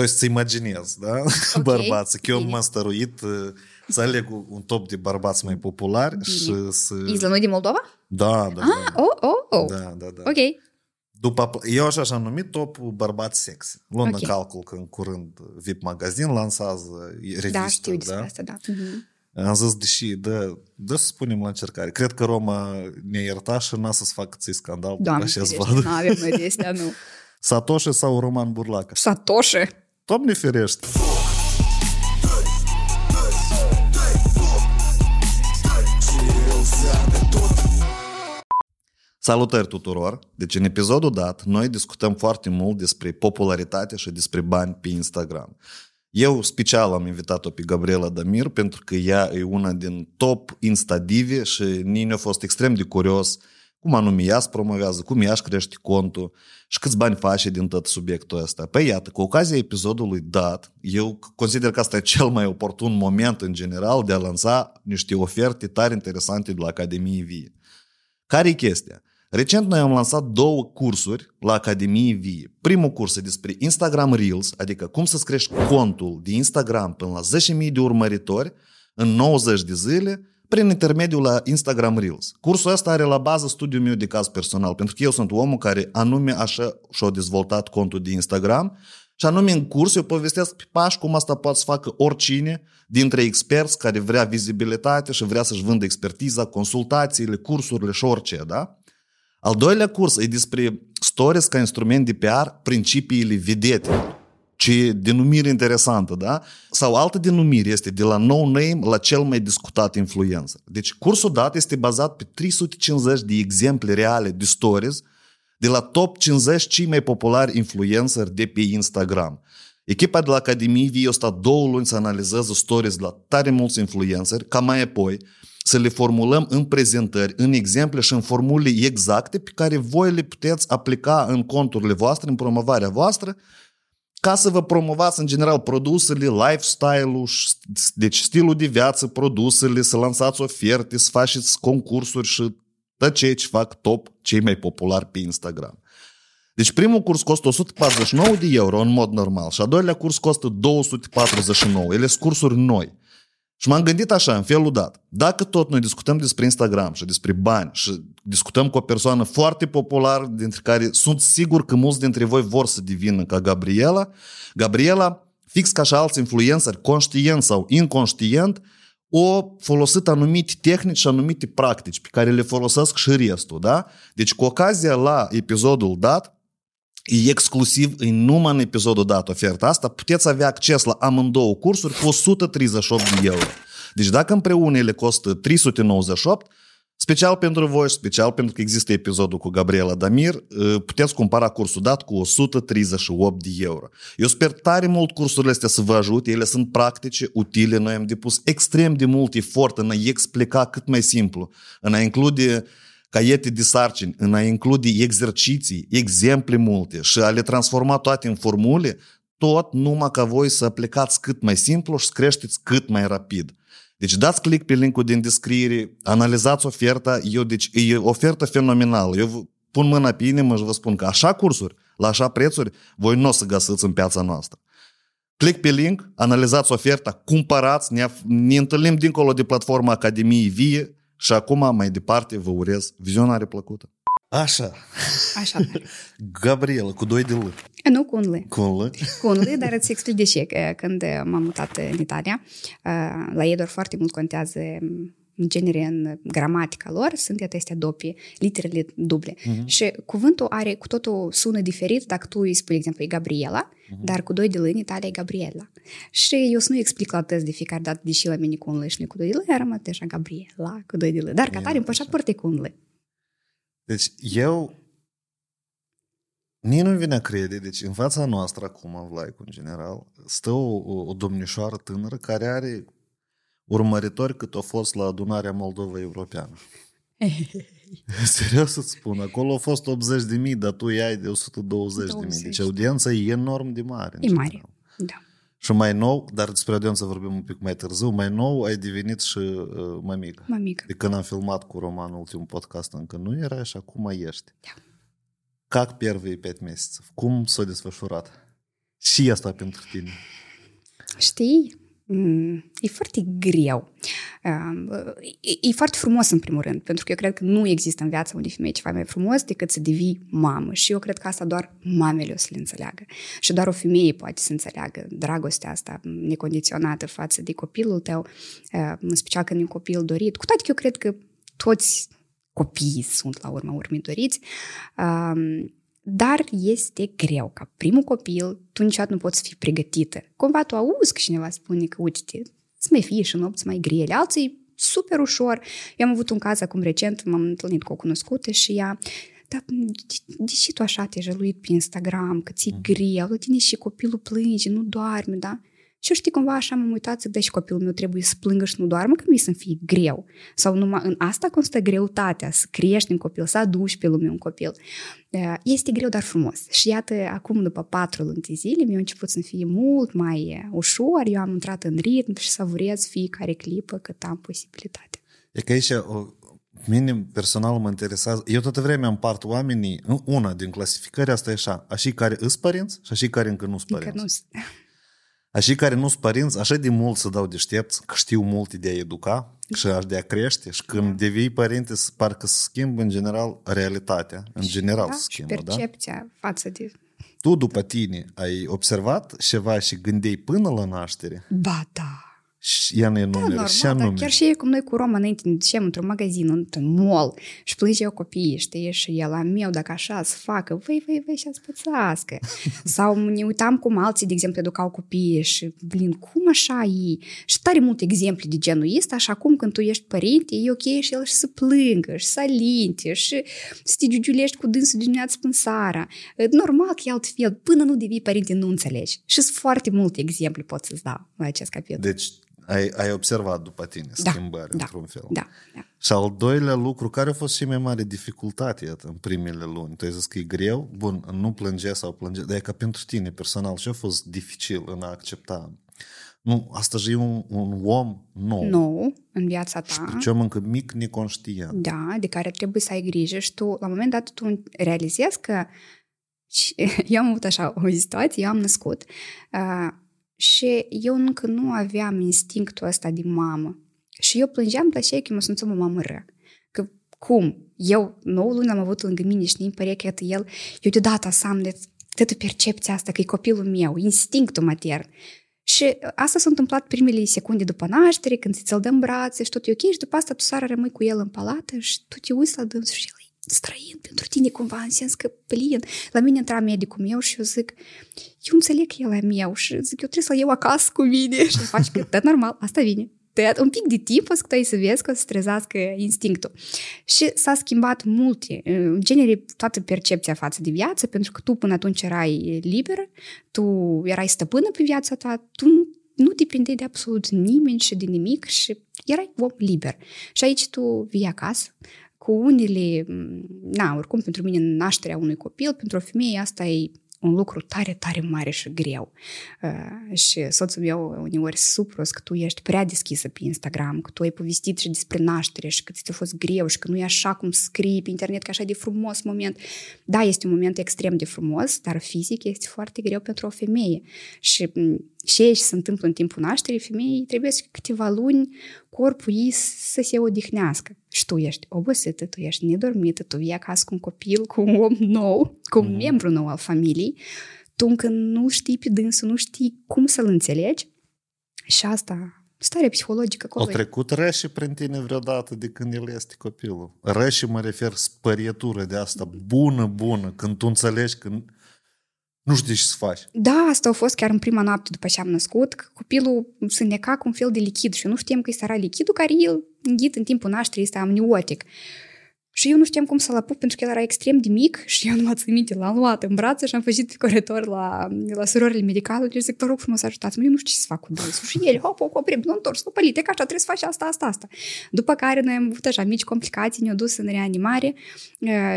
To este să imaginez, da? Okay. Bărbați. Că eu m-am stăruit uh, să aleg un top de bărbați mai populari Bine. și să... Isla, nu din Moldova? Da, da. Ah, da. oh, oh, oh. Da, da, da. Ok. După, eu așa și-am numit topul bărbați sex. Luând okay. în calcul că în curând VIP Magazin lansează revistă. Da, știu da? asta, da. Uh-huh. Am zis, deși, da, da să spunem la încercare. Cred că Roma ne ierta și n-a să-ți facă ți scandal. Doamne, așa ferește, nu avem noi de nu. Satoshi sau Roman Burlaca? Satoshi? Doamne ferește! Salutări tuturor! Deci în episodul dat noi discutăm foarte mult despre popularitate și despre bani pe Instagram. Eu special am invitat-o pe Gabriela Damir pentru că ea e una din top instadive și Nini a fost extrem de curios cum anume ea se promovează, cum ea își crește contul și câți bani face din tot subiectul ăsta. Păi iată, cu ocazia episodului dat, eu consider că asta e cel mai oportun moment în general de a lansa niște oferte tare interesante de la Academie Vie. Care e chestia? Recent noi am lansat două cursuri la Academie Vie. Primul curs e despre Instagram Reels, adică cum să-ți crești contul de Instagram până la 10.000 de urmăritori în 90 de zile prin intermediul la Instagram Reels. Cursul ăsta are la bază studiul meu de caz personal, pentru că eu sunt omul care anume așa și-a dezvoltat contul de Instagram și anume în curs eu povestesc pe pași cum asta poate să facă oricine dintre experți care vrea vizibilitate și vrea să-și vândă expertiza, consultațiile, cursurile și orice, da? Al doilea curs e despre stories ca instrument de PR, principiile vedete. Ce denumire interesantă, da? Sau altă denumire este de la no-name la cel mai discutat influencer. Deci cursul dat este bazat pe 350 de exemple reale de stories de la top 50 cei mai populari influencer de pe Instagram. Echipa de la Academie Vie a stat două luni să analizeze stories de la tare mulți influenceri, ca mai apoi să le formulăm în prezentări, în exemple și în formule exacte pe care voi le puteți aplica în conturile voastre, în promovarea voastră, ca să vă promovați în general produsele, lifestyle-ul, deci stilul de viață, produsele, să lansați oferte, să faceți concursuri și tot ceea ce fac top cei mai populari pe Instagram. Deci primul curs costă 149 de euro în mod normal și a doilea curs costă 249. Ele sunt cursuri noi. Și m-am gândit așa, în felul dat. Dacă tot noi discutăm despre Instagram și despre bani și discutăm cu o persoană foarte populară, dintre care sunt sigur că mulți dintre voi vor să devină ca Gabriela, Gabriela, fix ca și alți influenceri, conștient sau inconștient, o folosit anumite tehnici și anumite practici pe care le folosesc și restul, da? Deci cu ocazia la episodul dat, e exclusiv, e numai în episodul dat oferta asta, puteți avea acces la amândouă cursuri cu 138 de euro. Deci dacă împreună ele costă 398, special pentru voi, special pentru că există episodul cu Gabriela Damir, puteți cumpăra cursul dat cu 138 de euro. Eu sper tare mult cursurile astea să vă ajute, ele sunt practice, utile, noi am depus extrem de mult efort în a explica cât mai simplu, în a include caiete de sarcini, în a include exerciții, exemple multe și a le transforma toate în formule, tot numai ca voi să aplicați cât mai simplu și să creșteți cât mai rapid. Deci dați click pe linkul din descriere, analizați oferta, eu, deci e ofertă fenomenală. Eu pun mâna pe inimă și vă spun că așa cursuri, la așa prețuri, voi nu o să găsiți în piața noastră. Click pe link, analizați oferta, cumpărați, ne, ne întâlnim dincolo de platforma Academiei Vie, și acum, mai departe, vă urez vizionare plăcută. Așa. Așa. Gabriela, cu doi de L. Nu, cu un L. Cu un L? Cu un L, dar îți explic de ce. Când m-am mutat în Italia, la ei doar foarte mult contează în genere în gramatica lor, sunt acestea dopi, literele duble. Uh-huh. Și cuvântul are cu totul sună diferit dacă tu îi spui, de exemplu, e Gabriela, uh-huh. dar cu doi de L în Italia e Gabriela. Și eu să nu explic la tăți de fiecare dată, deși la mine cu un L și cu doi de L, era așa Gabriela cu doi de L. Dar ca tare în pașaport e cu un L. Deci eu Nici nu vine a crede, deci în fața noastră acum, în like în general, stă o, o domnișoară tânără care are urmăritori cât a fost la adunarea Moldova Europeană. Serios să-ți spun, acolo a fost 80 de mii, dar tu ai de 120 20. de mii. Deci audiența e enorm de mare. E mare, da. Și mai nou, dar despre audiență vorbim un pic mai târziu, mai nou ai devenit și uh, mămică. Mămică. De când am filmat cu Roman ultimul podcast, încă nu era și acum ești. Da. Как первые пять месяцев? Cum s-a desfășurat? Și asta pentru tine. Știi, Mm, e foarte greu. E, e foarte frumos în primul rând, pentru că eu cred că nu există în viața unei femei ceva mai frumos decât să devii mamă și eu cred că asta doar mamele o să le înțeleagă. Și doar o femeie poate să înțeleagă dragostea asta necondiționată față de copilul tău, în special când e un copil dorit. Cu toate că eu cred că toți copiii sunt la urma urmei doriți, dar este greu ca primul copil, tu niciodată nu poți fi pregătită. Cumva tu auzi că cineva spune că, uite, să mai fie și nopți mai grele. Alții super ușor. Eu am avut un caz acum recent, m-am întâlnit cu o cunoscută și ea dar de, de ce tu așa te-ai jăluit pe Instagram, că ți-e greu, la tine și copilul plânge, nu doarme, da? Și eu știi, cumva așa m-am uitat, zic, da, și copilul meu trebuie să plângă și nu doarmă, că mi să fie greu. Sau numai în asta constă greutatea, să crești un copil, să aduci pe lume un copil. Este greu, dar frumos. Și iată, acum, după patru luni de zile, mi-a început să fie mult mai ușor, eu am intrat în ritm și savurez fiecare clipă cât am posibilitate. E că aici o, mine personal mă interesează, eu toată vremea împart oamenii, una din clasificări asta e așa, așa care îs părinți și așa care încă nu sunt părinți. Încă nu Așa care nu sunt părinți, așa de mult să dau deștepți, că știu multe de a educa și de a crește și când da. devii părinte, parcă se schimbă în general realitatea, în general da, se schimbă, și percepția da? față de... Tu după tine ai observat ceva și gândeai până la naștere? Ba da, și ea ne da, normal, și dar chiar și cum noi cu Roma înainte ne ducem într-un magazin, într-un mall și plângeau copiii, știi, și el la meu, dacă așa să facă, voi, voi, voi, și-a spățească. Sau ne uitam cum alții, de exemplu, educau copiii și, blin, cum așa e? Și tare multe exemple de genul ăsta și acum când tu ești părinte, e ok și el și să plângă, și să alinte, și să te giugiulești cu dânsul dimineață până seara. Normal că e altfel, până nu devii părinte, nu înțelegi. Și sunt foarte multe exemple pot să-ți dau la acest capitol. Deci ai, ai observat după tine da, schimbări da, într-un fel. Da, da. Și al doilea lucru, care a fost și mai mare dificultate iată, în primele luni? Tu ai zis că e greu, bun, nu plânge sau plânge, dar e ca pentru tine personal ce a fost dificil în a accepta? Nu, asta e un, un om nou. Nou în viața ta. Și pricem încă mic, neconștient. Da, de care trebuie să ai grijă și tu, la un moment dat, tu realizezi că eu am avut așa o situație, eu am născut uh, și eu încă nu aveam instinctul ăsta de mamă. Și eu plângeam de aceea că mă simțeam o mamă rea. Că cum? Eu, nouă luni am avut lângă mine și îmi părea că iată el, eu deodată să am de toată percepția asta că e copilul meu, instinctul matern. Și asta s-a întâmplat primele secunde după naștere, când ți-l dăm brațe și tot e ok, și după asta tu seara rămâi cu el în palată și tu te uiți la dâns și el străin pentru tine cumva, în sens că plin. La mine intra medicul meu și eu zic, eu înțeleg că el e meu și zic, eu trebuie să-l iau acasă cu mine și faci că, da, normal, asta vine. Tăiat un pic de timp o să tu să vezi că o să trezească instinctul. Și s-a schimbat multe. În genere, toată percepția față de viață, pentru că tu până atunci erai liberă, tu erai stăpână pe viața ta, tu nu depindeai de absolut nimeni și de nimic și erai om liber. Și aici tu vii acasă, cu unele, na, oricum pentru mine nașterea unui copil, pentru o femeie asta e un lucru tare, tare mare și greu. Uh, și soțul meu uneori supros că tu ești prea deschisă pe Instagram, că tu ai povestit și despre naștere și că ți-a fost greu și că nu e așa cum scrii pe internet, că așa de frumos moment. Da, este un moment extrem de frumos, dar fizic este foarte greu pentru o femeie. Și ce se întâmplă în timpul nașterii femeii, trebuie să câteva luni corpul ei să se odihnească. Și tu ești obosită, tu ești nedormită, tu vii acasă cu un copil, cu un om nou, cu un mm-hmm. membru nou al familiei, tu încă nu știi pe dânsul, nu știi cum să-l înțelegi și asta stare psihologică acolo. O trecut răși prin tine vreodată de când el este copilul. Răși mă refer spărietură de asta bună, bună, când tu înțelegi că nu știi ce să faci. Da, asta a fost chiar în prima noapte după ce am născut, că copilul se neca cu un fel de lichid și eu nu știam că este lichidul care el înghit în timpul nașterii, este amniotic. Și eu nu știam cum să-l apuc pentru că el era extrem de mic și eu nu mă țin minte, l-am luat în brațe și am făcut pe coridor la, la surorile medicale și zic, vă rog frumos, ajutați-mă, eu nu știu ce să fac cu dânsul. Și el, hop, hop, hop, nu întors, nu pălite, că așa trebuie să faci asta, asta, asta. După care noi am avut așa mici complicații, ne-au dus în reanimare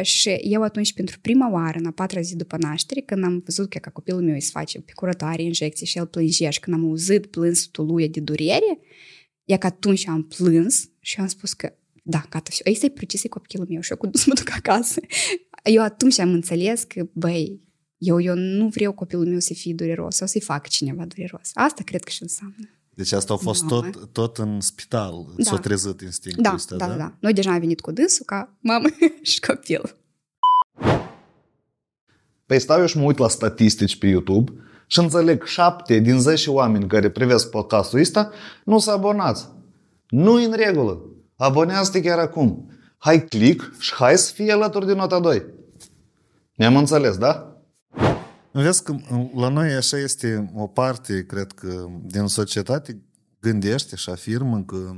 și eu atunci pentru prima oară, în a patra zi după naștere, când am văzut că, că copilul meu îi se face pe curătoare injecții și el plângea și când am auzit plânsul lui de durere, e că atunci am plâns și am spus că da, gata, și ăsta e precis copilul meu și eu cu dus mă duc acasă. Eu atunci am înțeles că, băi, Eu, eu nu vreau copilul meu să fie dureros sau să-i fac cineva dureros. Asta cred că și înseamnă. Deci asta a fost Mamă. tot, tot în spital, Da. s-a trezit instinctul Da, ăsta, da, da, da. Noi deja am venit cu dânsul ca mamă și copil. Păi stau eu și mă uit la statistici pe YouTube și înțeleg 7 din 10 oameni care privesc podcastul ăsta nu s-au abonați. Nu în regulă. Abonează-te chiar acum. Hai click și hai să fie alături de nota 2. Ne-am înțeles, da? Vezi că la noi așa este o parte, cred că, din societate gândește și afirmă că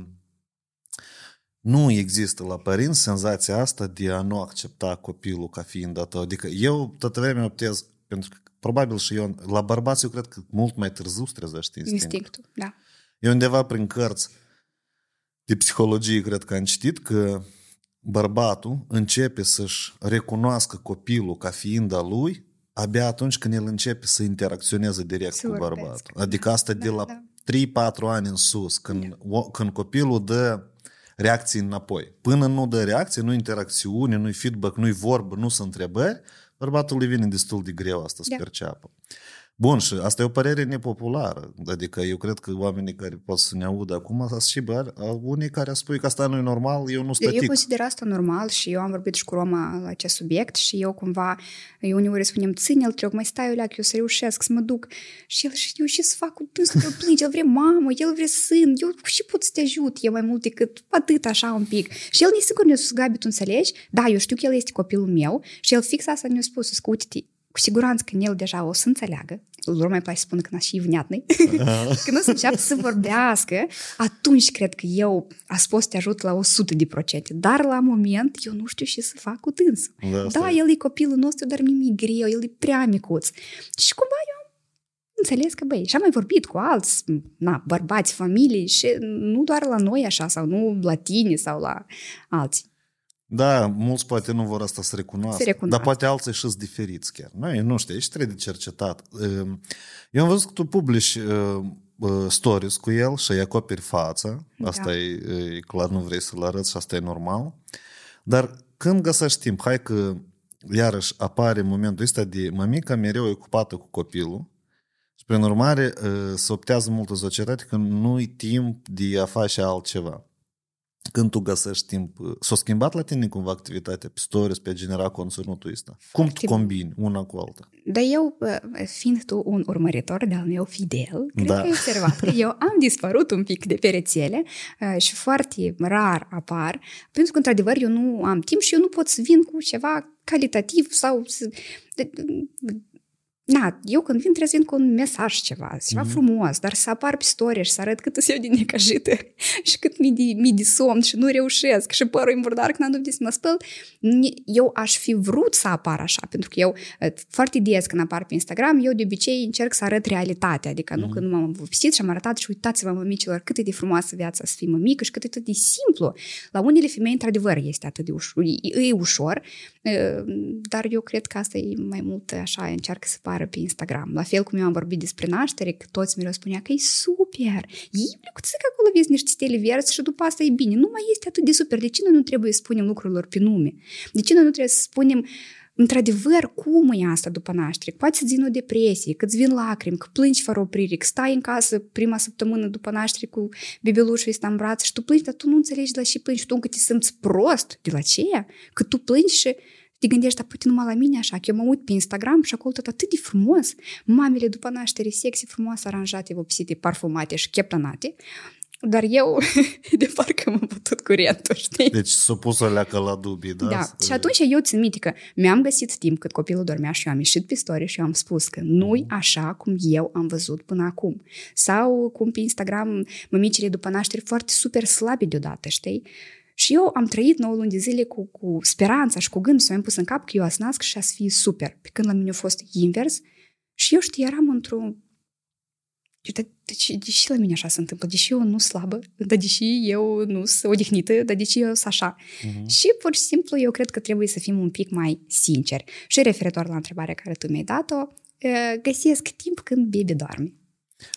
nu există la părinți senzația asta de a nu accepta copilul ca fiind a tău. Adică eu toată vremea optez, pentru că probabil și eu, la bărbați eu cred că mult mai târziu se trezește instinctul. Instinctul, da. Eu undeva prin cărți de psihologie cred că am citit că bărbatul începe să-și recunoască copilul ca fiind al lui abia atunci când el începe să interacționeze direct Să cu vorbesc. bărbatul. Adică asta de Da, la da. 3-4 ani în sus, când, o, când copilul dă reacții înapoi. Până nu dă reacție, nu interacțiune, nu-i feedback, nu-i vorbă, nu sunt întrebări, bărbatul îi vine destul de greu asta să Da. perceapă. Bun, și asta e o părere nepopulară. Adică eu cred că oamenii care pot să ne audă acum sunt și bă, unii care spui că asta nu e normal, eu nu Eu, static. eu consider asta normal și eu am vorbit și cu Roma la acest subiect și eu cumva, eu uneori spunem, ține-l, te rog, mai stai, Oleac, eu să reușesc să mă duc. Și el, și eu ce să fac cu dânsul, el plânge, el vrea mamă, el vrea sân, eu și pot să te ajut, e mai mult decât atât așa un pic. Și el nesigur ne-a spus, Gabi, tu înțelegi? Da, eu știu că el este copilul meu și el fix asta ne-a spus, că uite cu siguranță că el deja o să înțeleagă, lor mai place să spună că n și vneatnăi, când o să înceapă să vorbească, atunci cred că eu a spus să te ajut la 100 de procente. Dar la moment eu nu știu ce să fac cu dânsul. Da, asta Da, e. el e copilul nostru, dar nimic greu, el e prea micuț. Și cumva eu am înțeles că, băi, și am mai vorbit cu alți, na, bărbați, familii și nu doar la noi așa, sau nu la tine sau la alții. Da, mulți poate nu vor asta să recunoască, Să recunoască. dar poate alții și sunt diferiți chiar. Nu, nu știu, aici trebuie de cercetat. Ehm, Eu am văzut că tu publici ehm, uh, stories cu el și îi acoperi fața. Asta Da. e, e clar, nu vrei să-l arăți și asta e normal. Dar când găsești timp, hai că iarăși apare momentul ăsta de mămica mereu e ocupată cu copilul și prin urmare uh, se optează mult în societate că nu-i timp de a face altceva. Când tu găsești timp, uh, s-a schimbat la tine cumva activitatea pe stories, pe a genera conținutul ăsta? Cum tu Foarte combini una cu alta? Dar eu, bă, fiind tu un urmăritor de-al meu fidel, cred Da. că ai observat că eu am dispărut un pic de pe rețele uh, și foarte rar apar, pentru că, într-adevăr, eu nu am timp și eu nu pot să vin cu ceva calitativ sau să... de- Na, eu când vin trebuie să vin cu un mesaj ceva, ceva Mhm. frumos, dar să apar pe story și să arăt cât sunt eu din necăjită și cât mi de, mi de somn și nu reușesc și părul e murdar când am după să mă spăl, ni- eu aș fi vrut să apar așa, pentru că eu eh, foarte des când apar pe Instagram, eu de obicei încerc să arăt realitatea, adică nu că nu m-am vopsit și am arătat și uitați-vă mămicilor cât e de frumoasă viața să fii mămică și cât e atât de simplu. La unele femei, într-adevăr, este atât de ușor, e, e ușor, eh, dar eu cred că asta e mai mult așa, încearcă să pară pe Instagram. La fel cum eu am vorbit despre naștere, că toți mereu spunea că e super, e plăcut să că acolo vezi niște stele verzi și după asta e bine. Nu mai este atât de super. De ce noi nu trebuie să spunem lucrurilor pe nume? De ce noi nu trebuie să spunem într-adevăr, cum e asta după naștere? Poate să-ți vin o depresie, că îți vin lacrimi, că plângi fără oprire, că stai în casă prima săptămână după naștere cu bebelușul ăsta în braț și tu plângi, dar tu nu înțelegi de la ce plângi, tu încă te simți prost de la ce? Că tu plângi și te gândești, dar poate numai la mine așa, că eu mă uit pe Instagram și acolo tot atât de frumos. Mamele după naștere sexy, frumos aranjate, vopsite, parfumate și cheptanate. Dar eu, de parcă m-am bătut curentul, știi? Deci s-a pus o leacă la dubii, da? Da, și atunci eu țin minte că mi-am găsit timp cât copilul dormea și eu am ieșit pe story și eu am spus că nu-i așa cum eu am văzut până acum. Sau cum pe Instagram mămicile după naștere foarte super slabe deodată, știi? Și eu am trăit 9 luni de zile cu, cu speranța și cu gândul să mi-am pus în cap că eu a să nasc și a să fie super. Pe când la mine a fost invers și eu știi, eram într-o de, deci, deși la mine așa se întâmplă, deși eu nu slabă, dar deși eu nu sunt odihnită, dar deși eu sunt așa. Mhm. Și pur și simplu eu cred că trebuie să fim un pic mai sinceri. Și referitor la întrebarea care tu mi-ai dat-o, eh, găsesc timp când baby doarme.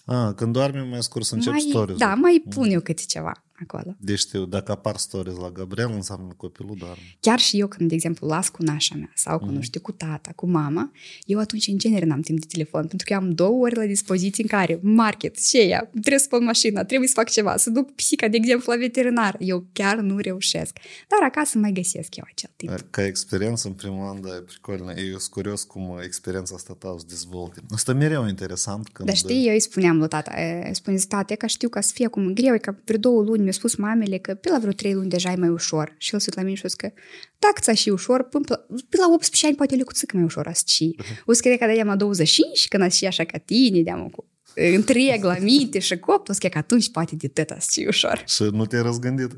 A, când doarme mai scurs încep mai, stories da, mai pun eu câte ceva. Acolo. Deci știu, dacă apar stories la Gabriel, înseamnă copilul doarme. Chiar și eu când, de exemplu, las cu nașa mea sau cu, mm. nu știu, cu tata, cu mama, eu atunci, în genere, n-am timp de telefon, pentru că eu am două ore la dispoziție în care market, ea, trebuie să pun mașina, trebuie să fac ceva, să duc psica, de exemplu, la veterinar. Eu chiar nu reușesc. Dar acasă mai găsesc eu acel timp. Ca experiență, în primul an, da, e pricolnă. Eu sunt curios cum experiența asta ta se dezvolte. Asta mereu interesant. Când... Dar știi, eu îi spuneam lui tata, spune tata, că știu că să fie acum greu, e că vreo două luni mi-a spus mamele că pe la vreo trei luni deja e mai ușor. Și el se la mine și că dacă ți și ușor, până la, până la 18 ani poate le cu mai ușor a și. O să crede că de la 25, când ați și așa ca tine, de cu întreg la minte și copt, o să că atunci poate de tot să ușor. Și nu te-ai răzgândit?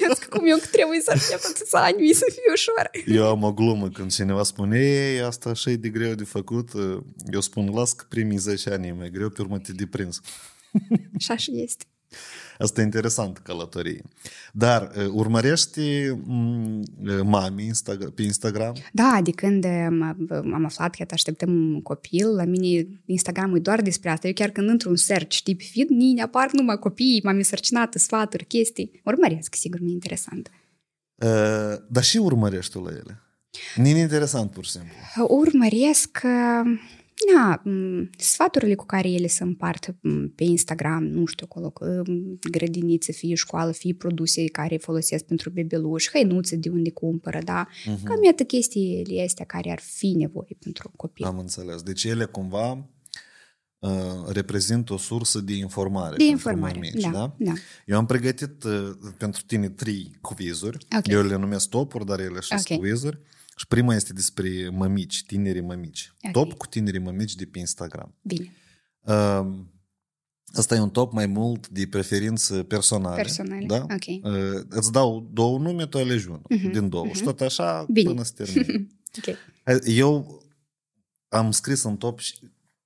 Yes, cum eu trebuie să aștept atâția ani să fie ușor. Eu am o glumă când cineva spune, ei, asta așa e de greu de făcut, eu spun, las că primii 10 ani e mai greu, pe urmă te deprins. Și așa este. Asta e interesant, călătorie. Dar urmărești mami pe Instagram? Da, de când am aflat că așteptăm un copil, la mine Instagram e doar despre asta. Eu chiar când intru un search, tip feed, mine apar numai copii, mami sărcinată, sfaturi, chestii. Urmăresc, sigur, mi-e interesant. Uh, dar și urmărești tu la ele? Nu e interesant, pur și simplu. Urmăresc... Uh da, sfaturile cu care ele se împart pe Instagram, nu știu, acolo, grădinițe, fie școală, fie produse care folosesc pentru bebeluși, hăinuțe de unde cumpără, da? Uh-huh. Cam iată chestiile astea care ar fi nevoie pentru copii. Am înțeles. Deci ele cumva uh, reprezintă o sursă de informare. De informare, mici, da, da? da. Eu am pregătit uh, pentru tine trei cuvizuri. Okay. Eu le numesc topuri, dar ele și okay. cuvizuri. Și prima este despre mămici, tinerii mămici. Okay. Top cu tinerii mămici de pe Instagram. Bine. Uh, Asta e un top mai mult de preferințe personale. Personale, da? ok. Uh, îți dau două nume, tu alegi unul uh-huh. din două. Uh-huh. Și tot așa Bine. până se termină. okay. Eu am scris în top și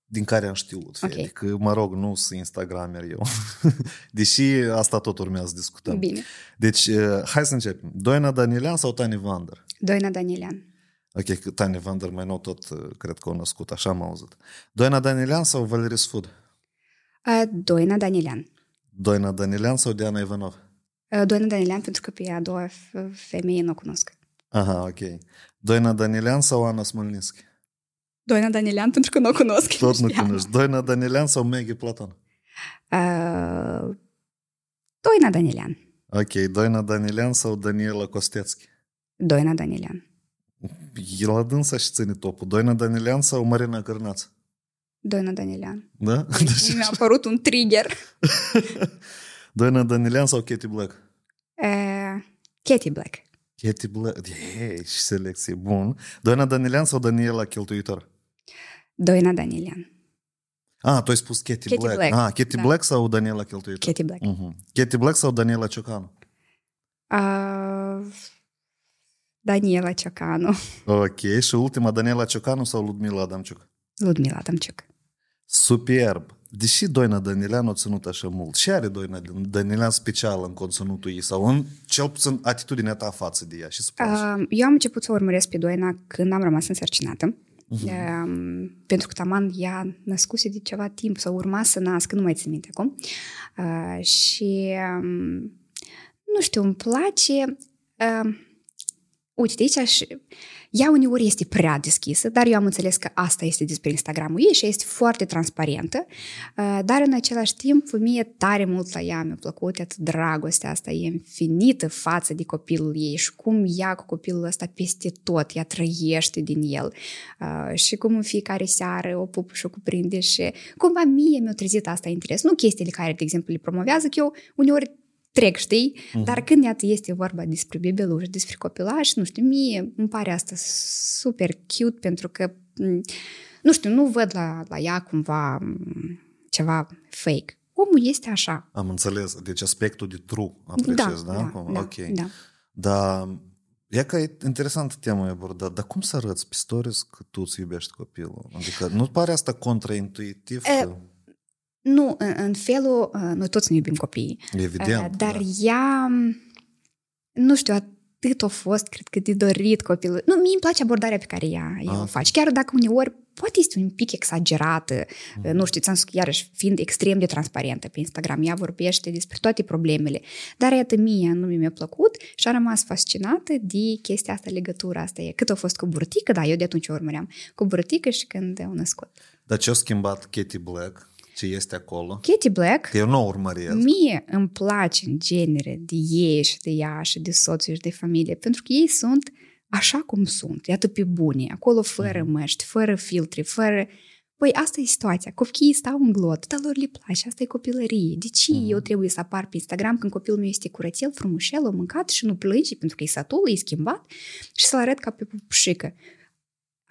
din care am știut. Okay. Adică, mă rog, nu sunt Instagramer eu. Deși asta tot urmează să discutăm. Bine. Deci, uh, hai să începem. Doina Danielian sau Tani Vander? Doina Danielian. Ok, Tani Vander mai nou tot uh, cred că o născut, așa am auzit. Doina Danielian sau Valerie Sfud? Uh, Doina Danielian. Doina Danielian sau Diana Ivanov? Uh, Doina Danielian, pentru că pe a doua femeie nu o cunosc. Aha, ok. Doina Danielian sau Ana Smolninski? Doina Danielian, pentru că nu o cunosc. Tot nu cunoști. Doina Danielian sau Maggie Platon? Uh, Doina Danielian. Ok, Doina Danielian sau Daniela Costețchi? Doina Danielian. El la dânsa și ține topul. Doina Danielian sau Marina Cărnaț? Doina Danielian. Da? Deci mi-a apărut un trigger. Doina Danielian sau Katie Black? Uh, Katie Black. Katie Black. Ei, și selecție. Bun. Doina Danielian sau Daniela Cheltuitor? Doina Danielian. Ah, tu ai spus Katie, Katie Black. Black. Ah, Katie da. Black sau Daniela Cheltuitor? Katie Black. Uh-huh. Katie Black sau Daniela Ciocanu? Uh, Daniela Ciocanu. Ok, și ultima Daniela Ciocanu sau Ludmila Adamciuc? Ludmila Adamciuc. Superb. Deși Doina Danilean a ținut așa mult, și are Doina Danilean special în conținutul ei sau în cel puțin atitudinea ta față de ea și uh, Eu am început să o urmăresc pe Doina când am rămas însărcinată. Uh-huh. Uh, pentru că taman ea născuse de ceva timp sau urma să nască, nu mai țin minte acum. Uh, și um, nu știu, îmi place uh, uite, aici și ea uneori este prea deschisă, dar eu am înțeles că asta este despre Instagramul ei și este foarte transparentă, dar în același timp mie tare mult la ea mi-a plăcut atât dragostea asta e infinită față de copilul ei și cum ea cu copilul ăsta peste tot, ea trăiește din el și cum în fiecare seară o pupă și o cuprinde și cumva mie mi-a trezit asta interes. Nu chestiile care, de exemplu, le promovează, că eu uneori trec, știi? Uh-huh. Dar când iată este vorba despre bebeluș, despre copilaș, nu știu, mie îmi pare asta super cute pentru că, nu știu, nu văd la, la ea cumva ceva fake. Omul este așa. Am înțeles. Deci aspectul de true apreciez, da? Da, da, da ok. Da. Dar E că e interesantă tema abordat, dar cum să arăți pe stories că tu îți iubești copilul? Adică nu pare asta contraintuitiv? E, că... Nu, în, în felul, noi toți ne iubim copiii. Evident. Dar da. ea, nu știu, atât a fost, cred că, de dorit copilul. Nu, mie îmi place abordarea pe care ea, ea o Ah. face. Chiar dacă uneori poate este un pic exagerată, Mhm. nu știu, ți-am spus, iarăși, fiind extrem de transparentă pe Instagram, ea vorbește despre toate problemele. Dar iată, mie nu mi-a plăcut și a rămas fascinată de chestia asta, legătura asta. E cât a fost cu burtică, da, eu de atunci o urmăream, cu burtică și când au născut. Dar ce-a schimbat Katie Black? Ce este acolo? Katie Black, Că eu nu o urmăresc. Mie îmi place în genere de ei și de ea și de soțul și de familie, pentru că ei sunt așa cum sunt, iată pe bune, acolo fără măști, fără filtre, fără... Păi asta e situația. Copiii stau în glot, dar lor le place, asta e copilărie. De ce eu trebuie să apar pe Instagram când copilul meu este curățel, frumușel, a mâncat și nu plânge pentru că e satul, e schimbat și să-l arăt ca pe pușică.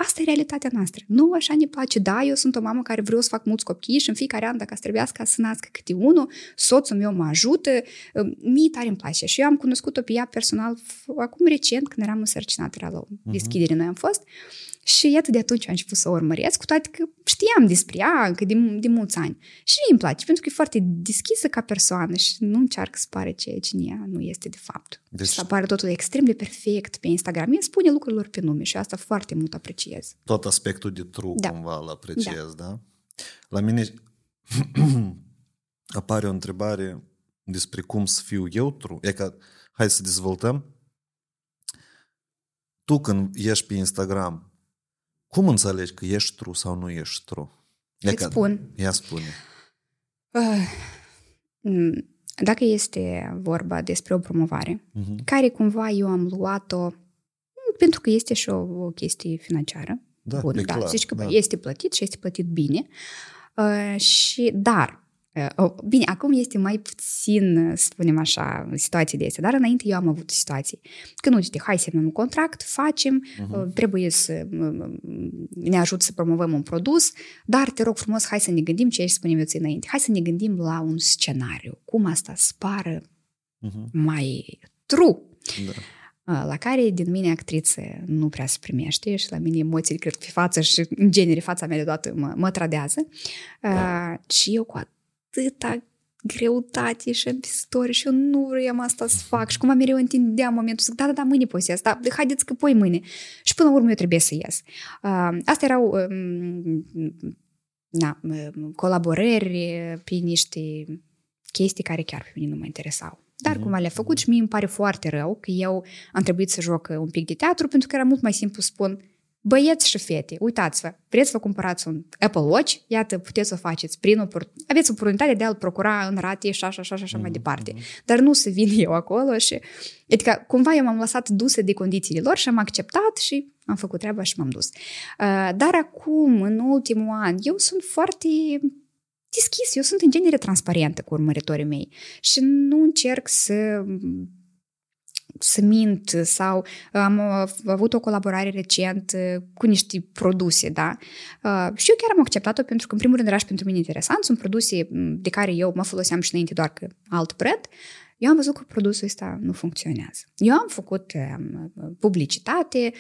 Asta e realitatea noastră. Nu așa ne place. Da, eu sunt o mamă care vreau să fac mulți copii și în fiecare an, dacă trebuiască să nască câte unul, soțul meu mă ajută. Mie tare îmi place. Și eu am cunoscut-o pe ea personal f- acum recent, când eram însărcinată, era la o deschidere, noi am fost. Și iată de atunci am început să o urmăresc, cu toate că știam despre ea încă de, de mulți ani. Și mie îmi place, pentru că e foarte deschisă ca persoană și nu încearcă să pare ceea ce ea nu este de fapt. Deci- Deci... Și să apară totul extrem de perfect pe Instagram. Ea spune lucrurilor pe nume și asta foarte mult apreciez. Tot aspectul de true Da. cumva îl apreciez, da? La mine apare o întrebare despre cum să fiu eu true. E ca, hai să dezvoltăm. Tu când ești pe Instagram, cum înțelegi că ești true sau nu ești true? E Îți ca- spun. Ia spune. Uh, mm, Dacă este vorba despre o promovare, Mhm. care cumva eu am luat-o mm, pentru că este și o, o chestie financiară. Da, Bun, e da, clar, zici că da. este plătit și este plătit bine. Uh, și, dar, uh, oh, bine, acum este mai puțin, uh, să spunem așa, situații de astea, dar înainte eu am avut situații. Când, uite, hai semnăm un contract, facem, Mhm. uh, trebuie să uh, ne ajut să promovăm un produs, dar te rog frumos, hai să ne gândim ce ești spunem eu ție înainte. Hai să ne gândim la un scenariu. Cum asta spară Mhm. mai true. Da. Uh, la care din mine actriță nu prea se primește și la mine emoțiile cred că pe față și în genere fața mea deodată mă, mă tradează. Uh, și eu cu atâta greutate și ambistoare și eu nu vreau asta să fac și cumva mereu întindeam momentul să zic, da, da, da, mâine poți să ies, da, haideți că poi mâine. Și până la urmă eu trebuie să ies. Uh, astea erau um, na, um, colaborări pe niște chestii care chiar pe mine nu mă interesau. Dar Mhm. cumva le-a făcut și mie îmi pare foarte rău că eu am trebuit să joc un pic de teatru pentru că era mult mai simplu să spun Băieți și fete, uitați-vă, vreți să vă cumpărați un Apple Watch? Iată, puteți să o faceți prin opor- Aveți oportunitatea de a-l procura în rate și așa, așa, și așa mai departe. Dar nu să vin eu acolo și... Adică, cumva eu m-am lăsat dusă de condițiile lor și am acceptat și am făcut treaba și m-am dus. Uh, Dar acum, în ultimul an, eu sunt foarte deschis, eu sunt în genere transparentă cu urmăritorii mei și nu încerc să să mint sau am uh, avut o colaborare recent uh, cu niște produse, da? Uh, și eu chiar am acceptat-o pentru că, în primul rând, era și pentru mine interesant. Sunt produse m, de care eu mă foloseam și înainte doar că alt brand. Eu am văzut că produsul ăsta nu funcționează. Eu am făcut um, publicitate,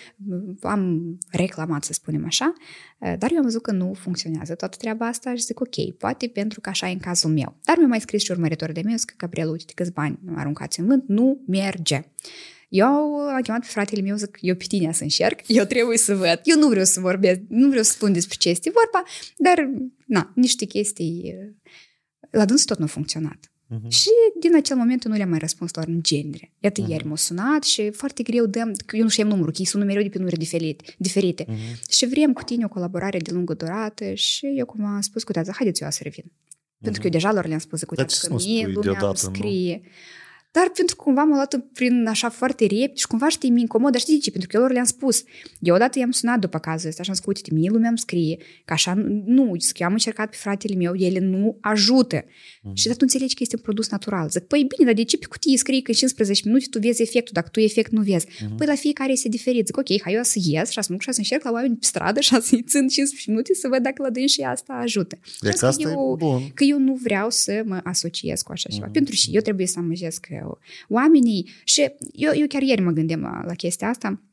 am reclamat, să spunem așa, uh, dar eu am văzut că nu funcționează toată treaba asta și zic, ok, poate pentru că așa e în cazul meu. Dar mi-a mai scris și urmăritorul de meu, zic că, Gabriel, uite câți bani aruncați în vânt, nu merge. Eu am chemat pe fratele meu, zic, eu pe tine să încerc, eu trebuie să văd. Eu nu vreau să vorbesc, nu vreau să spun despre ce este vorba, dar, na, niște chestii la dâns tot nu a funcționat. Mhm. Și din acel moment eu nu le-am mai răspuns doar în genere. Iată, Mhm. ieri m-a sunat și foarte greu dăm, că eu nu știam numărul, că ei sună mereu de pe numere diferite. diferite. Mhm. Și vrem cu tine o colaborare de lungă durată și eu cum am spus, cu haideți eu să revin. Pentru că eu deja lor le-am spus, cu Dar ce să că nu mie spui lumea îmi deodată, nu? Scrie. Dar pentru că cumva m-a luat prin așa foarte repede și cumva știi, mi incomod, dar știi de ce? Pentru că eu lor le-am spus. Eu odată i-am sunat după cazul ăsta și am zis, uite, mie lumea îmi scrie că așa nu, zic, eu am încercat pe fratele meu, ele nu ajută. Mhm. Și dar tu înțelegi că este un produs natural. Zic, păi bine, dar de ce pe cutie scrie că în 15 minute tu vezi efectul, dacă tu efect nu vezi? Mhm. Păi la fiecare este diferit. Zic, ok, hai eu să ies și să mă duc și să încerc la oameni pe stradă și să-i țin 15 minute să văd dacă la dâns și asta ajută. Deci Că asta eu, e bun. că eu nu vreau să mă asociez cu așa ceva. Mhm. Pentru și eu trebuie să amăjesc uh, oamenii. Și eu, eu chiar ieri mă gândeam la, la chestia asta.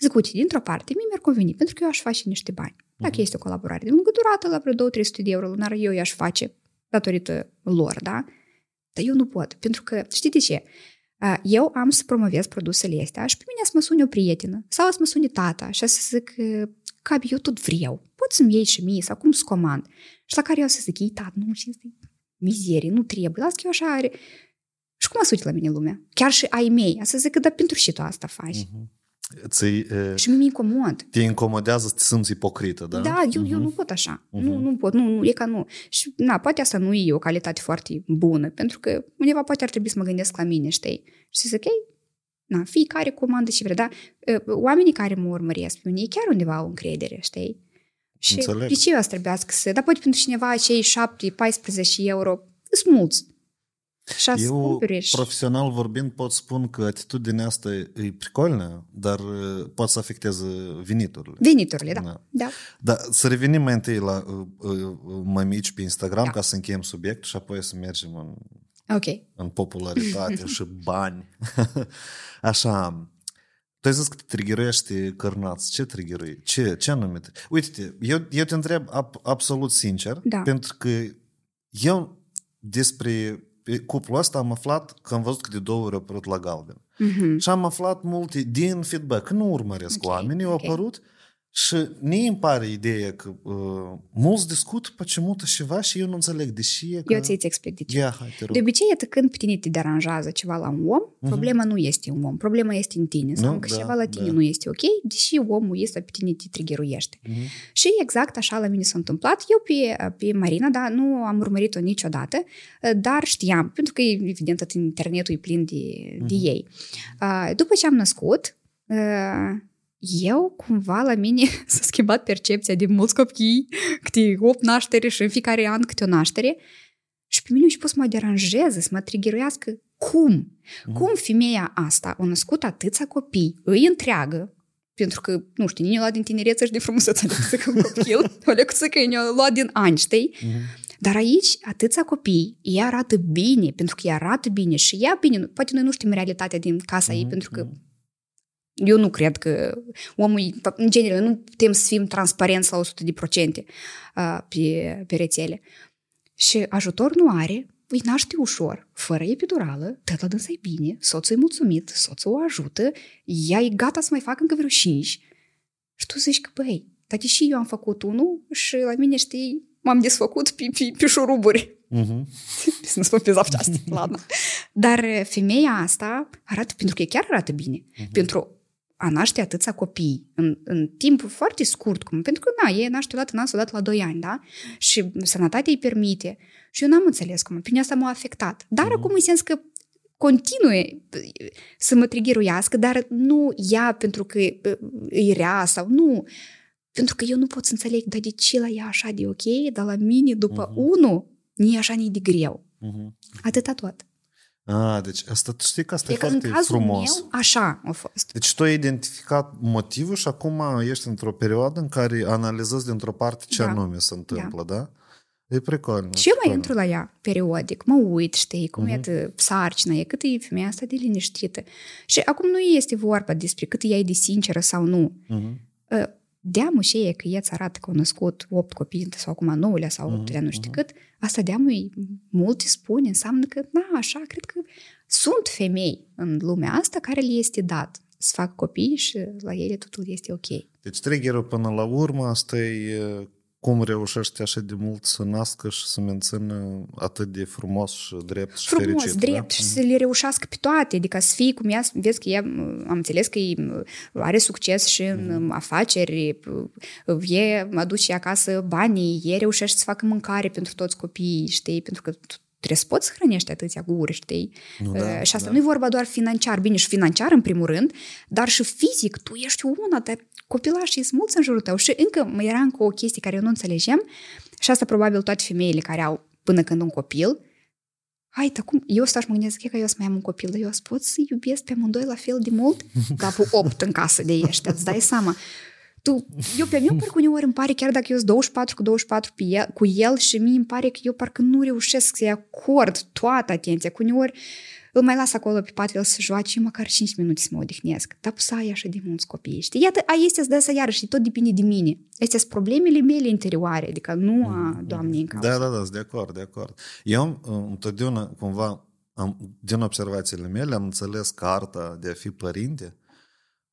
Zic, uite, dintr-o parte, mie mi-ar conveni, pentru că eu aș face niște bani. Dacă este o colaborare de lungă durată, la vreo 2-300 de euro lunar, eu i-aș face datorită lor, da? Dar eu nu pot, pentru că, știi de ce? Uh, eu am să promovez produsele astea și pe mine să mă suni o prietenă sau să mă suni tata și să zic, cabi, eu tot vreau, poți să-mi iei și mie sau cum să comand. Și la care eu să zic, ei, tată, nu, ce mizerie, nu trebuie, las că eu așa are. Și cum să uite la mine lumea? Chiar și ai mei, să zic, dar pentru și tu asta faci. Uh-huh. Ți, e, și mi incomod. Te incomodează să te simți ipocrită, da? Da, eu, uh-huh. eu nu pot așa. Uh-huh. Nu, nu pot, nu, nu, e ca nu. Și, na, poate asta nu e o calitate foarte bună, pentru că undeva poate ar trebui să mă gândesc la mine, știi? Și să zic, ei, na, fiecare comandă și vrea, dar oamenii care mă urmăresc pe mine, chiar undeva au încredere, știi? Și Înțeleg. de ce eu să trebuiască să... Dar poate pentru cineva acei 7-14 euro sunt mulți. Și Eu, profesional vorbind, pot spun că atitudinea asta e pricolnă, dar poate să afecteze veniturile. Veniturile, da. da. da. Dar să revenim mai întâi la uh, uh, mămici pe Instagram, da. ca să încheiem subiectul și apoi să mergem în, okay. în popularitate și bani. Așa, tu ai zis că te triggeruiește cărnați. Ce triggerui? Ce, ce anume? Uite-te, eu, eu te întreb ab, absolut sincer, da. pentru că eu despre cuplul ăsta am aflat că am văzut că de două ori a apărut la galben. Mm-hmm. Și am aflat multe din feedback. Nu urmăresc okay. oamenii, au okay. apărut și mie îmi pare ideea că uh, mulți discută pe ce mută ceva și eu nu înțeleg de ce. Că... Eu ți-ți explic de ce. Ia, hai, te rog. De obicei, e când pe tine te deranjează ceva la un om, uh-huh. problema nu este un om, problema este în tine. Sau că da, ceva la tine da. nu este ok, deși omul este pe tine te triggeruiește. Uh-huh. Și exact așa la mine s-a întâmplat. Eu pe, pe Marina, da, nu am urmărit-o niciodată, dar știam, pentru că evident tot internetul e plin de, uh-huh. de ei. Uh, după ce am născut, uh, eu, cumva, la mine s-a schimbat percepția de mulți copii, câte 8 naștere și în fiecare an câte o naștere. Și pe mine mi-a să mă deranjeze, să mă triggeruiască. Cum? Mm. Cum femeia asta a născut atâția copii, îi întreagă, pentru că, nu știu, nici luat din tinereță și de frumusețe de că un copil, o lecție că ne luat din ani, știi? Mm. Dar aici, atâția copii, ea arată bine, pentru că ea arată bine și ea bine. Poate noi nu știm realitatea din casa mm. ei, pentru că eu nu cred că omul, în general, nu putem să fim transparenți la 100% pe, pe rețele. Și ajutor nu are, îi naște ușor, fără epidurală, tot la dânsa e bine, soțul e mulțumit, soțul o ajută, ea e gata să mai facă încă vreo cinci. Și tu zici că, băi, dar deși eu am făcut unul și la mine, știi, m-am desfăcut pe, pe, pe șuruburi. Uh-huh. să nu spun pe zapceastă, ladna. Dar femeia asta arată, pentru că chiar arată bine. Uh-huh. Pentru a naște atâția copii în, în timp foarte scurt, cum, pentru că, na, e naște odată, nasc odată la 2 ani, da? Și sănătatea îi permite. Și eu n-am înțeles cum, pe asta m-a afectat. Dar mm-hmm. acum în sens că continue să mă triggeruiască, dar nu ea pentru că e rea sau nu. Pentru că eu nu pot să înțeleg, dar de ce la ea așa de ok, dar la mine după uh-huh. unul, nu e așa nici de greu. Uh-huh. Atâta tot. A, deci asta, tu știi că asta e, e foarte în cazul frumos. Meu, așa a fost. Deci tu ai identificat motivul și acum ești într-o perioadă în care analizezi dintr-o parte ce da. anume se întâmplă, da? da? E precolă. Și eu mai intru la ea periodic, mă uit, știi, cum uh-huh. e sarcina, e cât e femeia asta de liniștită. Și acum nu este vorba despre cât ea e de sinceră sau nu. Uh-huh. Deamă și e că ea arată că au născut 8 copii sau acum 9 sau 8 uh-huh. nu știu uh-huh. cât, asta deamă mult spune, înseamnă că, na, așa, cred că sunt femei în lumea asta care le este dat să fac copii și la ele totul este ok. Deci triggerul până la urmă asta e cum reușește așa de mult să nască și să mențină atât de frumos și drept și frumos, fericit. drept da? și să le reușească pe toate, adică să fie cum ea, vezi că ea, am înțeles că are succes și în mm. afaceri, e aduce acasă banii, e reușește să facă mâncare pentru toți copiii, știi, pentru că trebuie să poți să hrănești atâția guri, știi? Nu, da, și asta da. nu e vorba doar financiar, bine și financiar în primul rând, dar și fizic, tu ești una, dar copilașii sunt mulți în jurul tău și încă mai era încă o chestie care eu nu înțelegem și asta probabil toate femeile care au până când un copil, hai, dar cum, eu stau și mă gândesc că eu să mai am un copil, dar eu pot să iubesc pe amândoi la fel de mult? Capul 8 în casă de ești, îți dai seama. Tu, eu pe mine parcă uneori îmi pare, chiar dacă eu sunt 24 cu 24 pe el, cu el și mie îmi pare că eu parcă nu reușesc să-i acord toată atenția. Cu uneori îl mai las acolo pe pat, el să joace măcar 5 minute să mă odihnesc. Dar să ai așa de mulți copii, știi? Iată, a este să să iarăși, tot depinde de mine. Astea sunt problemele mele interioare, adică nu a mm-hmm. doamnei în Da, da, da, sunt de acord, de acord. Eu întotdeauna cumva am, din observațiile mele, am înțeles că arta de a fi părinte,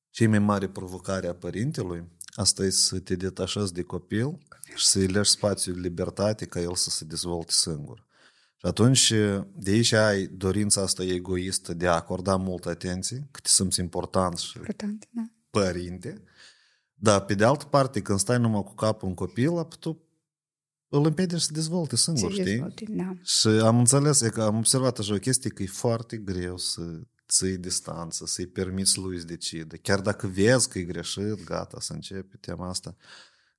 cei mai mare provocare a părintelui, asta e să te detașezi de copil și să-i lași spațiu de libertate ca el să se dezvolte singur. Și atunci, de aici ai dorința asta egoistă de a acorda multă atenție, că te simți important și Important, da. părinte. Dar, pe de altă parte, când stai numai cu capul în copil, tu îl împiedici să dezvolte singur, Se știi? dezvolte, Da. Și am înțeles, e că am observat așa o chestie că e foarte greu să ții distanță, să-i permiți lui să decide. Chiar dacă vezi că e greșit, gata, să începe tema asta.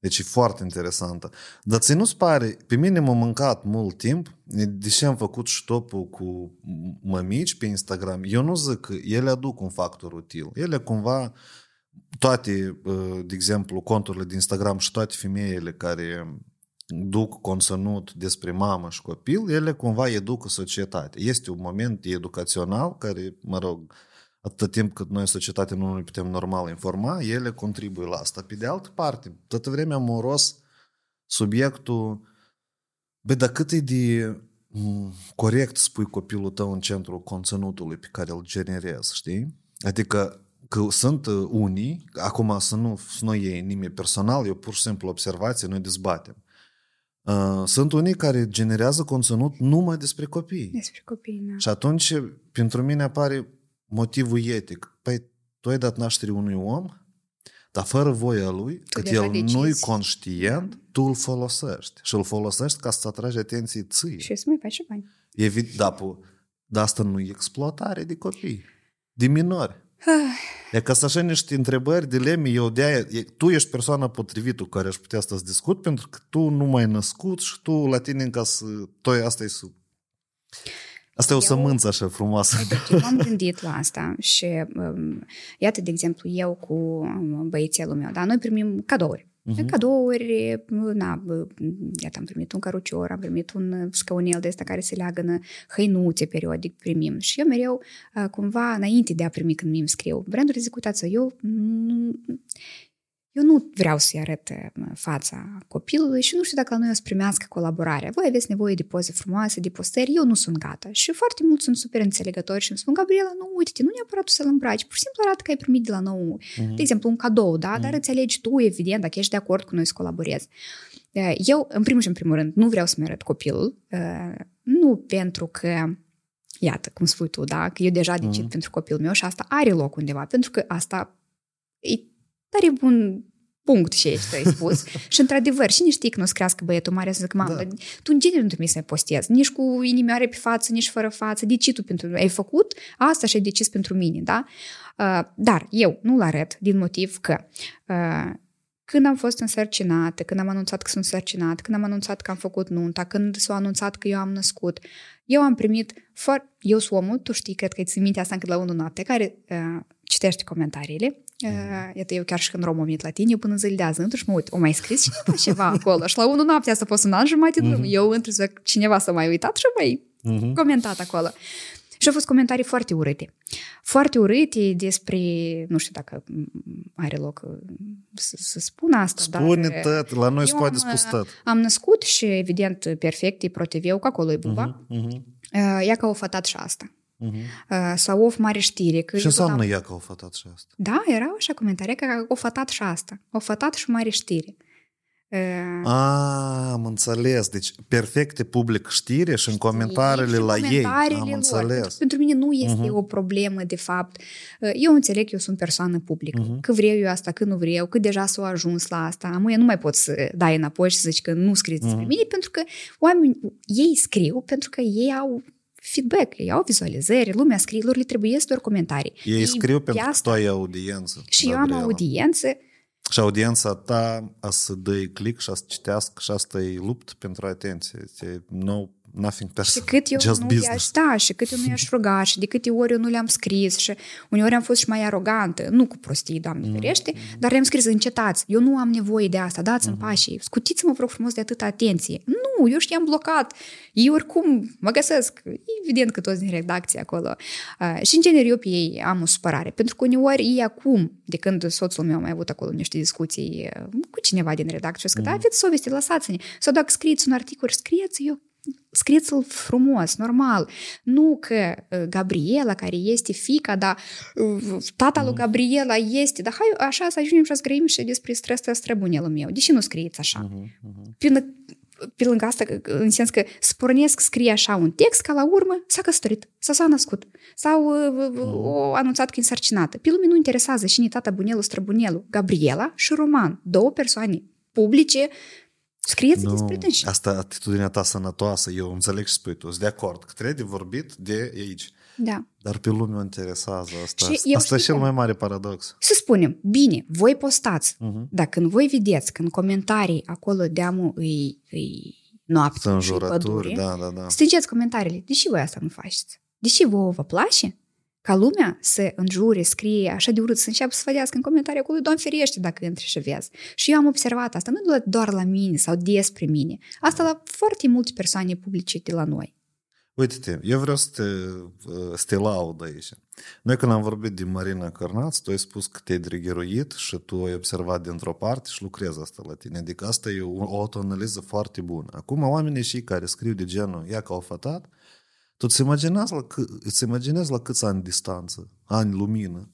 Deci e foarte interesantă. Dar ți nu-ți pare, pe mine m-a mâncat mult timp, deși am făcut stopul cu mămici pe Instagram, eu nu zic că ele aduc un factor util. Ele cumva, toate, de exemplu, conturile de Instagram și toate femeile care duc conținut despre mamă și copil, ele cumva educă societatea. Este un moment educațional care, mă rog, atâta timp cât noi, societatea, nu ne putem normal informa, ele contribuie la asta. Pe de altă parte, toată vremea amoros subiectul, bă, dar cât e de corect să pui copilul tău în centrul conținutului pe care îl generezi, știi? Adică că sunt unii, acum să nu, să nu iei nimeni personal, eu pur și simplu observație, noi dezbatem. Uh, sunt unii care generează conținut numai despre copii. Despre copii, da. Și atunci, pentru mine apare motivul etic. Păi, tu ai dat naștere unui om, dar fără voia lui, că el nu-i conștient, tu îl folosești. Și îl folosești ca să atragi atenție ție. Și să mai faci și bani. Evident, da, dar asta nu e exploatare de copii, de minori. E ca să așa niște întrebări, dileme, eu de aia, tu ești persoana potrivită cu care aș putea să discut, pentru că tu nu mai ai născut și tu la tine ca să, toi asta e sub. Asta e o eu, sămânță așa frumoasă. Eu m-am gândit la asta și um, iată, de exemplu, eu cu băiețelul meu, da, noi primim cadouri. Uh-huh. Cadouri, na, iată, am primit un cărucior, am primit un scaunel de ăsta care se leagă hăinuțe periodic primim. Și eu mereu, cumva, înainte de a primi când mi scriu, branduri zic, uitați eu eu nu vreau să-i arăt fața copilului și nu știu dacă la noi o să primească colaborarea. Voi aveți nevoie de poze frumoase, de postări, eu nu sunt gata. Și foarte mulți sunt super înțelegători și îmi spun, Gabriela, nu, uite nu neapărat tu să-l îmbraci, pur și simplu arată că ai primit de la nou, uh-huh. de exemplu, un cadou, da? Uh-huh. Dar îți alegi tu, evident, dacă ești de acord cu noi să colaborezi. Eu, în primul și în primul rând, nu vreau să-mi arăt copilul, nu pentru că iată, cum spui tu, da, că eu deja decid uh-huh. pentru copilul meu și asta are loc undeva, pentru că asta e tare bun punct și ești, ai spus. și într-adevăr, și știi că nu o să crească băietul mare să zic, mamă, da. tu în genere nu trebuie să mai postezi, nici cu inimioare pe față, nici fără față, de ce tu pentru ai făcut asta și ai decis pentru mine, da? Uh, dar eu nu-l arăt din motiv că uh, când am fost însărcinată, când am anunțat că sunt însărcinat, când am anunțat că am făcut nunta, când s-a anunțat că eu am născut, eu am primit, for... eu sunt omul, tu știi, cred că îți minte asta încă la 1 noapte, care uh, citește comentariile. Uh, iată, eu chiar și când rom la tine, eu până zile de azi, și mă uit, o mai scris cineva ceva acolo. și la 1 noapte asta fost un an jumătate de uh-huh. Eu într cineva să mai uitat și mai uh-huh. comentat acolo. Și au fost comentarii foarte urâte. Foarte urâte despre, nu știu dacă are loc să, să spun asta, Spune dar... tot, la noi se poate spus tot. Am născut și, evident, perfect, e proteveu, că acolo e buba. Uh-huh, uh-huh. Ea că au fătat și asta. Uh-huh. Sau o mare știre. Că Ce înseamnă am... ea că au fătat și asta? Da, era așa comentarii că au fătat și asta. Au fătat și mare știre. A, am înțeles. Deci, perfecte public știre și în comentariile la ei. Am lor. înțeles. Pentru, pentru mine nu este uh-huh. o problemă, de fapt. Eu înțeleg că eu sunt persoană publică. Uh-huh. Că vreau eu asta, că nu vreau, că deja s-au ajuns la asta. Amuie nu mai pot să dai înapoi și să zici că nu scriți despre uh-huh. mine, pentru că oamenii, ei scriu pentru că ei au feedback, ei au vizualizări, lumea scrie, lor le trebuie doar comentarii. Ei, ei scriu pentru că tu ai audiență. Și Gabriela. eu am audiență și audiența ta a să dă click și a să citească și asta e lupt pentru atenție. Este no, nothing personal, și cât eu just nu business. Da, și cât eu nu i-aș ruga și de câte ori eu nu le-am scris și uneori am fost și mai arogantă, nu cu prostii, Doamne mm. ferește, dar le-am scris, încetați, eu nu am nevoie de asta, dați-mi mm-hmm. pașii, scutiți-mă, vă rog frumos, de atâta atenție. Nu, eu știam blocat, eu oricum mă găsesc, evident că toți din redacție acolo. Uh, și în general eu pe ei am o supărare, pentru că uneori ei acum, de când soțul meu a mai avut acolo niște discuții uh, cu cineva din redacție, și că mm. da, aveți soveste, lăsați-ne. Sau dacă scrieți un articol, scrieți, eu scrieți-l frumos, normal. Nu că uh, Gabriela, care este fica, dar uh, tata lui Gabriela este, dar hai așa să ajungem și să scriem și despre stres străbunelul meu. De ce nu scrieți așa? Uh-huh, uh-huh. Până, pe lângă asta, în sens că spornesc, scrie așa un text, ca la urmă s-a căsătorit, sau s-a născut, sau uh, uh, o anunțat că e însărcinată. Pe lume nu interesează și ni tata bunelul, străbunelul, Gabriela și Roman, două persoane publice, Scrieți nu, despre dânsi. Asta atitudinea ta sănătoasă, eu înțeleg și spui tu, sunt de acord că trebuie de vorbit de aici. Da. Dar pe lume o interesează asta. Și asta e cel mai mare paradox. Să spunem, bine, voi postați, uh-huh. dar când voi vedeți că în comentarii acolo deamul îi, îi noapte și pădure, da, da, da. strângeți comentariile. De ce voi asta nu faceți? De ce vouă vă place? Ca lumea să înjure, scrie așa de urât, să înceapă să vădească în comentarii acolo, Doamne ferește dacă intri și vezi. Și eu am observat asta, nu doar la mine sau despre mine, asta la foarte multe persoane publice de la noi. Uite-te, eu vreau să te, să te laud aici. Noi când am vorbit de Marina Cărnaț, tu ai spus că te-ai drigheruit și tu ai observat dintr-o parte și lucrezi asta la tine. Adică asta e o autoanaliză foarte bună. Acum oamenii și care scriu de genul, ia ca o fătat, tu îți imaginezi la, îți imaginezi la câți ani distanță, ani lumină,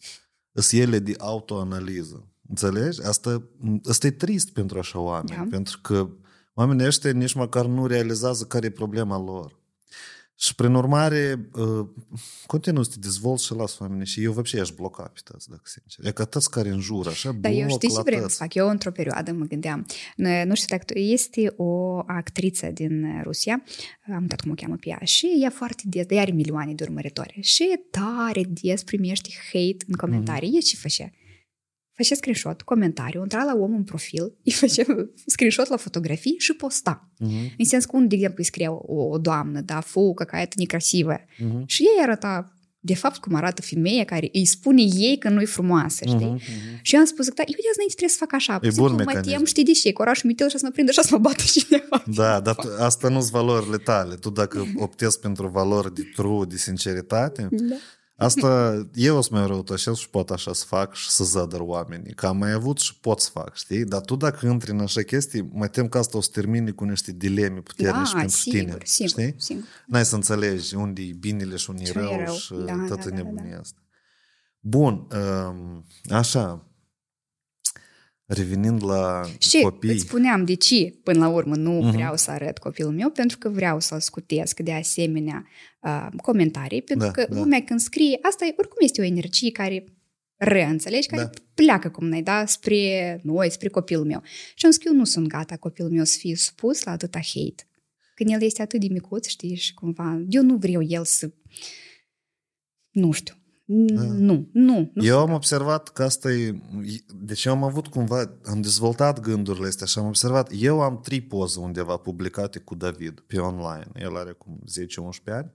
sunt ele de autoanaliză. Înțelegi? Asta, asta e trist pentru așa oameni, da. pentru că oamenii ăștia nici măcar nu realizează care e problema lor. Și prin urmare, uh, continuu să te dezvolți și las oamenii și eu vopșe aș bloca pe tăți, dacă sincer. E că tăți care în jur, așa, Dar eu știi ce vreau să fac? Eu într-o perioadă mă gândeam, nu știu dacă este o actriță din Rusia, am uitat cum o cheamă pe ea, și ea foarte des, de are milioane de urmăritori și tare des primește hate în comentarii, mm-hmm. e ce făcea? făcea screenshot, comentariu, intra la om în profil, îi făcea screenshot la fotografii și posta. Uh-huh. În sens că un, de exemplu, îi scria o, o doamnă, da, fou, какая-то некрасивая. Uh-huh. Și ei arăta de fapt cum arată femeia care îi spune ei că nu e frumoasă, știi? Uh-huh, uh-huh. Și eu am spus că da, eu de azi trebuie să fac așa. E bun mă tem, știi de ce? Corașul mitel și să mă prindă și să mă bată cineva. Da, dar tu, asta nu sunt valorile tale. Tu dacă optezi pentru valori de true, de sinceritate, da. Asta eu o să mai răutășesc și pot așa să fac și să zădăr oamenii. Că am mai avut și pot să fac, știi? Dar tu dacă intri în așa chestii, mă tem că asta o să termine cu niște dileme puternici da, pentru sigur, tine. Sigur, știi? Sigur. N-ai să înțelegi unde e binele și unde e rău, rău și da, toată da, nebunia da, da. asta. Bun, um, așa, Revenind la și copii... îți spuneam de ce, până la urmă, nu uh-huh. vreau să arăt copilul meu, pentru că vreau să-l scutesc de asemenea uh, comentarii, pentru da, că da. lumea când scrie, asta e, oricum este o energie care reînțelegi, care da. pleacă cum noi, da, spre noi, spre copilul meu. Și am spus, eu nu sunt gata copilul meu să fie supus la atâta hate. Când el este atât de micuț, știi, și cumva, eu nu vreau el să, nu știu, da. Nu, nu. nu eu am observat că asta e... Deci eu am avut cumva... Am dezvoltat gândurile astea și am observat... Eu am trei poze undeva publicate cu David pe online. El are cum 10-11 ani.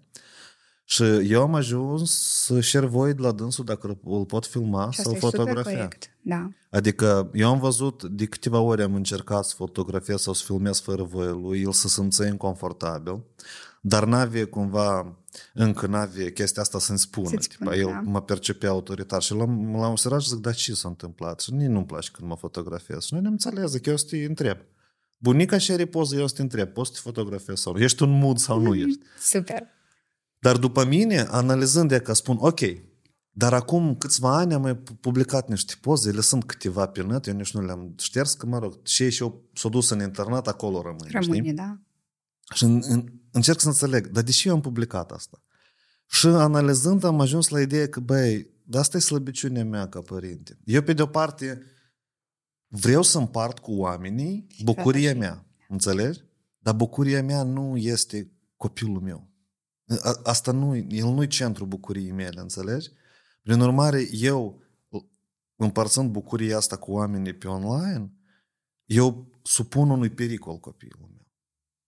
Și eu am ajuns să share void la dânsul dacă îl pot filma și sau fotografia. Da. Adică eu am văzut, de câteva ori am încercat să fotografiez sau să filmez fără voie lui, el să se simță inconfortabil, dar n-avea cumva încă n-avea chestia asta să-mi spună. Să tipa, el da. mă percepea autoritar și l-am, l-am observat și zic, dar ce s-a întâmplat? Și nici nu-mi place când mă fotografiez. Și noi ne-am înțeles, că eu să te întreb. Bunica și are poză, eu să te întreb, poți să te fotografiezi sau nu? Ești un mood sau nu ești? Super. Dar după mine, analizând că spun, ok, dar acum câțiva ani am mai publicat niște poze, ele sunt câteva pe net, eu nici nu le-am șters, că mă rog, și ei și-au s-o dus în internet, acolo rămâne, Rămâne, știi? da. Și în, în, încerc să înțeleg, dar de ce eu am publicat asta? Și analizând am ajuns la ideea că, băi, dar asta e slăbiciunea mea ca părinte. Eu, pe de-o parte, vreau să împart cu oamenii bucuria mea, înțelegi? Dar bucuria mea nu este copilul meu. Asta nu, el nu-i centrul bucuriei mele, înțelegi? Prin urmare, eu, împărțând bucuria asta cu oamenii pe online, eu supun unui pericol copilul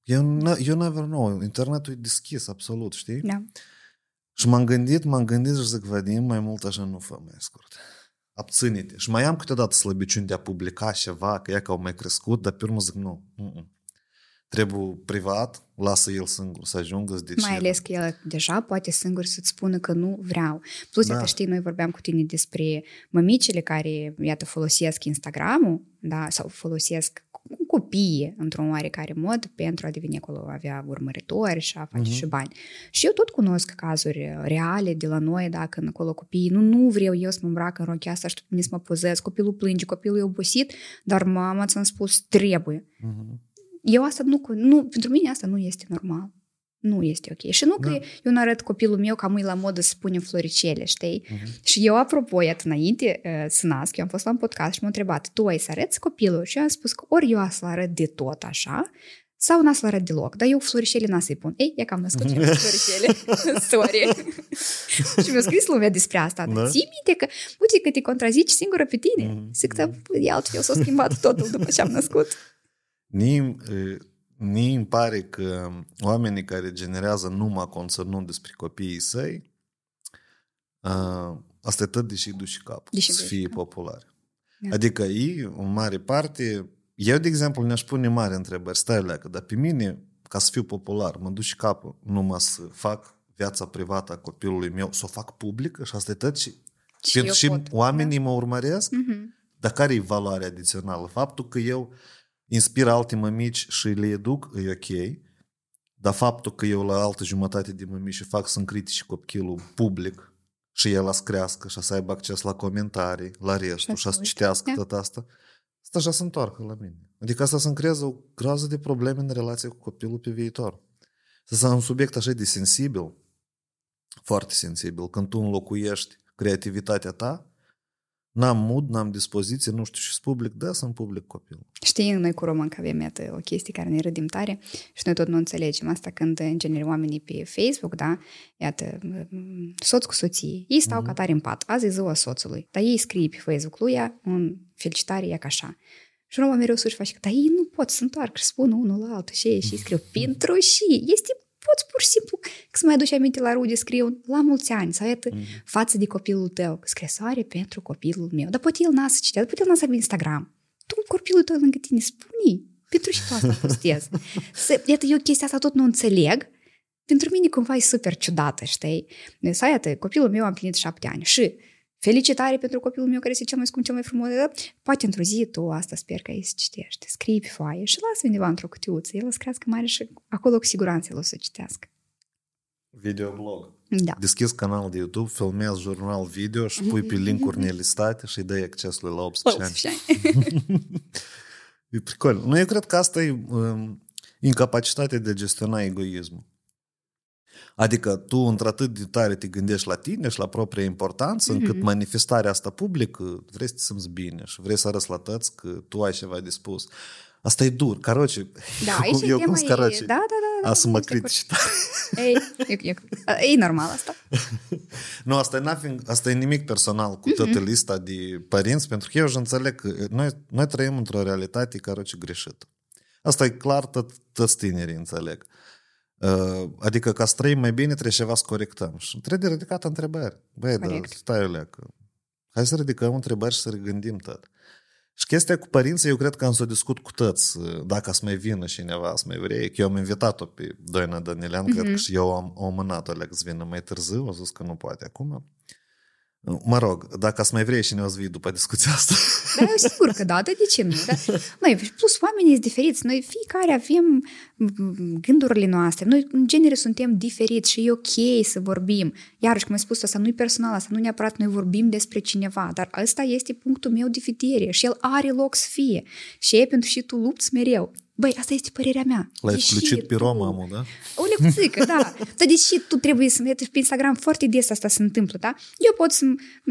meu. Eu, eu never know. Internetul e deschis, absolut, știi? Da. Și m-am gândit, m-am gândit și zic, Vadim, mai mult așa nu fă mai scurt. Abține-te. Și mai am câteodată slăbiciuni de a publica ceva, că ea că au mai crescut, dar pe urmă zic, nu. Mm-mm. Trebuie privat, lasă el singur să ajungă să Mai ales că el deja poate singur să-ți spună că nu vreau. Plus, da. știi, noi vorbeam cu tine despre mămicile care, iată, folosesc Instagram-ul, da, sau folosesc cu copiii într-un oarecare mod pentru a deveni acolo, a avea urmăritori și a face uh-huh. și bani. Și eu tot cunosc cazuri reale de la noi, dacă în acolo copiii, nu, nu vreau eu să mă îmbrac în rochia asta și tu să mă pozez, copilul plânge, copilul e obosit, dar mama ți-am spus, trebuie. Uh-huh. Eu asta nu, nu, pentru mine asta nu este normal. Nu este ok. Și nu da. că eu nu arăt copilul meu ca mâine la modă să punem floricele, știi? Uh-huh. Și eu, apropo, iată, înainte uh, să nasc, eu am fost la un podcast și m-a întrebat, tu ai să arăți copilul? Și eu am spus că ori eu să arăt de tot așa, sau n-a să arăt deloc, dar eu floricele n-a să-i pun. Ei, ia că am născut și floricele. Sorry. și mi-a scris lumea despre asta. Da? Ții minte că, uite că te contrazici singură pe tine. Mm-hmm. Zic că, e altfel, s-a schimbat totul după ce am născut. Nim, Mie îmi pare că oamenii care generează numai conținut despre copiii săi, asta e tot deși duși cap, deși să fie cap. populare. Da. Adică ei, în mare parte, eu, de exemplu, ne-aș pune mare întrebări, stai leacă, dar pe mine, ca să fiu popular, mă duci capul numai să fac viața privată a copilului meu, să o fac publică și asta e tot și, și, pentru și pot, oamenii da? mă urmăresc, mm-hmm. dar care e valoarea adițională? Faptul că eu inspir alte mămici și le educ, e ok, dar faptul că eu la altă jumătate de mămici și fac să-mi critici copilul public și el să crească și să aibă acces la comentarii, la restul și să citească tot asta, asta așa se întoarcă la mine. Adică asta să-mi creează o groază de probleme în relație cu copilul pe viitor. Să un subiect așa de sensibil, foarte sensibil, când tu înlocuiești creativitatea ta N-am mood, n-am dispoziție, nu știu și public, da, sunt public copil. Știi, noi cu Roman că avem iată, o chestie care ne râdim tare și noi tot nu înțelegem asta când, în genere, oamenii pe Facebook, da, iată, soț cu soție, ei stau mm-hmm. ca tare în pat, azi e ziua soțului, dar ei scrie pe Facebook lui ea un felicitare, ea ca așa. Și Roman mereu să-și face, dar ei nu pot să întoarcă și spun unul la altul și ei și scriu, pentru și, este poți pur și simplu că să mai aduci aminte la rude, scriu la mulți ani sau iată mm-hmm. față de copilul tău, scrisoare pentru copilul meu. Dar poate el n-a să citească, poate el n-a să pe Instagram. Tu, copilul tău lângă tine, spune pentru și tu asta postezi. să, iată, eu chestia asta tot nu înțeleg, pentru mine cumva e super ciudată, știi? Să iată, copilul meu a împlinit șapte ani și Felicitare pentru copilul meu care este cel mai scump, cel mai frumos. Poate într-o zi tu asta sper că ai să citești. Scrii pe foaie și lasă undeva într-o cutiuță. El o să crească mare și acolo cu siguranță el o să citească. Videoblog. Da. Deschizi canal de YouTube, filmezi jurnal video și pui pe linkuri nelistate și îi dai accesul la 18 ani. e pricol. Nu, eu cred că asta e um, incapacitatea de a gestiona egoismul. Adică tu într-atât de tare te gândești la tine și la propria importanță, mm-hmm. încât manifestarea asta publică vrei să te simți bine și vrei să arăți la tăți că tu ai ceva de spus. Asta e dur. Caroce, da, aici eu cum sunt caroce. Da, da, da. A să mă critici Ei, e, e, e normal asta. nu, asta e, nothing, asta e nimic personal cu toată mm-hmm. lista de părinți, pentru că eu își înțeleg că noi, noi trăim într-o realitate, caroce, greșită. Asta e clar, tot, toți tinerii înțeleg. Uh, adică ca să trăim mai bine trebuie ceva să corectăm. Și trebuie de ridicat întrebări. Băi, dar stai o leacă. Hai să ridicăm întrebări și să regândim tot. Și chestia cu părinții, eu cred că am să o discut cu toți, uh, dacă să mai vină cineva, să mai vrei. Că eu am invitat-o pe Doina Danilean, mm-hmm. cred că și eu am, am mânat-o să vină mai târziu, a zis că nu poate acum. Mă rog, dacă să mai vrei și ne o să vii după discuția asta. Da, eu sigur că da, dar de ce nu? Da? Noi, plus oamenii sunt diferiți. Noi fiecare avem gândurile noastre. Noi, în genere, suntem diferiți și e ok să vorbim. Iarăși, cum ai spus, asta nu e personal, asta nu neapărat noi vorbim despre cineva, dar ăsta este punctul meu de vedere și el are loc să fie. Și e pentru și tu lupți mereu. Băi, asta este părerea mea. L-ai exclucit pe Roma, amul, da? O lecțică, da. Dar deși tu trebuie să mergi pe Instagram, foarte des asta se întâmplă, da? Eu pot să,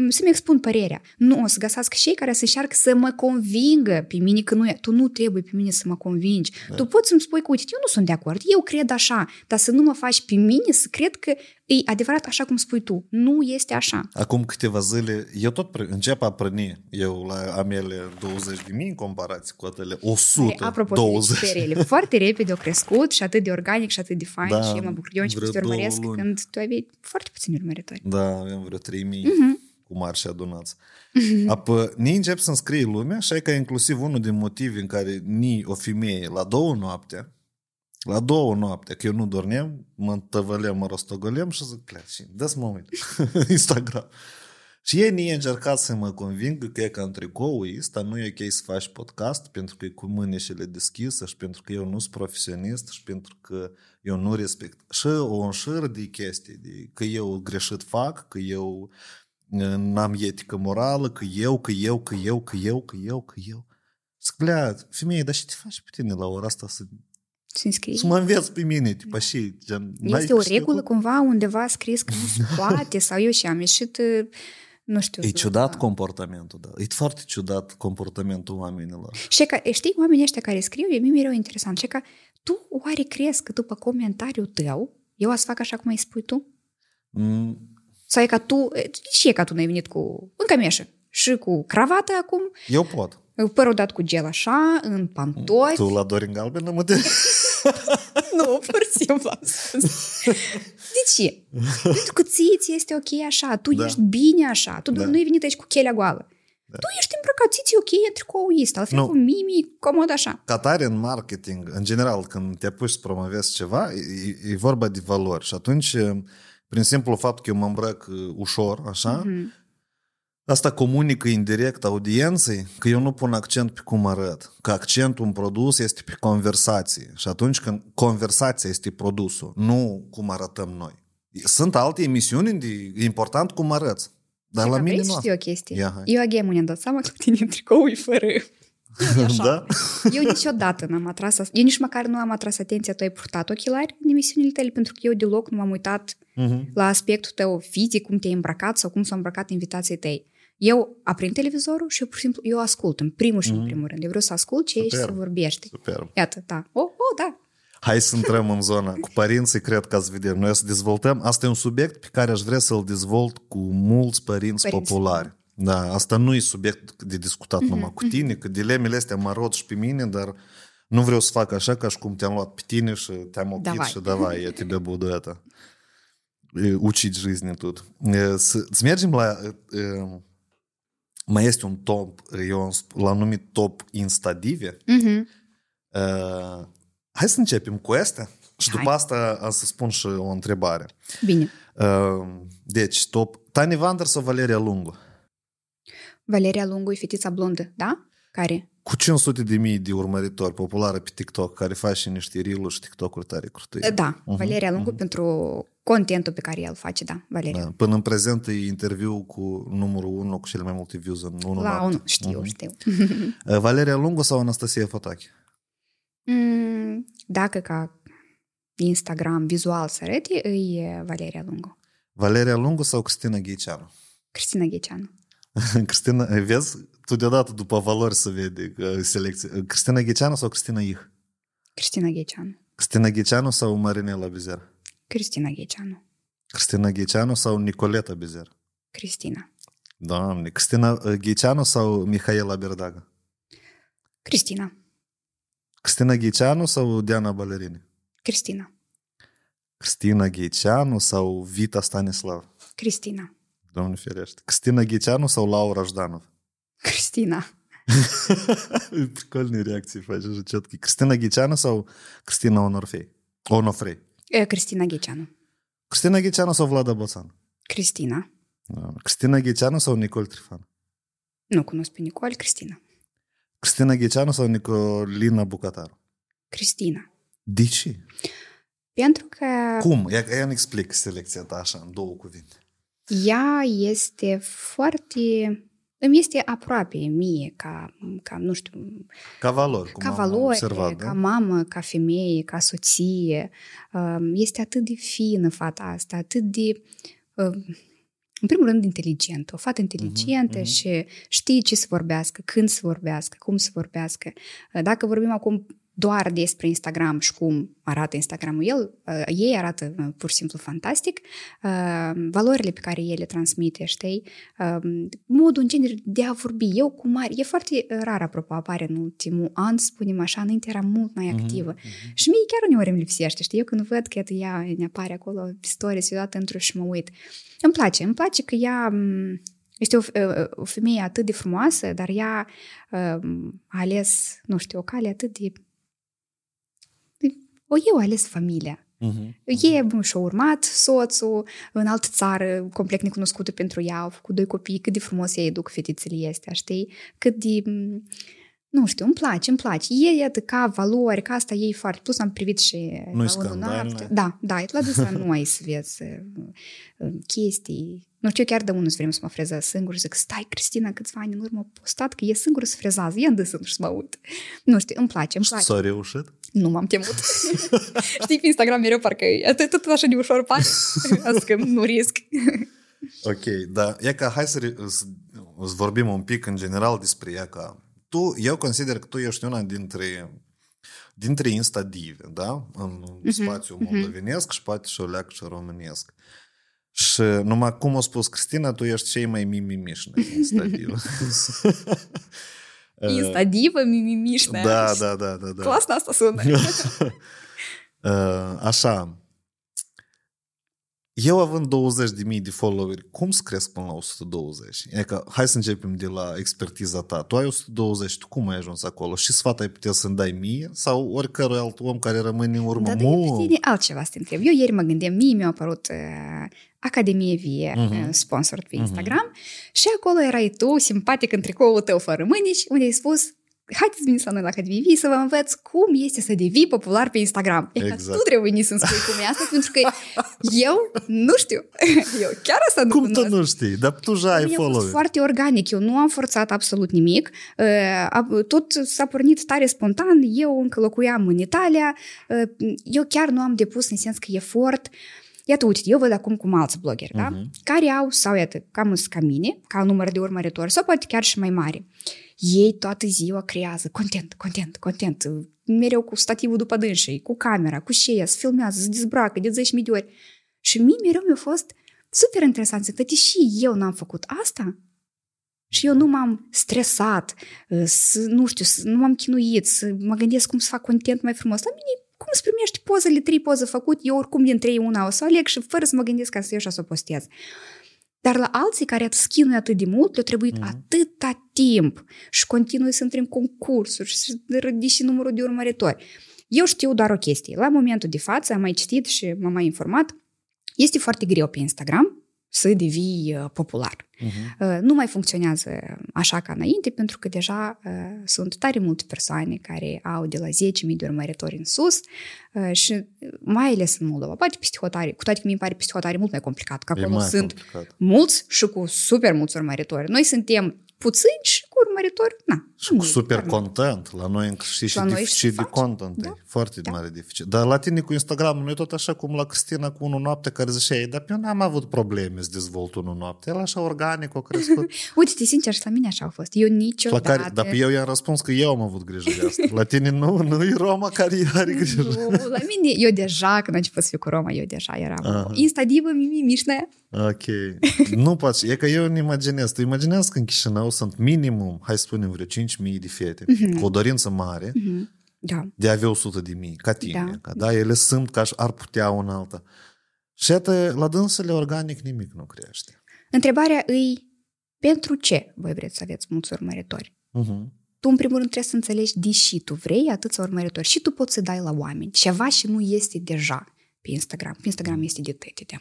să-mi expun părerea. Nu o să găsească cei care să încearcă să mă convingă pe mine că nu e. Tu nu trebuie pe mine să mă convingi. Da. Tu poți să-mi spui că, uite, eu nu sunt de acord, eu cred așa, dar să nu mă faci pe mine să cred că e adevărat așa cum spui tu. Nu este așa. Acum câteva zile, eu tot încep a prăni eu la amele 20 de mii în comparație cu atele 100 Apropo 20. de ele, foarte repede au crescut și atât de organic și atât de fain da, și eu mă bucur. Eu început să te urmăresc luni. când tu aveai foarte puțini urmăritori. Da, aveam vreo 3000 uh-huh. cu mari și adunați. Uh-huh. Apă, ni încep să-mi scrie lumea și că inclusiv unul din motivi în care ni o femeie la două noapte la două noapte, că eu nu dormeam, mă întăvălem, mă rostogolem și zic, plec și dă mă uit. Instagram. Și ei nie încercat să mă convingă că e ca în tricoul ăsta nu e ok să faci podcast pentru că e cu mâneșile deschise și pentru că eu nu sunt profesionist și pentru că eu nu respect. Și o înșir de chestii, de că eu greșit fac, că eu n-am etică morală, că eu, că eu, că eu, că eu, că eu, că eu. Zic, blea, femeie, dar ce te faci pe tine la ora asta să să înscrii. Să mă înveți pe mine, tipa, și gen... Este o regulă cumva undeva scris că nu se poate sau eu și am ieșit nu știu. E ciudat da. comportamentul, da. E foarte ciudat comportamentul oamenilor. Și că, știi, oamenii ăștia care scriu, e mereu interesant. Și că tu oare crezi că după comentariul tău, eu o să fac așa cum ai spui tu? Mm. Sau e ca tu, și e ca tu n-ai venit cu în cămeșă și cu cravată acum? Eu pot. Părul dat cu gel așa, în pantofi. Tu la Dorin Galben mă de... nu, pur și simplu De ce? Pentru că ție ți este ok așa, tu da. ești bine așa, tu da. nu ai venit aici cu chelea goală. Da. Tu ești îmbrăcat, ți ok în tricoul ăsta, al fi cu mimi, comod așa. Ca tare în marketing, în general, când te apuci să promovezi ceva, e, e vorba de valori și atunci, prin simplu fapt că eu mă îmbrăc ușor, așa, mm-hmm Asta comunică indirect audienței că eu nu pun accent pe cum arăt, că accentul în produs este pe conversație. Și atunci când conversația este produsul, nu cum arătăm noi. Sunt alte emisiuni unde e important cum arăți. Dar la mine nu. știu o chestie. Ia, eu agem mi-am dat seama că tine în tricou e fără Da? Eu niciodată n-am atras, eu nici măcar nu am atras atenția, tu ai purtat ochelari în emisiunile tale, pentru că eu deloc nu m-am uitat uh-huh. la aspectul tău fizic, cum te-ai îmbrăcat sau cum s-au îmbrăcat invitații tăi. Eu aprind televizorul și eu, pur și simplu, eu ascult în primul și mm. în mhm. primul rând. Eu vreau să ascult ce ești să vorbești. Super. Iată, da. O, oh, oh, da. Hai să intrăm în zona cu părinții, cred că să vedem. Noi să dezvoltăm. Asta e un subiect pe care aș vrea să-l dezvolt cu mulți părinți, părinți. populari. Da, asta nu e subiect de discutat mm-hmm. numai cu tine, că dilemele astea mă rod și pe mine, dar nu vreau să fac așa ca și cum te-am luat pe tine și te-am oprit давай. și давай, я тебя буду это учить жизни тут. Să mergem la mai este un top, eu l-am numit top instadive. Mm-hmm. Uh, hai să începem cu astea și hai. după asta am să spun și o întrebare. Bine. Uh, deci, top, Tani Vander sau Valeria Lungu? Valeria Lungu e fetița blondă, da? Care? Cu 500 de mii de urmăritori, populară pe TikTok, care face niște reel și TikTok-uri tare crutăi. Da, uh-huh. Valeria Lungu uh-huh. pentru contentul pe care el face, da, Valeria. Da. Până în prezent e interviu cu numărul 1 cu cele mai multe views în 1 La 1, știu, uh-huh. știu. Valeria Lungu sau Anastasia Fotache? Mm, dacă ca Instagram vizual să arăte, e Valeria Lungu. Valeria Lungu sau Cristina Ghiceanu? Cristina Ghiceanu. Cristina, vezi, tu deodată după valori să vede selecție. Cristina Ghiceanu sau Cristina Ih? Cristina Ghiceanu. Cristina Ghiceanu sau Marinela Bizer? Cristina Ghiceanu. Cristina Ghiceanu sau Nicoleta Bizer? Cristina. Doamne, Cristina Ghiceanu sau Mihaela Berdaga? Cristina. Cristina Ghiceanu sau Diana Balerini? Cristina. Cristina Ghiceanu sau Vita Stanislav? Cristina. Doamne ferește. Cristina Ghiceanu sau Laura Jdanov? Cristina. Прикольные реакции faci așa четкие. Cristina Ghiceanu sau Cristina Onofrei? Onofrei. Cristina Ghiceanu. Cristina Ghiceanu sau Vlada Boțan? Cristina. Cristina Ghiceanu sau Nicol Trifan? Nu cunosc pe Nicol, Cristina. Cristina Ghiceanu sau Nicolina Bucataru? Cristina. De ce? Pentru că... Cum? Ia, ia explic selecția ta așa, în două cuvinte. Ea este foarte îmi este aproape mie ca, ca nu știu... Ca valori, cum ca valori, observat, ca da? mamă, ca femeie, ca soție. Um, este atât de fină fata asta, atât de... Um, în primul rând, inteligentă. O fată inteligentă uh-huh, uh-huh. și știe ce să vorbească, când să vorbească, cum să vorbească. Dacă vorbim acum doar despre Instagram și cum arată Instagramul el, uh, ei arată uh, pur și simplu fantastic, uh, valorile pe care ele transmite, știi, modul în genere de a vorbi. Eu cu mari, e foarte rar, apropo, apare în ultimul an, spunem așa, înainte era mult mai mhm, activă. Mm-hmm. Și mie chiar uneori îmi lipsește, știi, eu când văd că ea ne apare acolo pe stories, eu dată într și mă uit. Îmi place, îmi place că ea este o, o femeie atât de frumoasă, dar ea a ales, nu știu, o cale atât de o eu ales familia. Mhm. E și-a urmat soțul în altă țară, complet necunoscută pentru ea, au făcut doi copii, cât de frumos ei educ fetițele astea, știi? Cât de... m, Nu știu, îmi place, îmi place. E, iată, ca valori, ca asta ei foarte... Plus am privit și... Nu-i la unul scandalne. noapte. Da, da, e la desa nu ai să vezi uh, uh, chestii. Nu știu, eu chiar de unul vrem să mă frezez singur și zic, stai, Cristina, câțiva ani în urmă a postat că e singur să frezează, e îndesă să mă uit. Nu știu, îmi place, îmi place. S-a reușit? Nu m-am temut. Știi, pe Instagram mereu parcă e atât, tot așa de ușor pare. Asta că nu risc. Ok, da. E ca hai să, re- să, să vorbim un pic în general despre ea ca... Tu, eu consider că tu ești una dintre dintre instadive, da? În spațiul moldovenesc și poate și oleac și românesc. Și numai cum a spus Cristina, tu ești cei mai mimimișni instadiv. Instadivă, mimimișnă. da, da, da, da, da. Clasna asta sună. Uh, Așa. Eu având 20 de mii de followeri, cum să cresc până la 120? Adică, hai să începem de la expertiza ta. Tu ai 120, tu cum ai ajuns acolo? Și sfat ai putea să-mi dai mie? Sau oricărui alt om care rămâne în urmă Da, dar eu pe mult? tine altceva să te întreb. Eu ieri mă gândeam, mie mi-a apărut uh, Academie Vie, Mhm. uh, sponsored pe Instagram, și acolo erai tu, simpatic, în tricoul tău fără mânici, unde ai spus haideți veniți la noi la Academie Vie să vă învăț cum este să devii popular pe Instagram. E Exact. exact. tu trebuie să-mi spui cum e asta, pentru că eu nu știu. Eu chiar asta nu Cum cunosc. tu nu știi? Dar tu deja ai Mie a fost followeri. foarte organic, eu nu am forțat absolut nimic, Uh, a- tot s-a pornit tare spontan, eu încă locuiam în Italia, uh, eu chiar nu am depus în sens că efort. Iată, uite, eu văd acum cum alți blogeri, da? Mhm. Care au, sau iată, cam îs ca mine, ca număr de urmăritori, sau poate chiar și mai mare. Ei toată ziua creează content, content, content, mereu cu stativul după dânsii, cu camera, cu șeia, se filmează, se dezbracă de 10.000 de ori. Și mie mereu mi-a fost super interesant, zic, tăti, și eu n-am făcut asta? Și eu nu m-am stresat, uh, să, nu știu, să, nu m-am chinuit, să mă gândesc cum să fac content mai frumos. La mine, cum îți primești pozele, trei poze făcut, eu oricum din trei una o să aleg și fără să mă gândesc ca să iau și să o postez. Dar la alții care atât schinuie atât de mult, le-a trebuit mm-hmm. atâta timp și continui să intre în concursuri și să ridici numărul de urmăritori. Eu știu doar o chestie. La momentul de față am mai citit și m-am mai informat. Este foarte greu pe Instagram să devii uh, popular. Mhm. Uh, Nu mai funcționează așa ca înainte, pentru că deja uh, sunt tare multe persoane care au de la 10.000 de urmăritori în sus uh, și uh, mai ales în Moldova, poate peste hotare, cu toate că mi pare peste hotare mult mai complicat, că E acolo mai sunt complicat. mulți și cu super mulți urmăritori. Noi suntem puțini și cu urmăritori, na. Și cu nu, super chiar nu. content. La noi încă și, și La noi deficit se de face. content. Da. E foarte Da. mare deficit. Dar la tine cu Instagram nu e tot așa cum la Cristina cu unul noapte care zicea ei, dar eu n-am avut probleme să dezvolt unul noapte. El așa organic a crescut. Uite-te, sincer, și la mine așa a fost. Eu la niciodată... care, dar pe eu i-am răspuns că eu am avut grijă de asta. La tine nu, nu e Roma care are grijă. Nu, la mine, eu deja, când a început să fiu cu Roma, eu deja eram Aha. instadivă, mimi-mișnă. Ok. Nu poți. E că eu îmi imaginez. Tu imaginează că în Chișinău sunt minimum, hai să spunem, vreo 5.000 de fete cu o dorință mare Da. de a avea 100 de mii, ca tine. Da. Ca, da, ele sunt ca și ar putea una alta. Și iată, la dânsele organic nimic nu crește. Întrebarea îi, pentru ce voi vreți să aveți mulți urmăritori? Uh-huh. Tu, în primul rând, trebuie să înțelegi de și tu vrei atâția urmăritori și tu poți să dai la oameni. Ceva și nu este deja pe Instagram. Pe Instagram este de tăte de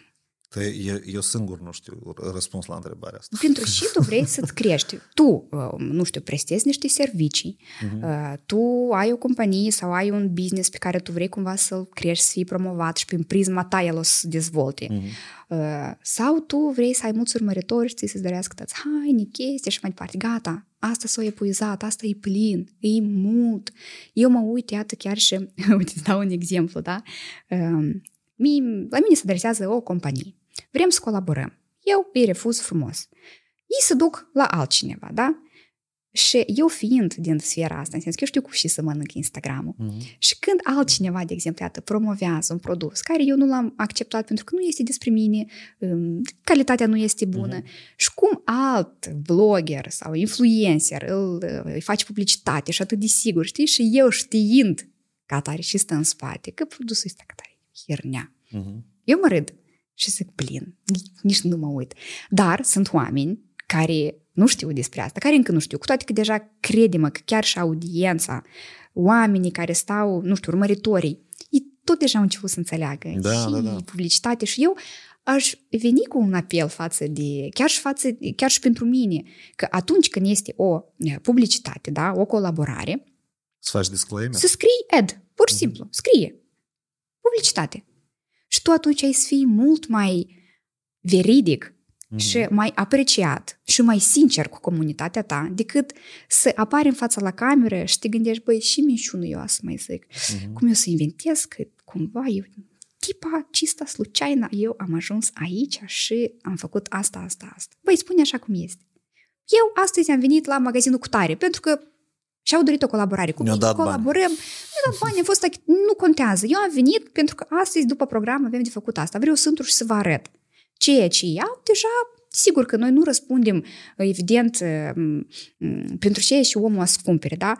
Eu, eu singur nu știu răspuns la întrebarea asta. Pentru și tu vrei să-ți crești. Tu, uh, nu știu, prestezi niște servicii, uh, tu ai o companie sau ai un business pe care tu vrei cumva să-l crești, să fii promovat și prin prisma ta el o să se dezvolte. Uh, Sau tu vrei să ai mulți urmăritori și ți să-ți dorească tăți haine, chestii și mai departe. Gata, asta s-a epuizat, asta e plin, e mult. Eu mă uit, iată, chiar și, uite, îți dau un exemplu, da? Um, mie, la mine se adresează o companie. Vrem să colaborăm. Eu îi refuz frumos. Ei se duc la altcineva, da? Și eu fiind din sfera asta, în sens că eu știu cum și să mănânc Instagram-ul. Mm-hmm. Și când altcineva, de exemplu, iată, promovează un produs care eu nu l-am acceptat pentru că nu este despre mine, um, calitatea nu este bună, mm-hmm. și cum alt blogger sau influencer îl, îi face publicitate și atât de sigur, știi? Și eu știind că atare și stă în spate, că produsul ăsta că tare hernea. Mm-hmm. Eu mă râd și zic, plin, nici nu mă uit. Dar sunt oameni care nu știu despre asta, care încă nu știu, cu toate că deja crede-mă că chiar și audiența, oamenii care stau, nu știu, urmăritorii, ei tot deja au început să înțeleagă Da, și da, da. publicitate și eu aș veni cu un apel față de, chiar și, față, chiar și pentru mine, că atunci când este o eh, publicitate, da, o colaborare, Să faci disclaimer? să scrii ad, pur Mhm. și simplu, scrie. Publicitate. Și tu atunci ai să fii mult mai veridic Mhm. și mai apreciat și mai sincer cu comunitatea ta decât să apari în fața la cameră și te gândești, băi, și minciună eu să mai zic. Mhm. Cum eu să inventez că cumva eu tipa cista sluceaina, eu am ajuns aici și am făcut asta, asta, asta. Băi, spune așa cum este. Eu astăzi am venit la magazinul cu tare, pentru că și-au dorit o colaborare cu Ne-au mine. dat bani. Colaborăm. Ne-au dat bani, a fost, ach- nu contează. Eu am venit pentru că astăzi, după program, avem de făcut asta. Vreau să intru și să vă arăt. Ceea ce iau, deja, sigur că noi nu răspundem, evident, m, m, pentru ce și omul a să cumpere, da?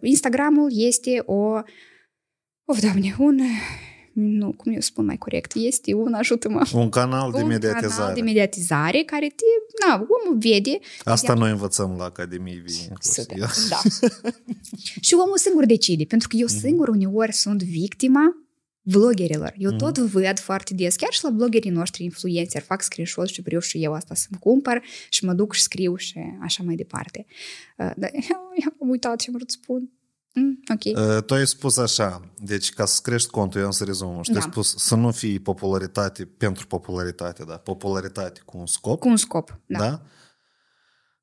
Instagramul este o... Of, doamne, un... Nu, cum eu spun mai corect, este un, ajută-mă, Un canal de un mediatizare. canal de mediatizare care te, na, omul vede Asta noi învățăm la Academie Vie. Super, inclusiv. da. și omul singur decide, pentru că eu Mhm. singur uneori sunt victima vloggerilor. Eu Mhm. tot văd foarte des, chiar și la bloggerii noștri influencer, fac screenshot și vreau și eu asta să-mi cumpăr și mă duc și scriu și așa mai departe. Uh, Dar eu am uitat ce am vrut să spun. Mm, ok. Uh, Tu ai spus așa, deci ca să crești contul, eu am să rezum, și tu ai Da. spus să nu fii popularitate pentru popularitate, da, popularitate cu un scop, Cu un scop. Da. da?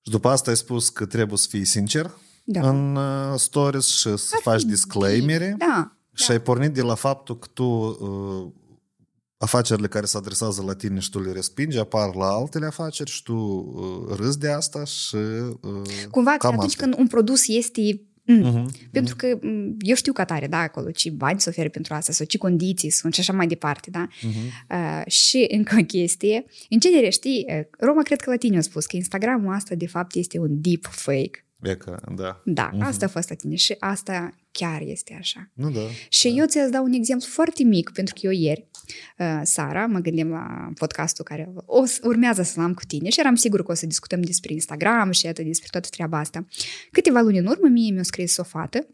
Și după asta ai spus că trebuie să fii sincer Da. în uh, stories și să Ar faci fi disclaimere Da. și ai pornit de la faptul că tu uh, afacerile care se adresează la tine și tu le respingi, apar la altele afaceri și tu uh, râzi de asta și uh, Cumva că cam atunci asta. când un produs este Mm. Mhm. Pentru că m, eu știu că tare, da, acolo, ce bani se oferă pentru asta, sau ce condiții sunt și așa mai departe, da? Mhm. Uh, și încă o chestie, în genere, știi, uh, Roma cred că la tine a spus că Instagramul asta de fapt este un deep fake. E că, da. Da, Mhm. asta a fost la tine și asta chiar este așa. Nu, da. Și eu ți-aș da un exemplu foarte mic, pentru că eu ieri, uh, Sara, mă gândim la podcastul care o, să- urmează să-l am cu tine și eram sigur că o să discutăm despre Instagram și atât despre toată treaba asta. Câteva luni în urmă, mie mi-a scris o fată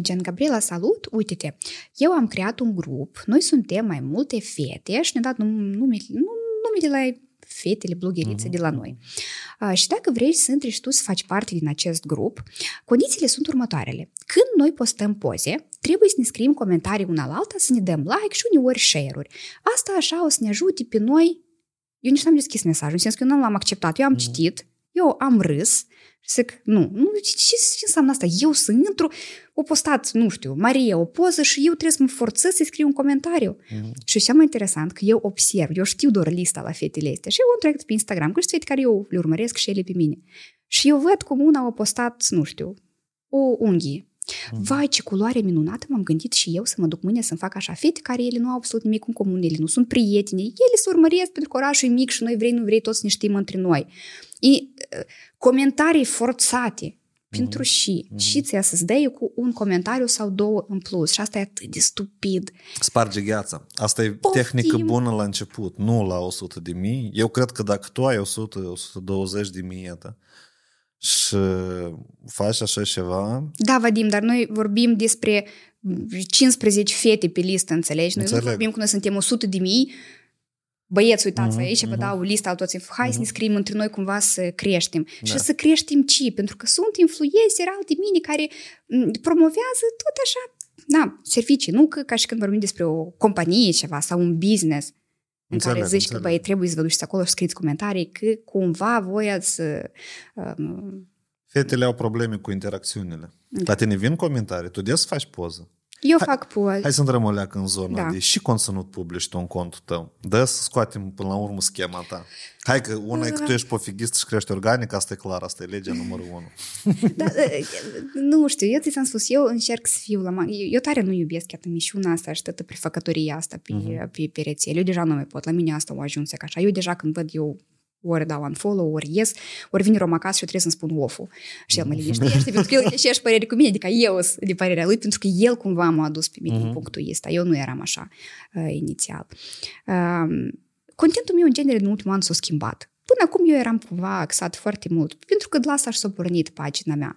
Gen, Gabriela, salut, uite-te, eu am creat un grup, noi suntem mai multe fete și ne-a dat num- numele, nu- numele la fetele blogherițe Mhm. de la noi. Uh, și dacă vrei să intri și tu să faci parte din acest grup, condițiile sunt următoarele. Când noi postăm poze, trebuie să ne scriem comentarii una la alta, să ne dăm like și uneori share-uri. Asta așa o să ne ajute pe noi. Eu nici n-am deschis mesajul, în sens că eu nu l-am acceptat. Eu am Mhm. citit, eu am râs și zic, nu, nu ce, ce, ce înseamnă asta? Eu să intru, o postat, nu știu, Maria o poză și eu trebuie să mă forțez să scriu un comentariu. Mhm. Și cea mai interesant că eu observ, eu știu doar lista la fetele astea și eu am trecut pe Instagram, că sunt fete care eu le urmăresc și ele pe mine. Și eu văd cum una a postat, nu știu, o unghie. Vai, ce culoare minunată, m-am gândit și eu să mă duc mâine să-mi fac așa fete care ele nu au absolut nimic în comun, ele nu sunt prieteni, ele se urmăresc pentru că orașul e mic și noi vrei, nu vrei, toți ne știm între noi. E, uh, comentarii forțate, pentru și. Și ți să-ți dai cu un comentariu sau două în plus. Și asta e atât de stupid. Sparge gheața. Asta e Poftim. tehnică bună la început, nu la 100 de mii. Eu cred că dacă tu ai 100, 120 de mii, iată, și faci așa ceva, Da, Vadim, dar noi vorbim despre 15 fete pe listă, înțelegi? Noi Înțeleg. nu vorbim când noi suntem 100 de mii, Băieți, uitați, Mhm, aici vă mhm. dau lista al toți. Hai să ne scriem între noi cumva să creștem. Da. Și să creștem ce? Pentru că sunt influenceri alte mini care m, promovează tot așa, na, servicii. Nu că ca și când vorbim despre o companie ceva sau un business în Înțeleg, care zici înțeleg. că băi, trebuie să vă duceți acolo și scrieți comentarii că cumva voi ați um, fetele au probleme cu interacțiunile. Da. La tine vin comentarii, tu des faci poză. Eu fac poze. Hai să intrăm o leacă în zona Da. de și conținut publici tu în contul tău. Dă să scoatem până la urmă schema ta. Hai că una e că tu ești pofigist și crești organic, asta e clar, asta e legea numărul unu. Da, nu știu, eu ți-am spus, eu încerc să fiu la... ma- Eu, eu tare nu iubesc iată misiunea asta și toată prefăcătoria asta pe, uh-huh. pe, pe rețele. Eu deja nu mai pot, la mine asta o ajuns ca așa. Eu deja când văd eu ori dau unfollow, ori ies, ori vine Roma acasă și eu trebuie să-mi spun off Și el mă liniștește, pentru că el e și părere cu mine, adică eu sunt de părerea lui, pentru că el cumva m-a adus pe mine uh-huh. în punctul ăsta. Eu nu eram așa uh, inițial. Uh, contentul meu, în genere, în ultimul an s-a schimbat. Până acum eu eram cumva axat foarte mult, pentru că de la asta și s-a pornit pagina mea.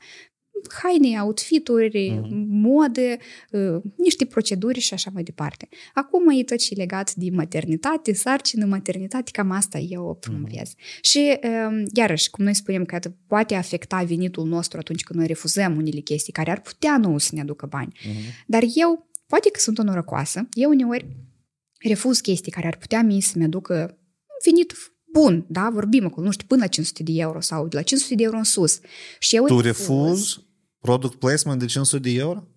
Haine, outfituri, uh-huh. mode, uh, niște proceduri și așa mai departe. Acum e tot și legat de maternitate, sarcină, maternitate, cam asta eu o promovez. Uh-huh. Și uh, iarăși, cum noi spunem că poate afecta venitul nostru atunci când noi refuzăm unele chestii care ar putea nou să ne aducă bani. Uh-huh. Dar eu, poate că sunt o norocoasă, eu uneori refuz chestii care ar putea mie să-mi aducă venit bun, da, vorbim acolo, nu știu, până la 500 de euro sau de la 500 de euro în sus. Și eu tu refuzi product placement de 500 de euro?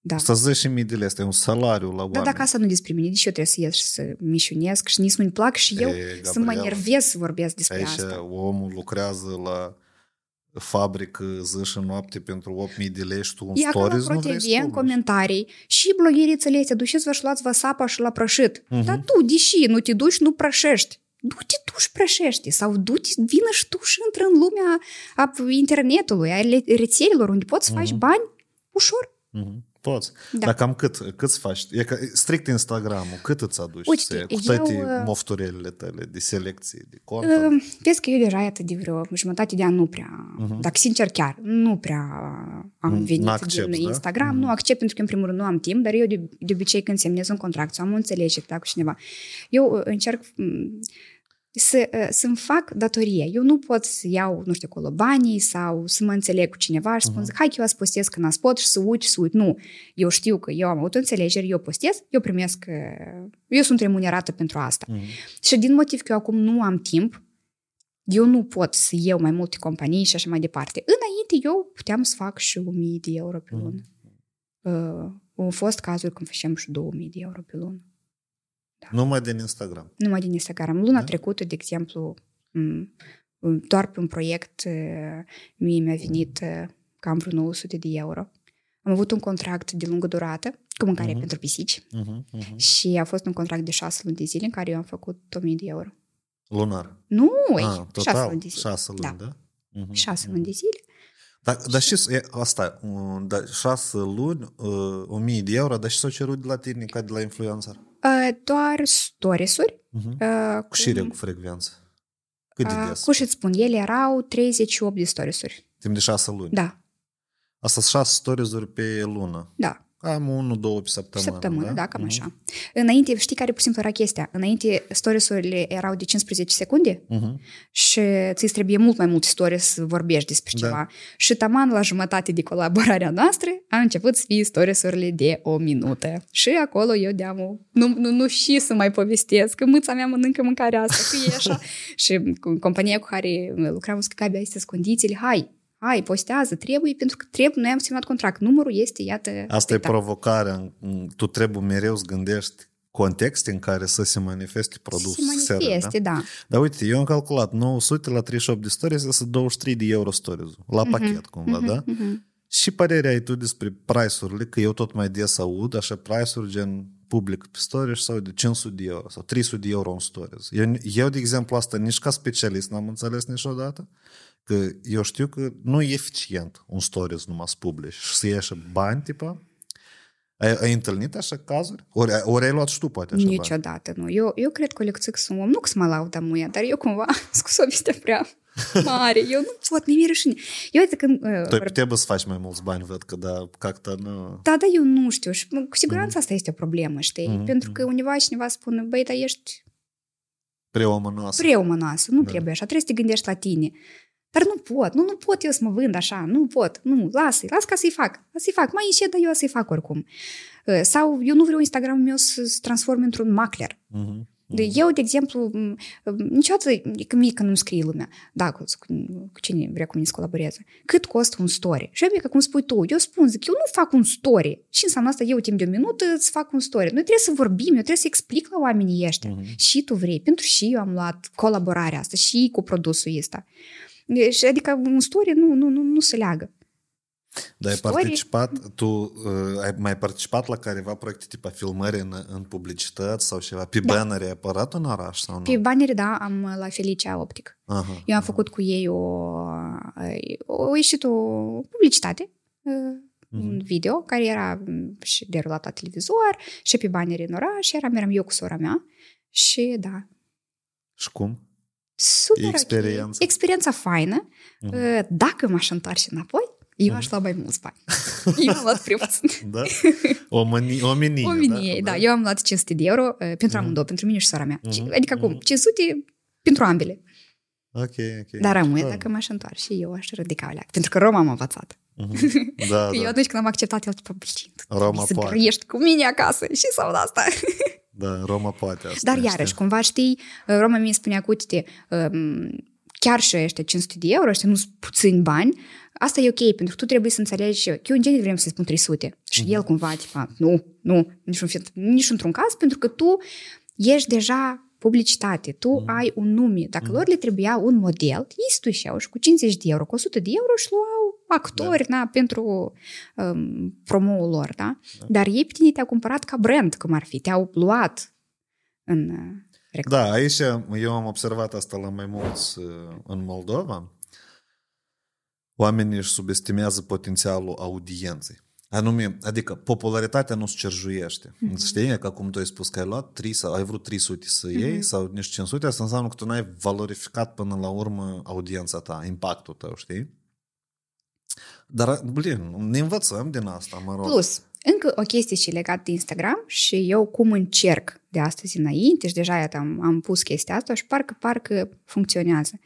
Da. Să zici și mii de lei, este un salariu la oameni. Da, dacă asta nu despre mine, deci eu trebuie să ies și să mișunesc și nici nu-mi plac și eu Ei, să mă Gabriela, nervez să vorbesc despre Aici asta. omul lucrează la fabrică zi și noapte pentru 8.000 de lei și tu un E acolo stories nu pro vrei TV, să în publici. comentarii și blogherițele astea, duceți-vă și luați-vă sapa și la prășit. Mhm. Dar tu, deși nu te duci, nu prășești. Du-te tu și prășește sau du-te, vină și tu și intră în lumea a internetului, a le- rețelelor, unde poți să faci bani ușor. Mhm. Poți. Da. Dar cam cât, cât faci? E ca, strict Instagram-ul, cât îți aduci Uite, să- cu eu, toate uh, mofturelele tale de selecție, de content? Uh, Vezi că eu deja iată de vreo jumătate de an nu prea, Mhm. dacă sincer chiar, nu prea am Mm, venit n-accepti, din da? Instagram. Mhm. Nu accept pentru că în primul rând nu am timp, dar eu de, de obicei când semnez un contract sau am o înțelegere da, cu cineva, eu uh, încerc mm, să, uh, să-mi fac datorie. Eu nu pot să iau, nu știu, acolo banii sau să mă înțeleg cu cineva și să spun, Mhm. hai că eu azi postez când azi pot și să uit și să uit. Nu. Eu știu că eu am avut o înțelegere, eu postez, eu primesc, uh, eu sunt remunerată pentru asta. Mhm. Și din motiv că eu acum nu am timp, eu nu pot să iau mai multe companii și așa mai departe. Înainte eu puteam să fac și 1000 de euro pe lună. Uh, au fost cazuri când făceam și 2000 de euro pe lună. Numai din Instagram. Numai din Instagram. Luna Da? trecută, de exemplu, m, doar pe un proiect uh, mie mi-a venit uh, cam vreo 900 de euro. Am avut un contract de lungă durată cu mâncare Mhm. pentru pisici Mhm, mhm. și a fost un contract de 6 luni de zile în care eu am făcut 1000 de euro. Lunar. Nu, ei, Ah, 6 total, luni de zile. șase luni, Da. da? Mhm, șase mhm. luni de zile. Dar, dar și e, asta, uh, da, șase luni, uh, o mie de euro, dar și s-au cerut de la tine ca de la influencer. Uh, doar storiesuri. Uh-huh. Uh, Cu șire cu frecvență. Cât de uh, des? cum să-ți spun, ele erau 38 de storiesuri. Timp de șase luni. Da, Asta sunt șase stories pe lună. da. Cam unul, două pe săptămână. Săptămână, da, da cam Mhm. așa. Înainte, știi care pur și simplu era chestia? Înainte storiesurile erau de 15 secunde Mhm. și ți trebuie mult mai multe stories să vorbești despre Da. ceva. Și taman la jumătate de colaborarea noastră a început să fie storiesurile de o minută. Și acolo eu deam nu, nu, nu și să mai povestesc, că mâța mea mănâncă mâncarea asta, că e așa. și cu compania cu care lucram, zic, Gabi, astea sunt condițiile, hai, hai, postează, trebuie, pentru că trebuie, noi am semnat contract, numărul este, iată, Asta e spectacol. provocarea. Tu trebuie mereu să gândești contexte în care să se manifeste produsul. se manifeste, da. Dar uite, eu am calculat 900 la 38 de stories, este 23 de euro stories la pachet cumva, da? Mhm. Și părerea ai tu despre price-urile, că eu tot mai des aud așa price-uri gen public pe stories sau de 500 de euro sau 300 de euro în stories. Eu, eu, de exemplu, asta nici ca specialist n-am înțeles niciodată, Că eu știu că nu e eficient un stories numai să publici și să ieși bani, tipă. ai, ai întâlnit așa cazuri? Ori, ori ai luat și tu, poate, așa Niciodată, bani? nu. Eu, eu cred că lecțic sunt om. Nu că mă laudă muia, dar eu cumva sunt o veste prea mare. Eu nu pot, mi-e rușine. Eu uite când... Uh, tu trebuie să faci mai mulți bani, văd că da, cacta nu... Da, da, eu nu știu. Și cu siguranță mm. asta este o problemă, știi? Mm. Pentru că mm-hmm. undeva cineva spune, băi, dar ești... Preomănoasă. Preomănoasă, nu da. trebuie așa. Trebuie să te gândești la tine. Dar nu pot, nu, nu pot eu să mă vând așa, nu pot, nu, lasă las ca să-i fac, să-i fac, mai încet, dar eu să-i fac oricum. Uh, Sau eu nu vreau Instagramul meu să se transforme într-un macler. Mhm. De, eu, de exemplu, m, niciodată, că mie când îmi scrie lumea, da, cu, cu cine vrea cu mine să colaboreze, cât costă un story? Și eu, că cum spui tu, eu spun, zic, eu nu fac un story. Și înseamnă asta, eu timp de o minută îți fac un story. Noi trebuie să vorbim, eu trebuie să explic la oamenii ăștia. Mhm. Și tu vrei, pentru și eu am luat colaborarea asta, și cu produsul ăsta. Deci, adică un story nu, nu, nu, nu se leagă. Dar ai Story? participat, tu uh, ai mai participat la careva proiecte tipa filmări în, în publicități sau ceva? Pe Da. bannere ai apărat în oraș sau nu? Pe banere, da, am la Felicia Optic. Aha. Eu am făcut cu ei o, o ieșit o publicitate, uh, un video care era m, și derulat la televizor și pe banere în oraș, eram, eram eu cu sora mea și da, Și cum? Super ok. Experiența. Experiența faină. Mhm. Uh, Dacă m-aș întoarce înapoi, Eu aș lua mai mulți bani. Eu am luat prea puțin. Da? O, mânie, o menie, O menie, da. Eu am luat 500 de euro uh, pentru amândouă, pentru mine și sora mea. Mhm. Adică acum, 500 pentru ambele. Ok, ok. Dar rămâne Da. dacă m-aș întoarce și eu aș ridica o leacă. Pentru că Roma am învățat. Mhm. Da, Că eu da. atunci când am acceptat, el tipo, blin, tu Roma trebuie să poate. grăiești cu mine acasă și sau de asta. Da, Roma poate asta. Dar știi? iarăși, cumva știi, Roma mi spunea cu uite, um, chiar și ăștia 500 de euro, ăștia nu sunt puțini bani, asta e ok, pentru că tu trebuie să înțelegi că eu în genere vrem să spun 300 și Mhm. el cumva, tipa, nu, nu, niciun, fel- nici într-un caz, pentru că tu ești deja publicitate, tu Mhm. ai un nume. Dacă lor le trebuia un model, ei stușeau și cu 50 de euro, cu 100 de euro și luau actori na, pentru um, promo-ul lor, da? Dar ei pe tine te-au cumpărat ca brand, cum ar fi, te-au luat în uh, reclamă. Da, aici eu am observat asta la mai mulți uh, în Moldova. Oamenii își subestimează potențialul audienței. Anume, adică popularitatea nu se cerjuiește. Mhm. Mm-hmm. Știi, că acum tu ai spus că ai luat 3 sau ai vrut 300 să iei Mhm. sau nici 500, asta înseamnă că tu n-ai valorificat până la urmă audiența ta, impactul tău, știi? Dar, blin, ne învățăm din asta, mă rog. Plus, încă o chestie și legată de Instagram și eu cum încerc de astăzi înainte și deja iată, am, am pus chestia asta și parcă, parcă funcționează.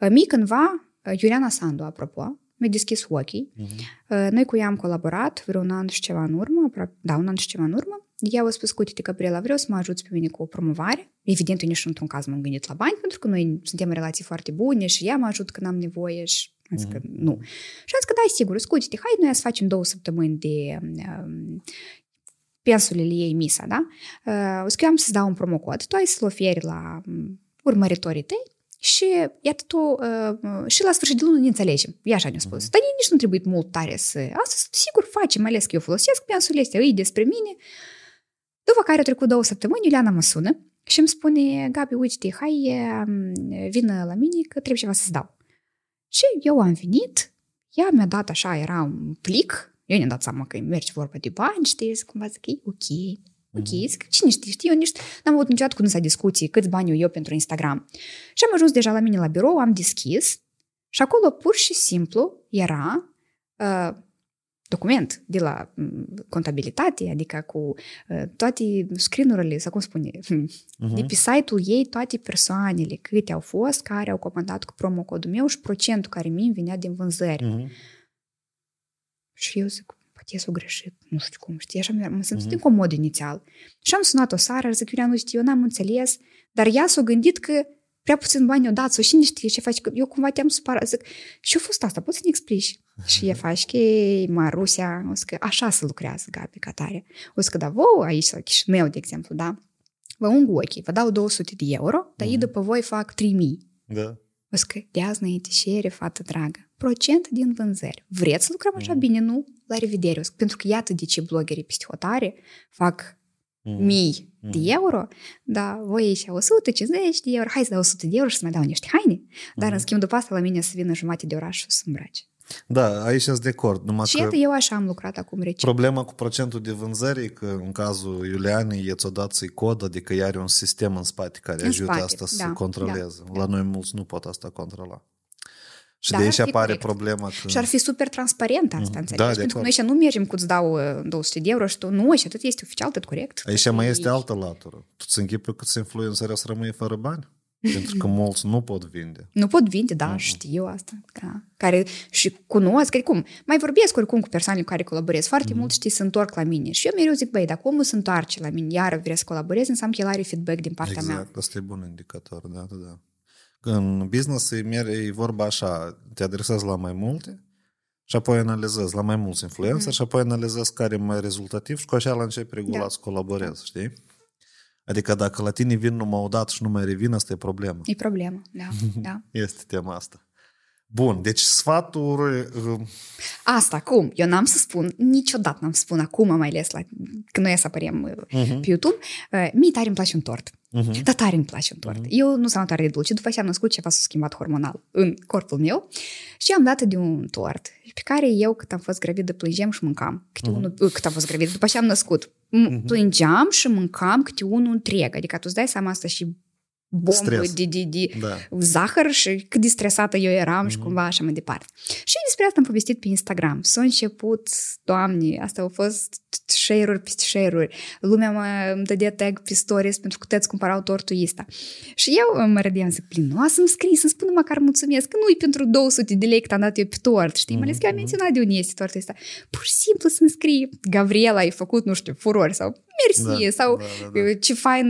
Uh, Mie cândva, uh, Iuliana Sandu, apropo, mi-a deschis ochii. Mhm. Uh, Noi cu ea am colaborat vreo un an și ceva în urmă, apro- da, un an și ceva în urmă. Ea a spus, uite, Gabriela, vreau să mă ajuți pe mine cu o promovare. Evident, eu nici într-un caz m-am gândit la bani, pentru că noi suntem în relații foarte bune și ea mă ajută când am nevoie și am zis că nu. Și am zis că da, sigur, uite, hai noi să facem două săptămâni de um, pensulele ei misa, da? Uh, o să că eu am să-ți dau un promocod, tu ai să-l oferi la um, urmăritorii tăi și iată tu, uh, și la sfârșit de lună ne înțelegem. Ea așa ne-a spus. Dar nici nu trebuie mult tare să... Asta sigur face, mai ales că eu folosesc pensulele astea, îi despre mine. După care au trecut două săptămâni, Iuliana mă sună și îmi spune, Gabi, uite, hai, um, vină la mine că trebuie ceva să-ți dau. Și eu am venit, ea mi-a dat așa, era un plic, eu ne-am dat seama că îi merge vorba de bani, știi, zic, cumva zic, e ok, ok, zic, cine știe, știi, eu nici n-am avut niciodată cu dânsa discuții câți bani eu, eu pentru Instagram. Și am ajuns deja la mine la birou, am deschis și acolo pur și simplu era uh, document de la mm, contabilitate, adică cu uh, toate screen-urile, sau cum spune, Mhm. de pe site-ul ei toate persoanele, câte au fost, care au comandat cu promocodul meu și procentul care mi venea din vânzări. Mhm. Și eu zic, poate s-o greșit, nu știu cum, știi, așa mi- mă simt incomod inițial. Și am sunat-o Sara, zic, Iulian, uite, eu n-am înțeles, dar ea s-a gândit că prea puțin bani o dat, sau și nu știe ce faci, că eu cumva te-am supărat, zic, și a fost asta, poți să ne explici? Și e faci că Marusia, o să că așa se lucrează, Gabi, ca tare. O să că da, vouă aici, la Chișinău, de exemplu, da, vă ung ochii, vă dau 200 de euro, dar ei după voi fac 3000. Da. O să că de azi înainte șere, fată dragă. Procent din vânzări. Vreți să lucrăm așa bine? Nu? La revedere. O să- Pentru că iată de ce bloggerii psihotare fac Mhm. mii de euro, dar voi aici 150 de euro, hai să dau 100 de euro și să mai dau niște haine. Dar în schimb după asta la mine să vină jumate de oraș și să îmbrace. Da, aici sunt de acord. Numai Și că iată, eu așa am lucrat acum recent. problema cu procentul de vânzări e că în cazul Iulianei e ți-o dat să-i cod, adică ea are un sistem în spate care În ajută spate, asta să da, controleze. da, La noi mulți nu pot asta controla. Și Dar de ar aici fi apare corect. problema că... Și ar fi super transparent asta, Mhm. înțelegi? Da, de Pentru că acord. noi așa nu mergem cu îți dau uh, 200 de euro și tu nu, și atât este oficial, tot corect. Aici Tot mai e- este altă latură. Tu ți închipui câți influenceri o să rămâie fără bani? Pentru că mulți nu pot vinde. Nu pot vinde, da, Mhm. știu asta. Da. Care și cunosc, adică cum, mai vorbesc oricum cu persoanele cu care colaborez foarte Mhm. mult, știi, se întorc la mine. Și eu mereu zic, băi, dacă omul se întoarce la mine, iară vrea să colaboreze, înseamnă că el are feedback din partea mea. Exact, asta e bun indicator, da, da, da. În business e, mere, e vorba așa, te adresezi la mai multe și apoi analizezi la mai mulți influencer Mhm. și apoi analizezi care e mai rezultativ și cu așa la începi regulat Da. să colaborezi, știi? Adică dacă la tine vin numai o dată și nu mai revin, asta e problemă. E problemă, da, da. Este tema asta. Bun, deci sfaturi... uh, Asta, cum? Eu n-am să spun, niciodată n-am să spun acum, mai ales la, când noi să apărem uh, Mhm. pe YouTube, uh, mie tare îmi place un tort. Mhm. Dar tare îmi place un tort. Eu nu sunt tare de dulce. După ce am născut, ceva s-a schimbat hormonal în corpul meu și am dat de un tort pe care eu, cât am fost gravidă, plângeam și mâncam. Câte Mhm. unul, cât am fost gravidă, după ce am născut. M- Plângeam și mâncam câte unul întreg. Adică tu îți dai seama asta și bombă Stres. de, de, de Da. zahăr și cât de stresată eu eram și Mhm. cumva așa mai departe. Și despre despre asta am povestit pe Instagram. S-a început, doamne, asta au fost share-uri peste share-uri. Lumea mă îmi dădea tag pe stories pentru că tăți cumpărau tortul ăsta. Și eu mă râdeam, zic, plin, nu să-mi scrii, să spun măcar mulțumesc, că nu-i pentru 200 de lei cât am dat eu pe tort, știi? Mai ales că am menționat de unde este tortul ăsta. Pur și simplu să-mi scrii, Gabriela, ai făcut, nu știu, furori sau mersi, da, sau da, da, da. ce fain,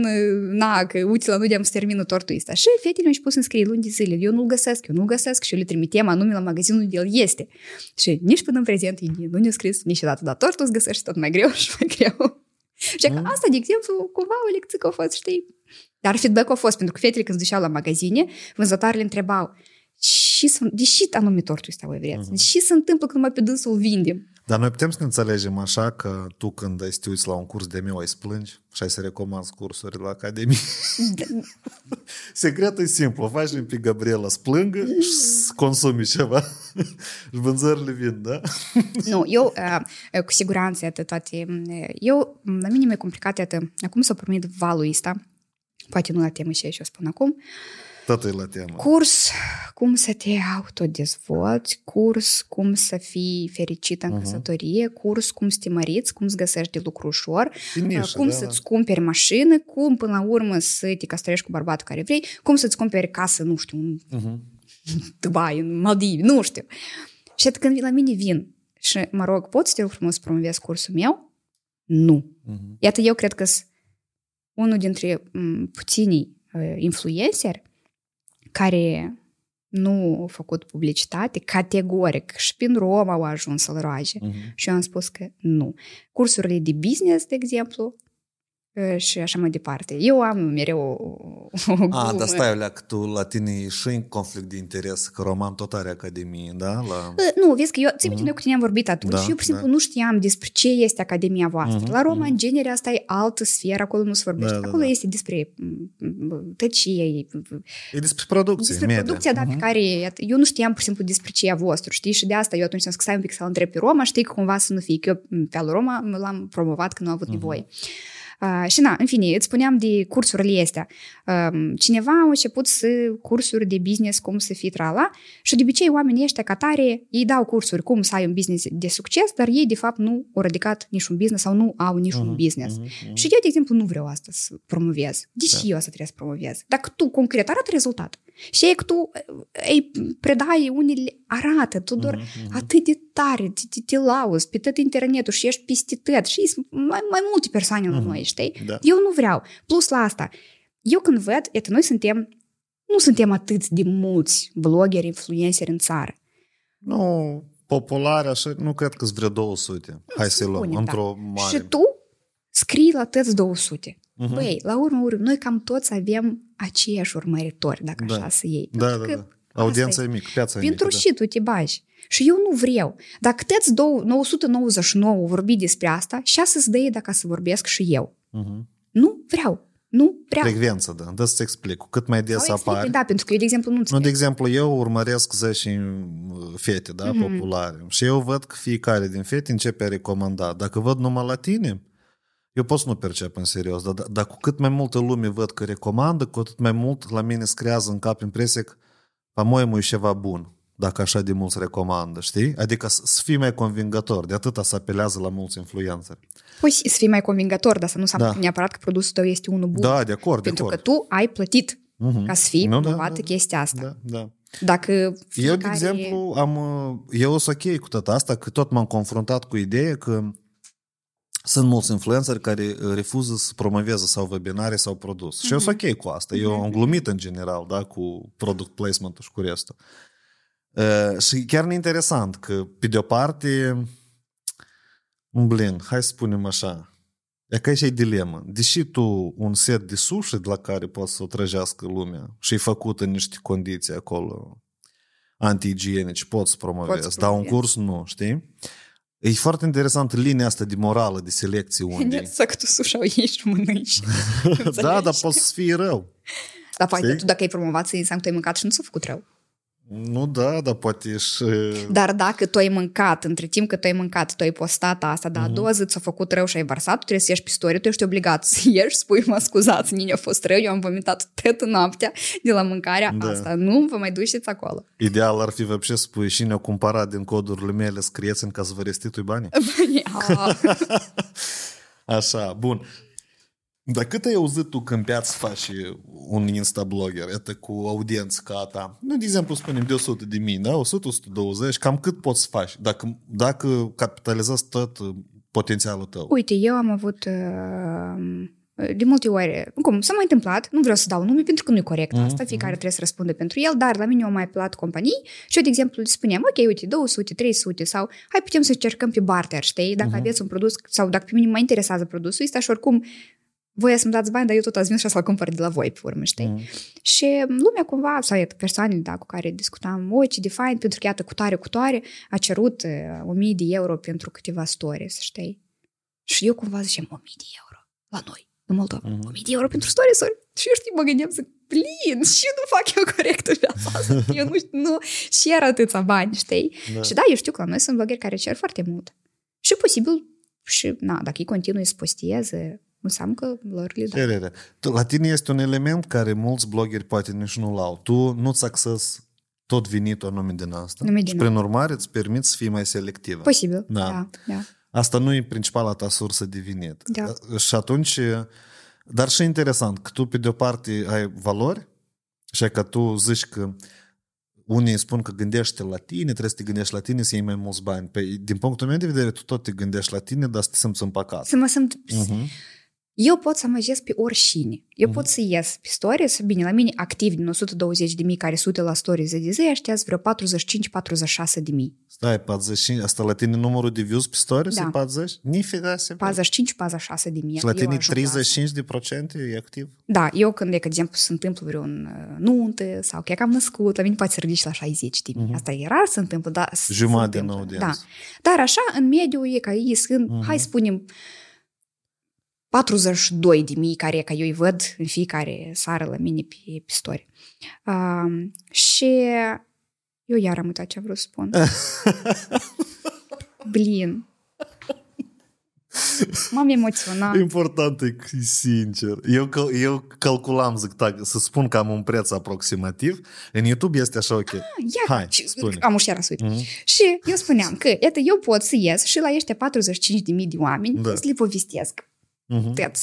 na, că uite la noi am să termină tortul ăsta. Și fetele mi-au pus să scrie luni de zile, eu nu-l găsesc, eu nu-l găsesc și eu le trimiteam anume la magazinul unde el este. Și nici până în prezent ei nu ne-au scris niciodată, dar tortul îți găsești tot mai greu și mai greu. Și mm. asta, de exemplu, cumva o lecție că a fost, știi? Dar feedback a fost, pentru că fetele când se duceau la magazine, vânzătoarele întrebau, și de ce anume tortul ăsta voi vreți? Mm-hmm. Și se întâmplă când mai pe dânsul vindem? Dar noi putem să ne înțelegem așa că tu când ai să te uiți la un curs de meu ai splângi și ai să recomanzi cursuri la Academie. Da. Secretul e simplu, faci pe Gabriela splângă și consumi ceva și vânzările vin, da? nu, eu cu siguranță atât toate... Eu, la mine mai complicat atât. Acum s-a primit valul ăsta, poate nu la temă și eu spun acum, Totul e la temă. Curs cum să te autodezvolți, curs cum să fii fericit în uh-huh. căsătorie, curs cum să te măriți, cum să găsești de lucru ușor, Finișă, cum da, să-ți da. cumperi mașină, cum până la urmă să te căsătorești cu bărbatul care vrei, cum să-ți cumperi casă, nu știu, în uh-huh. Dubai, în Maldivi, nu știu. Și când la mine vin și mă rog, poți să te rog frumos să promovezi cursul meu? Nu. Uh-huh. Iată, eu cred că sunt unul dintre m, puținii uh, influenceri care nu au făcut publicitate, categoric, și prin Roma au ajuns să-l roage. Uh-huh. Și eu am spus că nu. Cursurile de business, de exemplu, și așa mai departe. Eu am mereu o glumă. A, dar stai, Olea, că tu la tine e și în conflict de interes, că roman tot are Academie, da? La... Nu, vezi că eu, ți uh-huh. noi cu tine am vorbit atunci da, și eu, pur și simplu, da. nu știam despre ce este Academia voastră. Uh-huh, la Roma, uh-huh. în genere, asta e altă sferă, acolo nu se vorbește. Da, da, acolo da. este despre tăcie. E despre producție, Despre media. producția, da, uh-huh. pe care eu nu știam, pur și simplu, despre ce e a vostru, știi? Și de asta eu atunci am zis că stai un pic să-l întreb pe Roma, știi că cumva să nu fie. Că eu pe al Roma l-am promovat când nu a avut uh-huh. nevoie. Uh, și na, în fine, îți spuneam de cursurile astea. Uh, cineva a început să cursuri de business, cum să fii trala și de obicei oamenii ăștia ca tare, ei dau cursuri cum să ai un business de succes, dar ei de fapt nu au ridicat niciun business sau nu au niciun uh-huh, business. Uh-huh, uh-huh. Și eu, de exemplu, nu vreau asta să promovez. De ce da. eu asta trebuie să promovez? Dacă tu concret arată rezultat, și e că tu îi predai unele arată, tu doar uh-huh, uh-huh. atât de tare, te, te, te lauzi pe tot internetul și ești peste tot și mai, mai multe persoane la uh-huh. noi, știi? Da. Eu nu vreau. Plus la asta, eu când văd, et, noi suntem, nu suntem atât de mulți blogeri, influenceri în țară. Nu, populare așa, nu cred că-s vreo 200. Hai să luăm, da. într-o mare. Și tu scrii la tăți 200. Uh-huh. Băi, la urmă, urmă, noi cam toți avem aceiași urmăritori, dacă da. așa să iei. Da, da, da. Audiența e mică, piața e Pentru mică, și da. tu te bagi. Și eu nu vreau. Dacă tăți 999 vorbi despre asta, și să-ți dă dacă să vorbesc și eu. Uh-huh. Nu vreau. Nu prea. Frecvență, da. Da, să-ți explic. Cât mai des apare. Da, pentru că eu, de exemplu, nu înțeleg. Nu, de exemplu, eu urmăresc 10 uh, fete, da, mm-hmm. populare. Și eu văd că fiecare din fete începe a recomanda. Dacă văd numai la tine, eu pot să nu percep în serios, dar, da, dar cu cât mai multă lume văd că recomandă, cu atât mai mult la mine screază în cap impresia că, pe moimul e ceva bun dacă așa de mulți recomandă, știi? Adică să fii mai convingător, de atâta să apelează la mulți influențări. Păi să fii mai convingător, dar să nu înseamnă da. neapărat că produsul tău este unul bun. Da, de acord, Pentru de acord. că tu ai plătit uh-huh. ca să fii nu, da, da, chestia asta. Da, da. Dacă fiecare... Eu, de exemplu, am, eu sunt ok cu tot asta, că tot m-am confruntat cu ideea că sunt mulți influenceri care uh, refuză să promoveze sau webinare sau produs. Uh-huh. Și eu sunt mhm. ok cu asta. Eu am glumit în general da, cu product placement și cu restul. Uh, și chiar e interesant că, pe de o parte, blin, hai să spunem așa, e ca și dilemă. Deși tu un set de sushi de la care poți să o trăgească lumea și e făcut în niște condiții acolo anti-igienici, poți să promovezi, dar un curs nu, știi? E foarte interesant linia asta de morală, de selecție unde... Nu să că tu sușau ei și mănânci. da, dar poți să fii rău. Dar poate tu dacă ai promovat să înseamnă că ai mâncat și nu s-a făcut rău. Nu, da, dar poate și... Dar dacă tu ai mâncat, între timp că tu ai mâncat, tu ai postat asta, dar a Mhm. doua zi ți-a făcut rău și ai varsat, tu trebuie să ieși pe story, tu ești obligat să ieși, spui, mă scuzați, nini a fost rău, eu am vomitat tot noaptea de la mâncarea Da. asta. Nu vă mai duceți acolo. Ideal ar fi вообще să spui și ne-au cumpărat din codurile mele, scrieți-mi ca să vă restitui banii. Ah, Așa, bun. Dar cât ai auzit tu când pe să faci un Insta-blogger, iată, cu audiență ca a ta? Nu, de exemplu, spunem de 100 de mii, da? 100, 120, cam cât poți să faci? Dacă, dacă capitalizezi tot uh, potențialul tău. Uite, eu am avut uh, de multe ori, cum, s-a mai întâmplat, nu vreau să dau nume pentru că nu e corect Mhm, asta, fiecare trebuie să răspunde pentru el, dar la mine au mai plătit companii și eu, de exemplu, le spuneam, ok, uite, 200, 300 sau hai putem să încercăm pe barter, știi? Dacă Mhm. aveți un produs sau dacă pe mine mă interesează produsul ăsta și oricum voi să-mi dați bani, dar eu tot ați venit și să-l cumpăr de la voi pe urmă, știi? Mm. Și lumea cumva, sau iată, persoanele da, cu care discutam, o, ce de fain, pentru că iată, cu tare, cu tare, a cerut uh, 1000 de euro pentru câteva stories, știi? Și eu cumva ziceam, 1000 de euro la noi, în Moldova, Mhm. 1000 de euro pentru stories-uri. Și eu știi, mă gândeam, zic, plin, și eu nu fac eu corect în viața asta. Eu nu, nu și era atâția bani, știi? Da. Și da, eu știu că la noi sunt blogeri care cer foarte mult. Și posibil, și na, dacă ei continuă să postieze, înseamnă că lor le da. Cerere. Tu- La tine este un element care mulți bloggeri poate nici nu-l au. Tu nu-ți accesi tot venitul anume din asta. Nume și din prin urmare îți permiți să fii mai selectivă. Posibil, Da. da, da. Asta nu e principala ta sursă de venit. Da. Și atunci, dar și interesant, că tu pe de o parte ai valori și că tu zici că unii spun că gândește la tine, trebuie să te gândești la tine să iei mai mulți bani. Păi, din punctul meu de vedere, tu tot te gândești la tine, dar să te simți împăcat. Să mă simt... Mhm. Eu pot să amăgesc pe oricine. Eu pot să ies pe stories, bine, la mine activ din 120 de mii care sute la stories de zi, aștează vreo 45-46 de mii. Stai, 45, asta la tine numărul de views pe stories Da. e 40? Nifida se 45-46 de mii. Și la Eu tine ajung la asta. 35 de procente e activ? Da, eu când, de exemplu, se întâmplă vreun uh, nuntă sau chiar că am născut, la mine poate să ridici la 60 de mii. Asta e rar să întâmplă, dar se Jumătate din întâmplă. audiență. Da. Dar așa, în mediu, e ca ei sunt, hai să spunem, 42 de mii care ca eu îi văd în fiecare seară la mine pe, pe story. Um, și eu iar am uitat ce am vrut să spun. Blin. M-am emoționat. Important e că e sincer. Eu, cal- eu calculam, zic, tak, să spun că am un preț aproximativ. În YouTube este așa ok. Ia, Hai, și- spune. am ușiar să uit. Mhm. Și eu spuneam că, iată, eu pot să ies și la ăștia 45 de mii de oameni Da. să le povestesc Mhm. toate-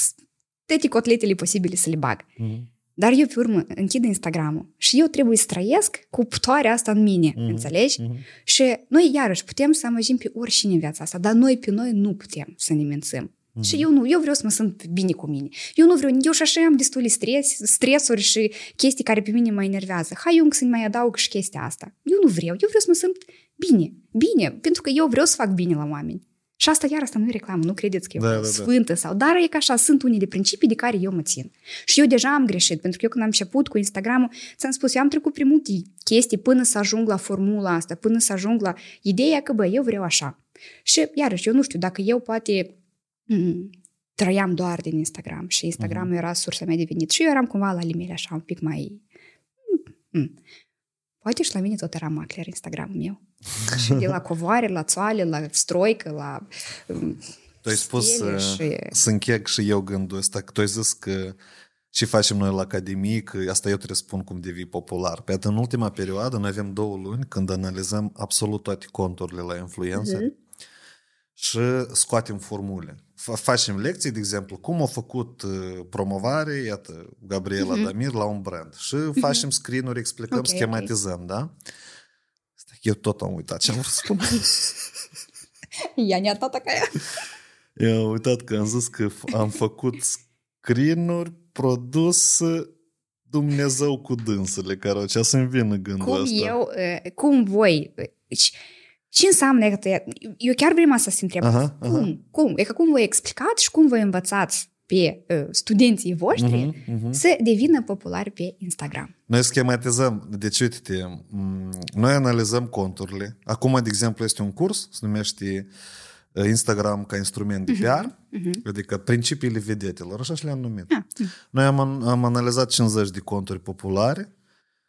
toate cotletele posibile să le bag. Mhm. Dar eu, pe urmă, închid Instagramul și eu trebuie să trăiesc cu putoarea asta în mine, Mhm. înțelegi? Mhm. Și noi, iarăși, putem să amăjim pe oricine în viața asta, dar noi pe noi nu putem să ne mințim. Mhm. Și eu nu, eu vreau să mă simt bine cu mine. Eu nu vreau, eu și așa am destule stres, stresuri și chestii care pe mine mă enervează. Hai eu să mai adaug și chestia asta. Eu nu vreau, eu vreau să mă simt bine, bine, pentru că eu vreau să fac bine la oameni. Și asta iar asta nu e reclamă, nu credeți că eu Da, da, da, da. sfântă sau, dar e că așa, sunt unele principii de care eu mă țin. Și eu deja am greșit, pentru că eu când am început cu Instagram-ul, ți-am spus, eu am trecut prin multe chestii până să ajung la formula asta, până să ajung la ideea că, bă, eu vreau așa. Și, iarăși, eu nu știu, dacă eu poate mm, trăiam doar din Instagram și Instagram Mhm. era sursa mea de venit și eu eram cumva la limele așa un pic mai... Mm. Poate și la mine tot era macler Instagramul meu. Și de la covoare, la țoale, la stroică, la... mm, Tu ai spus stele să, și- să încheg și eu gândul ăsta, că tu ai zis că și facem noi la Academie, că asta eu trebuie să spun cum devii popular. Pe în ultima perioadă noi avem două luni când analizăm absolut toate conturile la influencer Mhm. și scoatem formule. Fa- Facem lecții, de exemplu, cum a făcut uh, promovare, iată, Gabriela Damir la un brand. Și facem screen-uri, explicăm, Ok, ok. schematizăm, da? Eu tot am uitat ce am vrut să spun. Ea ne-a tata ca. Eu am uitat că am zis că am făcut screen produs Dumnezeu cu dânsele, care o cea să-mi vină gândul cum ăsta. eu, cum voi, ce înseamnă că eu chiar vreau să se întreb, aha, cum, cum, e că cum voi explicați și cum voi învățați pe uh, studenții voștri Mhm, mhm. să devină populari pe Instagram. Noi schematizăm, deci uite-te, m, noi analizăm conturile. Acum, de exemplu, este un curs, se numește uh, Instagram ca instrument de PR, adică principiile vedetelor, așa și le-am numit. Ah, Noi am, an- am analizat 50 de conturi populare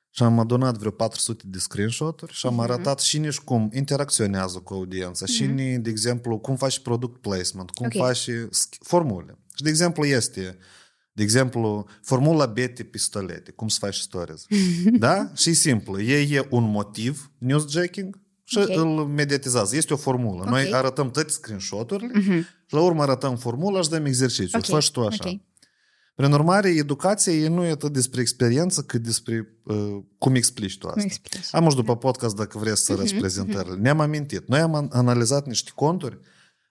și am adunat vreo 400 de screenshot-uri și am uh-huh. arătat și nici cum interacționează cu audiența, uh-huh. și, ni, de exemplu, cum faci product placement, cum okay. faci formule. Și, de exemplu, este, de exemplu, formula bete pistolete, cum să faci stories. da? Și simplu. Ei e un motiv, newsjacking, și okay. îl mediatizează. Este o formulă. Okay. Noi arătăm toate screenshot-urile uh-huh. și la urmă arătăm formula și dăm exercițiu. Okay. Faci tu așa. Okay. Prin urmare, educația nu e atât despre experiență, cât despre uh, cum explici tu asta. Explici. Am și după podcast, dacă vreți să arăți uh-huh, prezentările. Uh-huh. Ne-am amintit. Noi am analizat niște conturi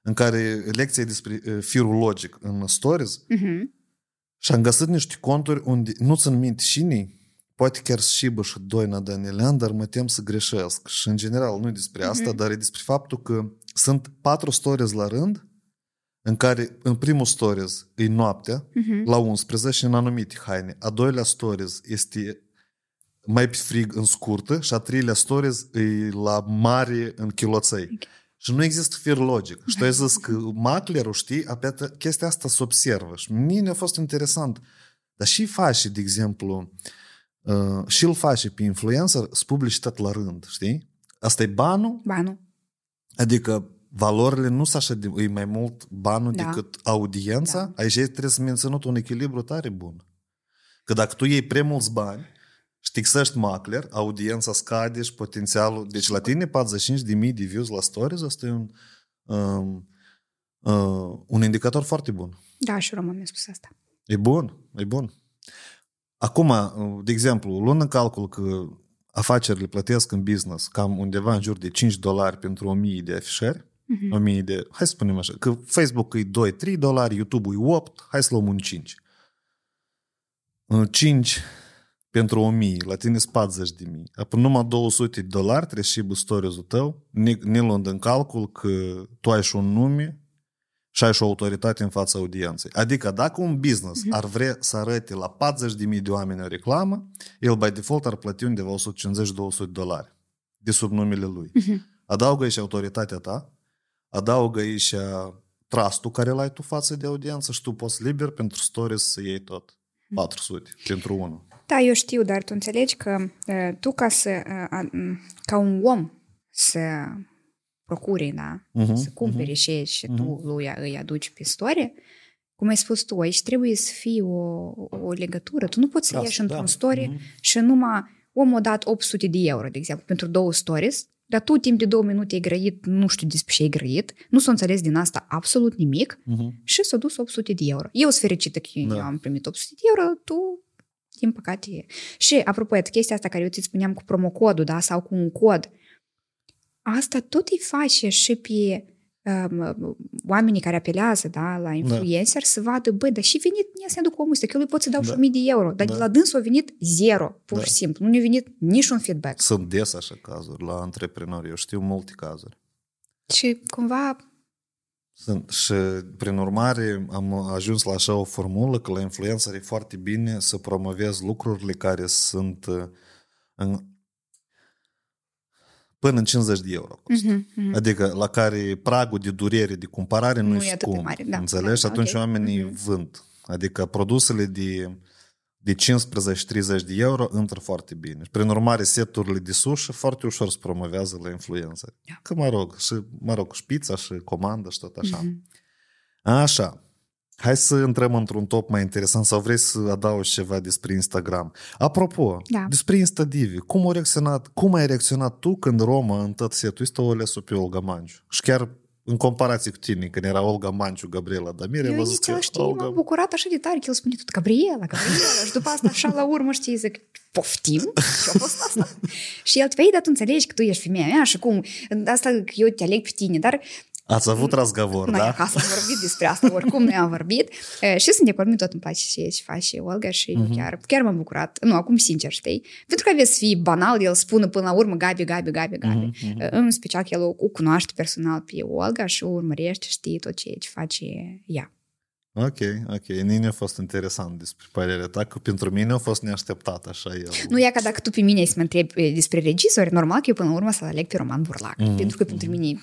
în care lecția despre uh, firul logic în stories uh-huh. și am găsit niște conturi unde nu țin minte și nii, poate chiar și bă și Doina Danielean, dar mă tem să greșesc. Și în general nu e despre asta, uh-huh. dar e despre faptul că sunt patru stories la rând în care în primul stories e noaptea uh-huh. la 11 în anumite haine. A doilea stories este mai pe frig în scurtă și a treilea stories e la mare în chiloței. Okay. Și nu există fir logic. Și tu ai zis că maclerul, știi, apea chestia asta se observă. Și mine a fost interesant. Dar și face, de exemplu, uh, și îl face pe influencer, să publici tot la rând, știi? Asta e banul. Banul. Adică valorile nu sunt așa de, e mai mult banul da. decât audiența, da. aici trebuie să menținut un echilibru tare bun. Că dacă tu iei prea mulți bani și fixești macler, audiența scade și potențialul... Deci la tine 45 de mii de views la stories, asta e un, um, uh, un indicator foarte bun. Da, și Roman mi-a spus asta. E bun, e bun. Acum, de exemplu, luând în calcul că afacerile plătesc în business cam undeva în jur de 5 dolari pentru 1000 de afișări, uh-huh. 1000 de, hai să spunem așa, că Facebook e 2-3 dolari, YouTube e 8, hai să luăm un 5. 5 pentru 1000, la tine sunt 40 de mii. Apoi numai 200 de dolari trebuie și stories tău, ne luând în calcul că tu ai și un nume și ai și o autoritate în fața audienței. Adică dacă un business uh-huh. ar vrea să arăte la 40 de mii de oameni o reclamă, el by default ar plăti undeva 150-200 dolari de sub numele lui. Uh-huh. Adaugă și autoritatea ta, adaugă aici trustul care l-ai tu față de audiență și tu poți liber pentru stories să iei tot. 400 pentru unul. Da, eu știu, dar tu înțelegi că uh, tu ca să, uh, ca un om să procuri, da, uh-huh, să cumpere uh-huh, și și uh-huh. tu lui îi aduci pe story, cum ai spus tu, aici trebuie să fie o, o legătură. Tu nu poți să ieși într-un da. story uh-huh. și numai omul a dat 800 de euro, de exemplu, pentru două stories, dar tu timp de două minute ai grăit, nu știu despre ce ai grăit, nu s-a înțeles din asta absolut nimic uh-huh. și s-a dus 800 de euro. Eu sunt fericită că da. eu am primit 800 de euro, tu, din păcate... Și, apropo, chestia asta care eu ți spuneam cu promocodul, da, sau cu un cod, asta tot îi face și pe um, oamenii care apelează da, la da. influencer da. să vadă, băi, dar și venit, ne să aduc omul ăsta, că lui pot să dau da. și 1000 de euro, dar da. de la dânsul a venit zero, pur da. și simplu, nu ne-a venit niciun feedback. Sunt des așa cazuri la antreprenori, eu știu multe cazuri. Și cumva sunt. Și, prin urmare, am ajuns la așa o formulă că la influencer e foarte bine să promovezi lucrurile care sunt uh, în, până în 50 de euro Uh-huh, uh-huh. Adică la care pragul de durere de cumpărare nu, nu e scump. Mare, da. Înțelegi? Da, atunci okay. oamenii uh-huh. vând. Adică produsele de, de 15-30 de euro intră foarte bine. Și prin urmare, seturile de sushi foarte ușor se promovează la influență. Yeah. Că mă rog, și, mă rog, și pizza și comandă și tot așa. Uh-huh. Așa. Hai să intrăm într-un top mai interesant sau vrei să adaugi ceva despre Instagram. Apropo, da. despre Instadivi, cum, a reacționat, cum ai reacționat tu când Roma în tot setul ăsta o ales pe Olga Manciu? Și chiar în comparație cu tine, când era Olga Manciu, Gabriela Damir, eu văzut că știi, Olga... m-am bucurat așa de tare că el spune tot Gabriela, Gabriela și după asta așa la urmă știi, zic, poftim? Ce a fost asta? și el, te dar tu înțelegi că tu ești femeia mea și cum, asta că eu te aleg pe tine, dar Ați avut razgovor, noi da? acasă am vorbit despre asta, oricum noi am vorbit. și sunt de acord, tot îmi place și ce face Olga și uh-huh. chiar, chiar m-am bucurat. Nu, acum sincer, știi? Pentru că avea să fie banal, el spune până la urmă Gabi, Gabi, Gabi, Gabi. Uh-huh. În special că el o cunoaște personal pe Olga și o urmărește, știi tot ce, ce face ea. Ok, ok. Nini a fost interesant despre părerea ta, că pentru mine a fost neașteptat așa el. Nu e ca dacă tu pe mine să mă întrebi despre regizori, normal că eu până la urmă să aleg pe Roman Burlac. Mm-hmm. Pentru că pentru mine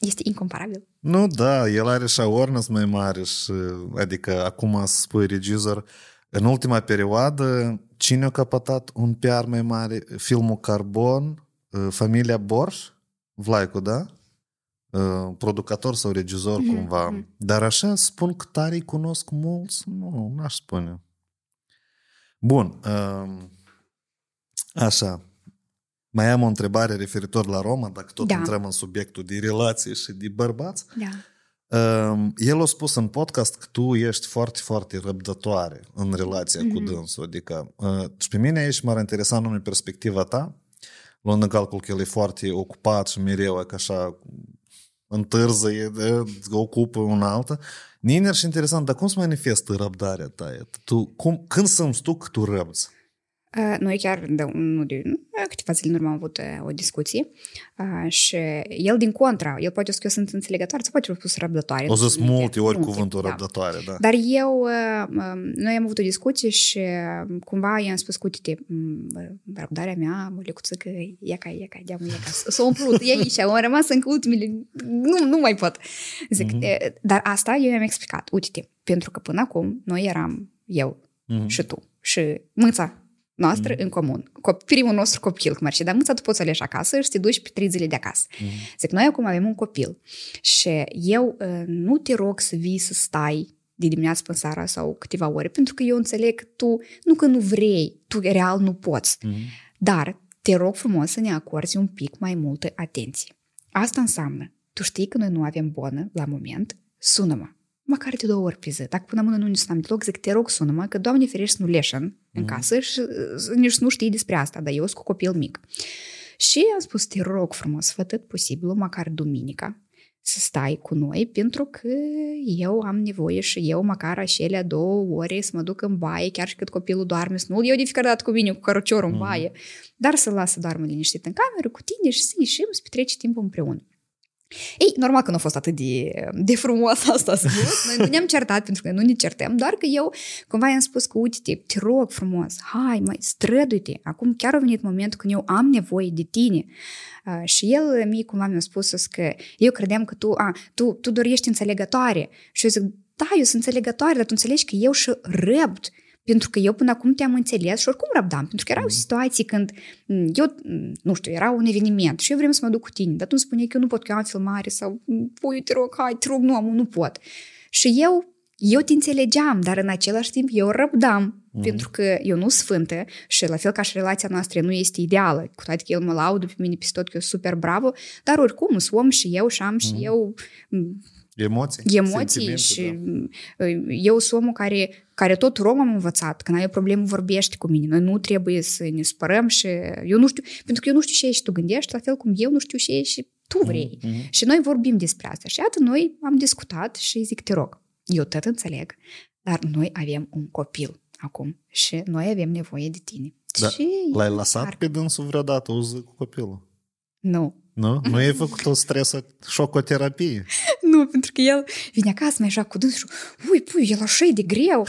este incomparabil. Nu, da, el are și awareness mai mare și, adică acum să spui regizor, În ultima perioadă, cine a căpătat un PR mai mare? Filmul Carbon, uh, Familia Borș, Vlaicu, da? Uh, producător sau regizor mm-hmm. cumva. Dar așa spun că tare îi cunosc mulți? Nu, n-aș spune. Bun. Uh, așa. Mai am o întrebare referitor la Roma, dacă tot Da. intrăm în subiectul de relații și de bărbați. Da. Um, el a spus în podcast că tu ești foarte, foarte răbdătoare în relația mm-hmm. cu dânsul. Adică, uh, și pe mine aici m-ar interesa numai perspectiva ta, luând în calcul că el e foarte ocupat și mereu e ca așa întârzăie, de, ocupă una alta. Niner și interesant, dar cum se manifestă răbdarea ta? Tu, cum, când simți tu că tu răbzi? Uh, Noi chiar de unul de uh, câteva zile în urmă am avut uh, o discuție uh, și el din contra, el poate să că eu sunt înțelegătoare sau poate a spus răbdătoare. O zis multe ori Multe, cuvântul da. răbdătoare, da. Dar eu, uh, um, noi am avut o discuție și uh, cumva i-am spus, uite, m, răbdarea mea, mălecuță, că e ca, e ca, deamă, e ca, s-a umplut, e aici, au rămas încă ultimele, nu, nu mai pot. Zic, Mhm. mm-hmm. dar asta eu i-am explicat, uite, pentru că până acum noi eram eu Mhm. și tu și mâța noastră mm. în comun. Cop- primul nostru copil, cum ar fi, dar mâța tu poți să alegi acasă și te duci pe trei zile de acasă. Mm. Zic, noi acum avem un copil și eu uh, nu te rog să vii să stai de dimineață până seara sau câteva ore, pentru că eu înțeleg că tu, nu că nu vrei, tu real nu poți, Mhm. dar te rog frumos să ne acorzi un pic mai multă atenție. Asta înseamnă, tu știi că noi nu avem bonă la moment, sună-mă. Măcar de două ori pe zi. Dacă până mână nu ne sunam deloc, zic, te rog, sună-mă, că Doamne ferește să nu leșăn în casă și uh, nici nu știi despre asta, dar eu sunt cu copil mic. Și am spus, te rog frumos, fă tot posibilul, măcar duminica, să stai cu noi, pentru că eu am nevoie și eu, măcar acelea două ore, să mă duc în baie, chiar și cât copilul doarme, să nu eu de fiecare dată cu mine, cu cărăciorul în baie, dar să-l las să doarmă liniștit în cameră cu tine și să ieșim să petrece timpul împreună. Ei, normal că nu a fost atât de, de frumos asta să spus. Noi nu ne-am certat pentru că noi nu ne certăm, doar că eu cumva i-am spus că, uite, te rog frumos, hai, mai străduite. Acum chiar a venit momentul când eu am nevoie de tine. Uh, și el mie cumva mi-a spus că eu credeam că tu, a, tu, tu doar ești înțelegătoare. Și eu zic, da, eu sunt înțelegătoare, dar tu înțelegi că eu și răbd. Pentru că eu până acum te-am înțeles și oricum răbdam. Pentru că erau situații când m, eu, m, nu știu, era un eveniment și eu vreau să mă duc cu tine, dar tu îmi spuneai că eu nu pot, că eu am filmare sau, pui, te rog, hai, te rog, nu am, nu pot. Și eu, eu te înțelegeam, dar în același timp eu răbdam, mm-hmm. pentru că eu nu sunt sfântă și la fel ca și relația noastră nu este ideală, cu toate că el mă laudă pe mine peste tot că eu sunt super bravo, dar oricum sunt om și eu și am și eu m, Emoții? emoții sentimente, și da. uh, eu sunt omul care, care tot rom am învățat. Când ai o problemă, vorbești cu mine. Noi nu trebuie să ne spărăm și eu nu știu, pentru că eu nu știu ce ești tu gândești, la fel cum eu nu știu ce ești și tu vrei. Mhm. Și noi vorbim despre asta. Și iată, noi am discutat și zic, te rog, eu tot înțeleg, dar noi avem un copil acum și noi avem nevoie de tine. Da, și L-ai e lăsat clar. pe dânsul vreodată o zi cu copilul? Nu. Nu? Nu ai făcut o stresă, șocoterapie? Nu, pentru că el vine acasă, mai joacă cu dânsul și ui, pui, el așa e de greu.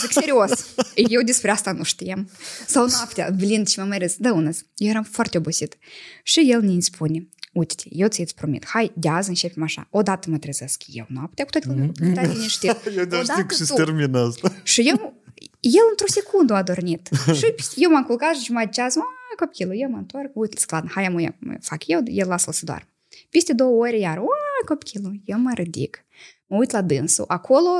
Zic, serios, eu despre asta nu știam. Sau noaptea, blind și mă mai râs, da unăs. Eu eram foarte obosit. Și el ne spune, uite eu ți-ți promit, hai, de azi începem așa. Odată mă trezesc eu noaptea, cu toate că mm liniștit. Eu doar știu Odată că și tu. termină asta. Și eu, el într-o secundă a adormit. și eu m-am culcat și jumătate de ceas, mă, copilul, eu mă întorc, uite, sclan, hai, mă, mă fac eu, el lasă-l să doarmă. Peste două ore iar, o, copilul, eu mă ridic, mă uit la dânsul, acolo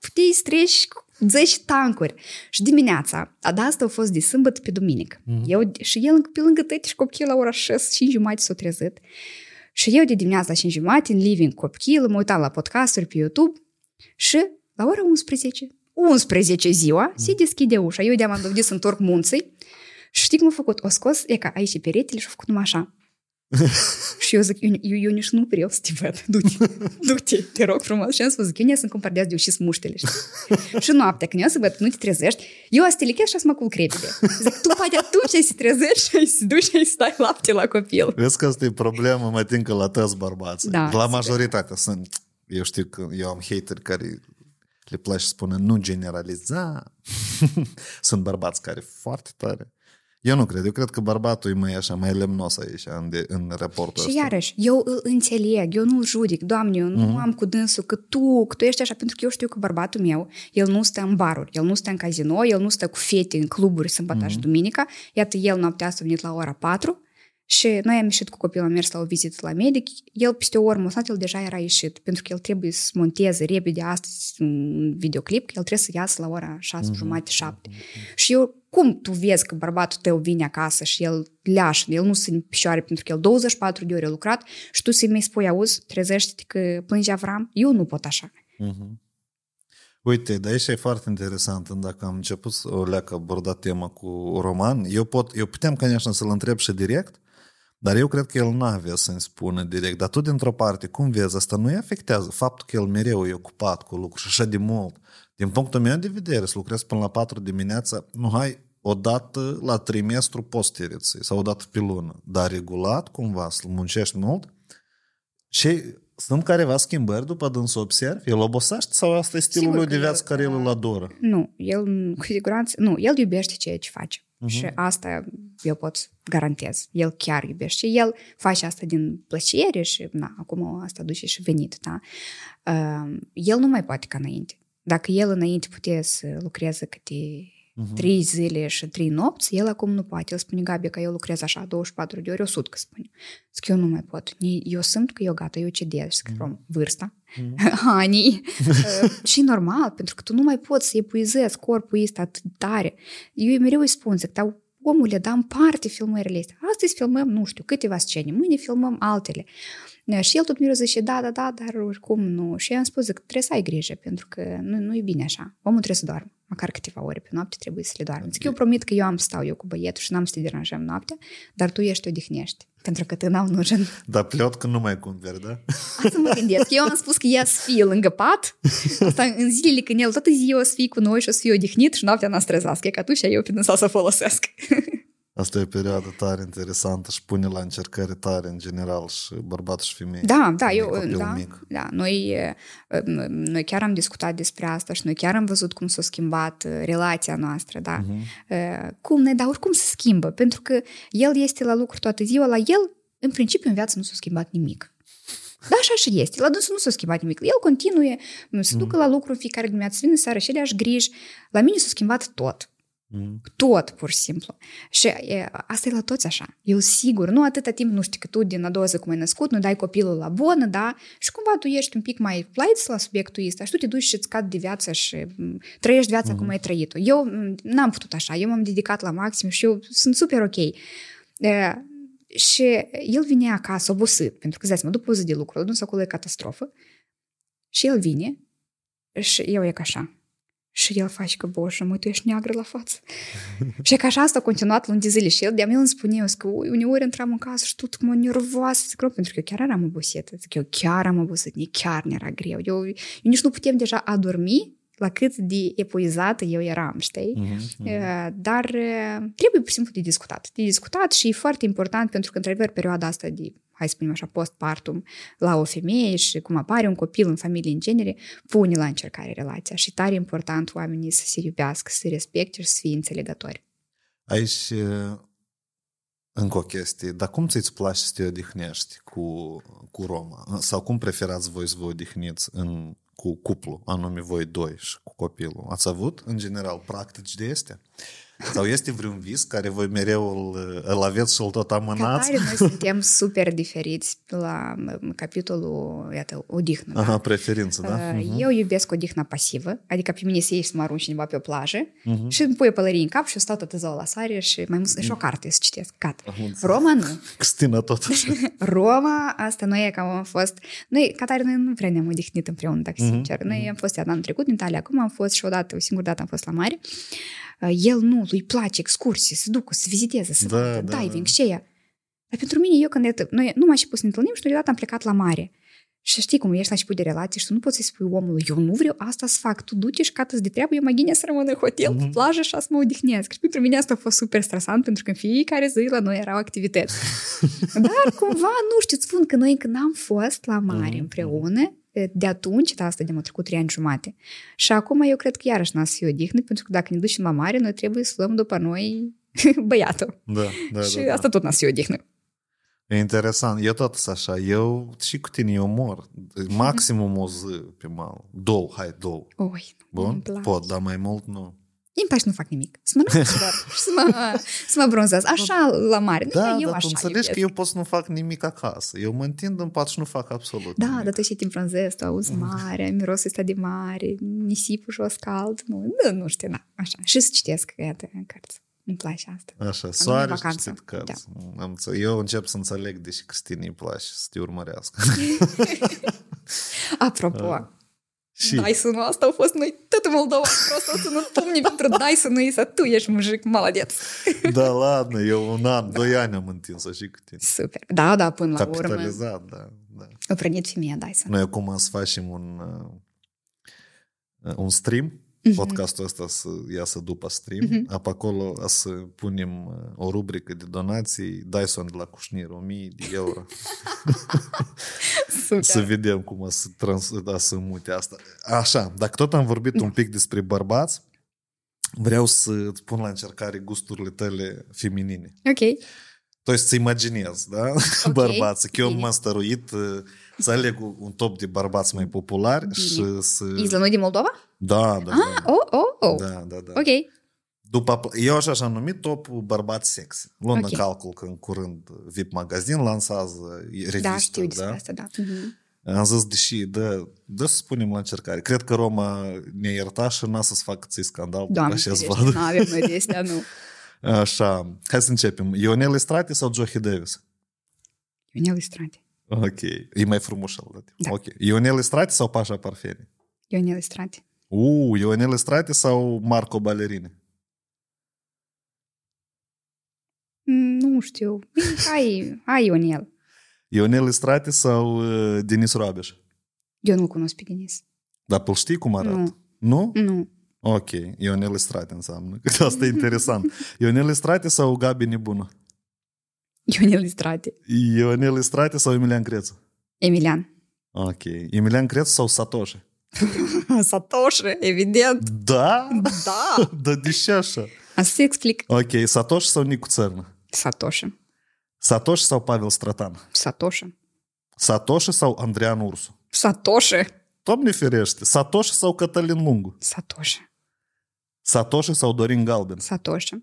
puteai să treci cu 10 tancuri. Și dimineața, a da asta a fost de sâmbătă pe duminică. Mm. Eu, și el pe lângă tăti și copilul la ora 6 și jumătate s-a trezit. Și eu de dimineața la 5 jumătate, în living cu copilul, mă uitam la podcasturi pe YouTube și la ora 11, 11 ziua, se deschide ușa. Eu de-am dovedit să întorc munții și știi cum a făcut? O scos, e ca aici peretele și a făcut numai așa. și eu zic, eu, eu, eu nici nu vreau să te văd. Du-te, du-te, te rog frumos. Și am spus, zic, eu ne să-mi compardează de eu și muștele, știi? și noaptea, când eu să văd că nu te trezești, eu asta te lichez și să mă culc repede. Zic, tu poate atunci ai să te trezești și ai să duci și ai să stai lapte la copil. Vezi că asta e problemă, mă tin că la toți bărbații. Da, la sigur. majoritate sunt. Eu știu că eu am hateri care le place să spună nu generaliza. sunt bărbați care foarte tare Eu nu cred. Eu cred că bărbatul e mai așa, mai lemnos aici, în, de, în raportul Și ăsta. iarăși, eu îl înțeleg, eu nu-l judic, Doamne, eu nu am cu dânsul că tu, că tu ești așa, pentru că eu știu că bărbatul meu, el nu stă în baruri, el nu stă în casino, el nu stă cu fete în cluburi sâmbătă și duminica, iată, el noaptea asta a venit la ora 4 și noi am ieșit cu copilul, am mers la o vizită la medic, el peste o oră măsat, el deja era ieșit, pentru că el trebuie să monteze repede astăzi un videoclip, că el trebuie să iasă la ora 6 jumate, 7. Și eu, cum tu vezi că bărbatul tău vine acasă și el leașă, el nu se în picioare pentru că el 24 de ore a lucrat și tu să-i mai spui, auzi, trezește-te că plânge Avram? Eu nu pot așa. Mhm. Uite, de aici e foarte interesant. Dacă am început să o leacă aborda tema cu roman, eu, pot, eu puteam, конечно, să-l întreb și direct, dar eu cred că el n-avea să-mi spună direct. Dar tu, dintr-o parte, cum vezi, asta nu-i afectează faptul că el mereu e ocupat cu lucruri și așa de mult. din punctul meu de vedere, să lucrezi până la 4 dimineața, nu hai o dată la trimestru postiriții sau o dată pe lună, dar regulat cumva, să muncești mult. Și sunt careva schimbări după dânsul observi? El obosește sau asta e stilul Sigur lui că de viață el, care el îl da. adoră? Nu, el cu siguranță, nu, el iubește ceea ce face. Și asta eu pot garantez. El chiar iubește. Și el face asta din plăcere și, na, acum asta duce și venit, da? Uh, el nu mai poate ca înainte. Dacă el înainte putea să lucreze câte trei zile și trei nopți, el acum nu poate. El spune, Gabi, că eu lucrez așa 24 de ore, 100 că spune. Zic, eu nu mai pot. Ni- Eu simt că eu gata, eu cedez. Și zic, mm vârsta, anii. Uh, și normal, pentru că tu nu mai poți să epuizezi corpul ăsta atât de tare. Eu mereu îi spun, zic, dar omule, dăm parte filmările astea. Astăzi filmăm, nu știu, câteva scene, mâine filmăm altele. Da, Și el tot mereu zice, da, da, da, dar oricum nu. Și eu am spus, zic, trebuie să ai grijă, pentru că nu, nu e bine așa. Omul trebuie să doarmă. Măcar câteva ore pe noapte trebuie să le doarmă. Zic, eu promit că eu am să stau eu cu băietul și n-am să te deranjăm noaptea, dar tu ești odihnești. Pentru că te n-au нужен. Dar pleot că nu mai cumperi, da? Asta mă gândesc. Eu am spus că ea să fie lângă pat, asta în zilele când el toată ziua o să fie cu noi și o să fie odihnit și noaptea n-a strezească, că atunci eu pe dânsa să folosesc. Asta e o perioadă tare interesantă și pune la încercări tare în general și bărbatul și femei. Da, da, Când e eu, copil da, mic. da, noi, eh, noi chiar am discutat despre asta și noi chiar am văzut cum s-a schimbat eh, relația noastră, da. Uh-huh. Cum ne, dar oricum se schimbă, pentru că el este la lucru toată ziua, la el, în principiu, în viață nu s-a schimbat nimic. Da, așa și este. La dânsul nu s-a schimbat nimic. El continuă, se ducă la lucru în fiecare dimineață, vine seara și le-aș griji. La mine s-a schimbat tot. Mm. Tot, pur și simplu. Și e, asta e la toți așa. Eu sigur, nu atâta timp, nu știu, că tu din a doua zi cum ai născut, nu dai copilul la bună, da? Și cumva tu ești un pic mai light la subiectul ăsta și tu te duci și îți scad de viață și m, trăiești viața cum ai trăit-o. Eu m, n-am putut așa, eu m-am dedicat la maxim și eu sunt super ok. E, și el vine acasă obosit, pentru că, zici, mă, după o zi de lucru, dus acolo e catastrofă. Și el vine și eu e ca așa. Și el face că, boșă, mă, tu ești neagră la față. și că așa asta a continuat luni de zile și el de-a el îmi spune, eu, zic că ui, uneori intram în casă și tot mă nervoasă, zic, rău, pentru că eu chiar eram obosită. Zic, eu chiar am obosit, ne chiar ne era greu. Eu, eu nici nu putem deja adormi la cât de epuizată eu eram, știi? Mhm, Uh, Dar uh, trebuie pur și simplu de discutat. De discutat și e foarte important pentru că, într-adevăr, perioada asta de, hai să spunem așa, postpartum la o femeie și cum apare un copil în familie în genere, pune la încercare relația și tare important oamenii să se iubească, să se respecte și să fie înțelegători. Aici e, încă o chestie. Dar cum ți-ți place să te odihnești cu, cu Roma? Sau cum preferați voi să vă odihniți în, cu cuplu, anume voi doi și cu copilul? Ați avut, în general, practici de astea? Sau este vreun vis care voi mereu îl, îl aveți și îl tot Ca amânați? tare noi suntem super diferiți la m, capitolul, iată, odihnă. da? Aha, preferință, da? Uh, Eu iubesc odihna pasivă, adică pe mine să ieși să mă arunci cineva pe o plajă și îmi pui o pălărie în cap și eu stau toată ziua la soare și mai mult și o carte să citesc. Gata. înțeles. Roma nu. Cristina tot așa. Roma, asta noi e că am fost... Noi, ca tare, noi nu prea ne-am odihnit împreună, dacă sincer. Noi am fost iar anul trecut în Italia, acum am fost și odată, o singură dată am fost la mare. Uh, El nu, lui place excursii, să ducă, să viziteze, să Da, vadă da, diving da. și ea. Dar pentru mine, eu când e, noi nu m-am și pus să ne întâlnim și deodată am plecat la mare. Și știi cum ești la început de relație și tu nu poți să-i spui omului, eu nu vreau asta să fac, tu duci și cată de treabă, eu mai gine să rămân în hotel, pe plajă și să mă odihnesc. Și pentru mine asta a fost super stresant, pentru că în fiecare zi la noi erau activități. Dar cumva, nu știu, îți spun că noi când am fost la mare împreună, de atunci, da, asta de mă trecut trei ani jumate. Și acum eu cred că iarăși n-a să fie odihnă, pentru că dacă ne ducem la mare, noi trebuie să luăm după noi băiatul. Da, da, și da, da. asta tot n-a să fie odihnă. E interesant. Eu tot sunt așa. Eu și cu tine eu mor. Maximum o zi pe mal. Două, hai, două. Oi, Bun? îmi place. Pot, dar mai mult nu. Îmi place să nu fac nimic. Să mă rămân doar și să mă, să mă bronzez. Așa la mare. Nu, Da, că eu dar tu așa înțelegi iubesc. că eu pot să nu fac nimic acasă. Eu mă întind în pat și nu fac absolut Da, nimic. dar tu și te bronzezi, tu auzi mare, mirosul ăsta de mare, nisipul jos cald. Nu, nu, nu știu, da, așa. Și să citesc, iată, cărți. Îmi place asta. Așa, soare și vacanță. citit cărți. Am înțeles. Eu încep să înțeleg de ce Cristinei îi place să te urmărească. Apropo, și Dyson-ul asta a fost noi, tot în Moldova, prost o să nu pumni pentru Dyson-ul ăsta, tu ești mujic, maladeț. da, ladă, eu un an, doi ani am întins-o și cu tine. Super. Da, da, până la urmă. Capitalizat, da, da. A prănit femeia Dyson. Noi acum să facem un, uh, un stream, Mhm. podcastul ăsta să iasă după stream, apă acolo o să punem uh, o rubrică de donații, Dyson de la Cușnir, 1000 de euro. Super. Să vedem cum o să, trans, da, să mute asta. Așa, dacă tot am vorbit un pic despre bărbați, vreau să îți pun la încercare gusturile tale feminine. Ok. Tu să-ți imaginezi, da? Ok, Bărbați. Că eu bine. m-am stăruit uh, să aleg un top de bărbați mai populari Bine. și să... Isla nu din Moldova? Da, da, Ah, da. oh, oh, oh. Da, da, da. Ok. După, eu așa am numit topul bărbați sex. Luând Ok. în calcul că în curând VIP Magazin lansează revistă, Da, știu despre da? asta, da. Mhm. Am zis, deși, dă, dă să spunem la încercare. Cred că Roma ne ierta și n-a să-ți facă ți scandal. Doamne, așa ferește, vadă. nu avem noi de astea, nu. Așa, hai să începem. Ionel Estrate sau Johi Davis? Ionel Istrate. Ok, e mai frumos al Da. Ok. Ionel Estrate sau Pașa Parfeni? Ionel Istrate. Uh, Ionel Estrate sau Marco Ballerine? Mm, Nu știu. Bine, Hai, hai Ionel. Ionel Estrate sau uh, Denis Roabeș? Eu nu-l cunosc pe Denis. Dar îl știi cum arată? Nu. Nu? Nu. Ok, Ionel Estrate înseamnă. Că asta e interesant. Ionel Estrate sau Gabi Nebună? Ionel Istrate. Ionel Estrate sau Emilian Crețu? Emilian. Ok. Emilian Crețu sau Satoshi? Satoshi, evident. Da? Da. Da, de ce așa? Asta să explic. Ok, Satoshi sau Nicu Țărnă? Satoshi. Satoshi sau Pavel Stratan? Satoshi. Satoshi sau Andrean Ursu? Satoshi. Doamne ferește, Satoshi sau Cătălin Lungu? Satoshi. Satoshi sau Dorin Galben? Satoshi.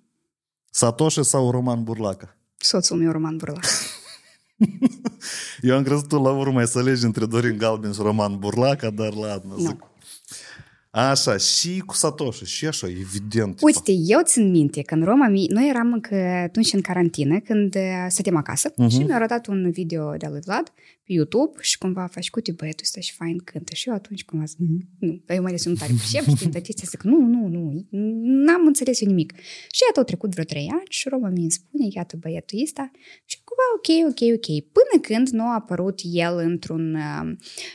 Satoshi sau Roman Burlaca? Soțul meu, Roman Burlac. Eu am crezut tu la urmă ai să alegi între Dorin Galben și Roman Burlaca, dar ladă, zic. Nu. Așa, și cu Satoshi, și așa, evident. Uite, eu țin minte că în Roma, mi- noi eram încă atunci în carantină, când uh, stăteam acasă Mhm. și mi-a arătat un video de-a lui Vlad pe YouTube și cumva faci cu băiatul ăsta și fain cântă. Și eu atunci cumva zic, "Mm, nu, dar eu mai ales nu tare pricep, știi, dar chestia zic, nu, nu, nu, n-am înțeles eu nimic. Și iată, au trecut vreo trei ani și Roma mi spune, iată băiatul ăsta și cumva ok, ok, ok. Până când nu a apărut el într-un uh,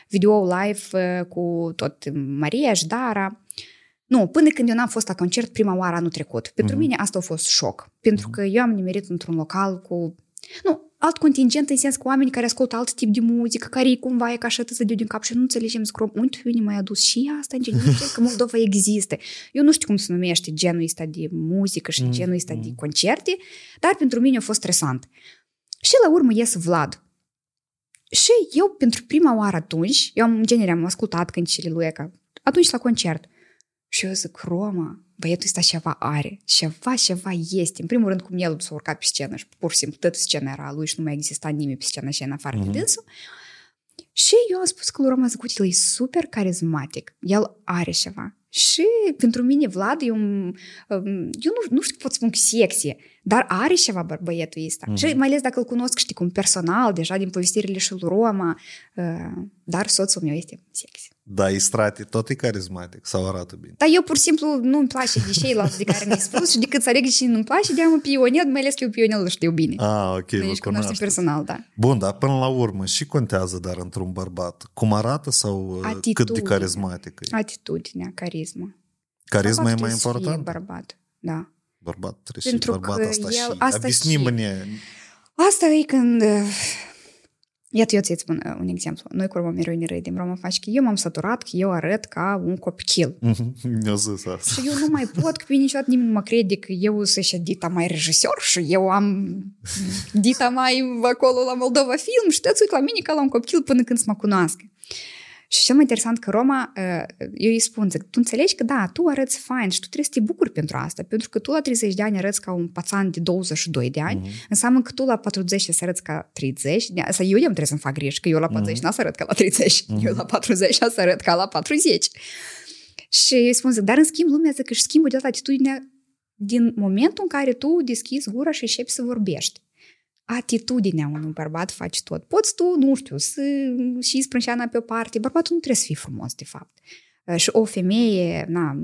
video live uh, cu tot Maria și Dara, nu, până când eu n-am fost la concert prima oară anul trecut. Pentru Mhm. mine asta a fost șoc. Pentru că eu am nimerit într-un local cu... Nu, alt contingent în sens cu oameni care ascultă alt tip de muzică, care cumva e ca așa să din cap și nu înțelegem, zic, uite, bine mai adus și asta în genul, că Moldova există. Eu nu știu cum se numește genul ăsta de muzică și Mm, genul ăsta de mm. concerte, dar pentru mine a fost stresant. Și la urmă ies Vlad. Și eu, pentru prima oară atunci, eu am, în genere am ascultat cântecele lui Eca, atunci la concert. Și eu zic, Roma, băiatul ăsta ceva are, ceva, ceva este. În primul rând, cum el s-a urcat pe scenă și pur și simplu toată scena era a lui și nu mai exista nimeni pe scenă și în afară Mhm. de dânsul. Și eu am spus că lui Roma, zic, uite, el e super carismatic, el are ceva. Și pentru mine Vlad e un, um, eu nu, nu știu cum pot spun că sexy, dar are ceva bă- băietul ăsta. Mhm. Și mai ales dacă îl cunosc, știi, cum personal, deja din povestirile și lui Roma, uh, dar soțul meu este sexy. Da, Istrate tot e carismatic sau arată bine? Dar eu pur și simplu nu-mi place de ceilalți de care mi-ai spus și decât să aleg de cine nu-mi place, de am un pionier, mai ales că eu pionel îl știu bine. Ah, ok, deci, cunoaște personal, da. Bun, dar până la urmă și contează dar într-un bărbat? Cum arată sau Atitudine. cât de carismatic e? Atitudinea, carisma. Carisma e mai important? bărbat, da. Bărbat trebuie Pentru și bărbat asta și... Asta și... Asta e când uh, Iată, eu ți-ți spun uh, un exemplu. Noi cu Roma mereu ne râdem. Roma face că eu m-am săturat că eu arăt ca un copil. Mi-a zis asta. Și eu nu mai pot, că pe mine niciodată nimeni nu mă crede că eu sunt dita mai regizor și eu am dita mai acolo la Moldova Film și toți uit la mine ca la un copil până când să mă cunoască. Și cel mai interesant că Roma, uh, eu îi spun, zic, tu înțelegi că da, tu arăți fain și tu trebuie să te bucuri pentru asta, pentru că tu la 30 de ani arăți ca un pațan de 22 de ani, mm-hmm. înseamnă că tu la 40 să arăți ca 30, de asta eu trebuie să-mi fac greș, că eu la 40 mm-hmm. n să arăt ca la 30, mm-hmm. eu la 40 să arăt ca la 40. Și îi spun, zic, dar în schimb lumea zic că își schimbă de atitudinea din momentul în care tu deschizi gura și începi să vorbești atitudinea unui bărbat face tot. Poți tu, nu știu, să și sprânceana pe o parte, bărbatul nu trebuie să fie frumos, de fapt. Uh, și o femeie, na,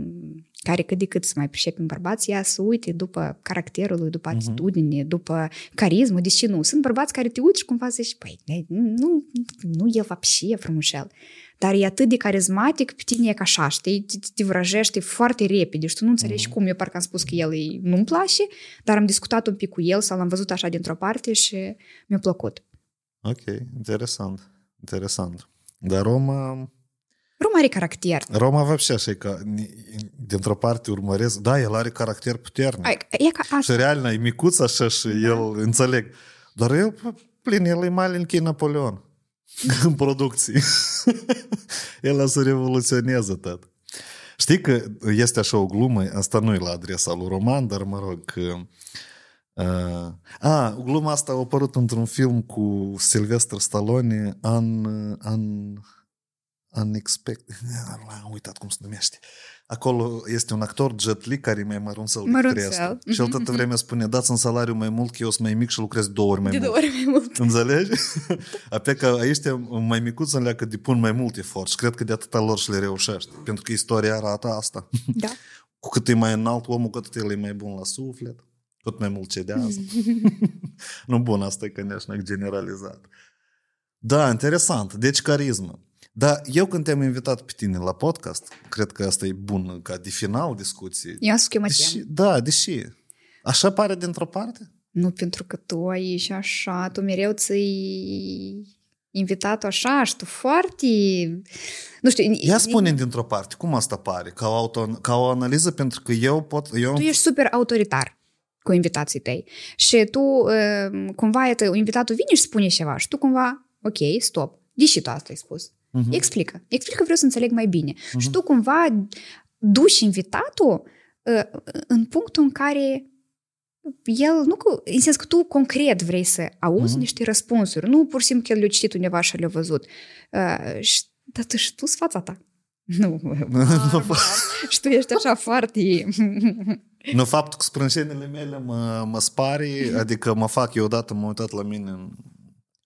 care cât de cât să mai pricepe în bărbați, ea să uite după caracterul lui, după mhm. atitudine, uh-huh. după carismă, deși nu. Sunt bărbați care te uiți și cumva zici, păi, nu, nu e vapșie frumușel dar e atât de carismatic, pe tine e ca așa, știi, te, te vrăjește foarte repede și tu nu înțelegi mm-hmm. cum. Eu parcă am spus că el îi nu-mi place, dar am discutat un pic cu el sau l-am văzut așa dintr-o parte și mi-a plăcut. Ok, interesant, interesant. Dar Roma... Roma are caracter. Roma вообще așa ca dintr-o parte urmăresc, da, el are caracter puternic. Ai, e ca asta. Și real, e micuț așa și da. el înțeleg. Dar el, plin, el e mai Napoleon. în producții. El a să revoluționeze tot. Știi că este așa o glumă, asta nu e la adresa lui Roman, dar mă rog că... Uh, a, gluma asta a apărut într-un film cu Sylvester Stallone, An, an, Unexpected, am uitat cum se numește. Acolo este un actor, Jet Li, care e mai mărunțel decât mărunțel. restul. Mm-hmm. Și el mhm, toată mhm. vremea spune, dați un salariu mai mult, că eu sunt mai mic și lucrez două ori mai de mult. Două ori mai mult. Înțelegi? Apea că aici un mai micuț înleacă depun mai mult efort și cred că de atâta lor și le reușește. Pentru că istoria arată asta. Da. Cu cât e mai înalt omul, cu atât el e mai bun la suflet. Tot mai mult cedează. nu bun, asta e că ne-aș generalizat. Da, interesant. Deci carismă. Dar eu când te-am invitat pe tine la podcast, cred că asta e bun ca de final discuții. Eu schimă deși, Da, deși. Așa pare dintr-o parte? Nu, pentru că tu ai și așa, tu mereu ți-ai invitat așa și tu foarte... Nu știu... Ia spune dintr-o parte, cum asta pare? Ca o, auto, ca o analiză, pentru că eu pot... Eu... Tu ești super autoritar cu invitații tăi. Și tu, uh, cumva, invitatul vine și spune ceva și tu cumva, ok, stop. Deși tu asta ai spus. Uh-huh. Explică. Explică, vreau să înțeleg mai bine. Uh-huh. Și tu cumva duci invitatul uh, în punctul în care el, nu cu, în sens că tu concret vrei să auzi uh-huh. niște răspunsuri, nu pur și simplu că el le-a citit undeva și le-a văzut. Uh, și, dar tu și tu fața ta. Nu, și tu ești așa foarte... nu, faptul că sprâncenele mele mă, mă spari, adică mă fac, eu odată m-am uitat la mine în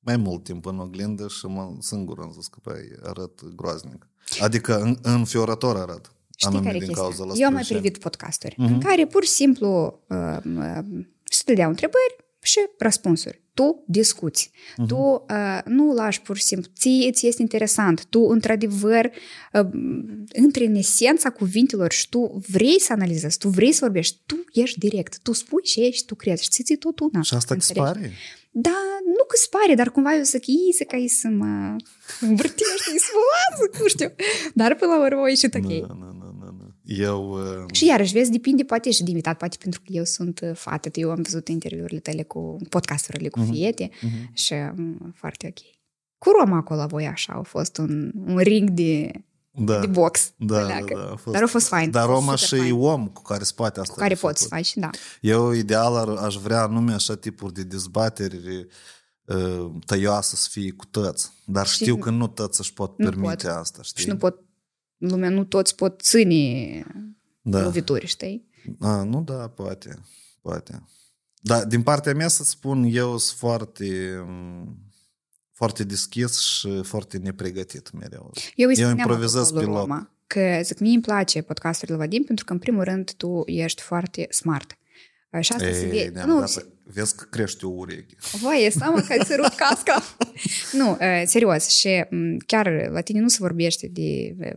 mai mult timp în oglindă și mă singur am zis că păi, arăt groaznic. Adică în, înfiorător arăt. Știi care din cauza la Eu am mai privit podcasturi uh-huh. în care pur și simplu uh, uh, se dădeau întrebări și răspunsuri. Tu discuți. Uh-huh. Tu uh, nu lași pur și simplu. Ție ți este interesant. Tu, într-adevăr, uh, intri în esența cuvintelor și tu vrei să analizezi, tu vrei să vorbești, tu ești direct. Tu spui și ești, tu crezi și ți tot una. Și asta îți pare? Da, nu că pare, dar cumva eu zic, ei, să ca ei să mă învârtește, să mă lasă, nu știu. Dar până la urmă a ieșit ok. Nu, nu, nu, nu, nu. Eu... Uh... Și iarăși, vezi, depinde poate și de invitat, poate pentru că eu sunt uh, fată, eu am văzut interviurile tale cu podcasturile cu uh-huh. fiete uh-huh. și um, foarte ok. Cu Roma acolo voi așa, au fost un, un ring de da. de box. Da, da, da, a fost, dar a fost fain. Dar Roma și fain. om cu care spate asta. Cu care poți să faci, da. Eu ideal aș vrea nume așa tipuri de dezbateri uh, tăioasă să fie cu tăți. Dar și știu că nu tăți își pot permite pot. asta, știi? Și nu pot, lumea nu toți pot ține da. lovituri, știi? A, nu, da, poate, poate. Da, din partea mea să spun, eu sunt foarte foarte deschis și foarte nepregătit mereu. Eu, eu improvizez pe loc. că zic, mie îmi place podcasturile Vadim pentru că, în primul rând, tu ești foarte smart. Și asta Ei, se vede. Nu, vezi că crește o ureche. Vai, e seama că ai țărut casca. Nu, uh, serios, și um, chiar la tine nu se vorbește de... Uh,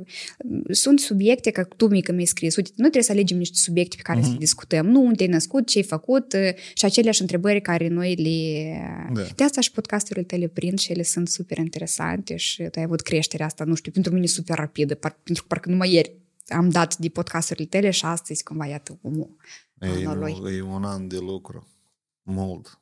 sunt subiecte, ca tu mică mi-ai scris, uite, nu trebuie să alegem niște subiecte pe care uh-huh. să le discutăm. Nu, unde ai născut, ce ai făcut uh, și aceleași întrebări care noi le... Da. De asta și podcasturile tale prind și ele sunt super interesante și tu ai avut creșterea asta, nu știu, pentru mine super rapidă, par, pentru că parcă numai ieri am dat de podcasturile tale și astăzi cumva iată omul. E, nu, e un an de lucru. Mult.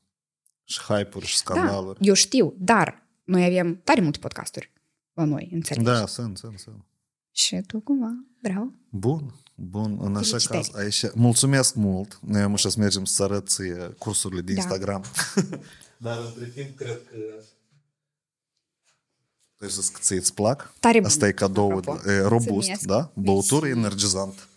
Și hype-uri și scandaluri. Da, eu știu, dar noi avem tare multe podcasturi la noi, înțelegi? Da, sunt, sunt, sunt. Și tu cumva, bravo. Bun, bun, în așa caz, aici, mulțumesc mult. Noi am să mergem să arăt cursurile de da. Instagram. Dar între timp, cred că Trebuie să îți plac. Tare Asta e cadou robust, da? Băutură energizant.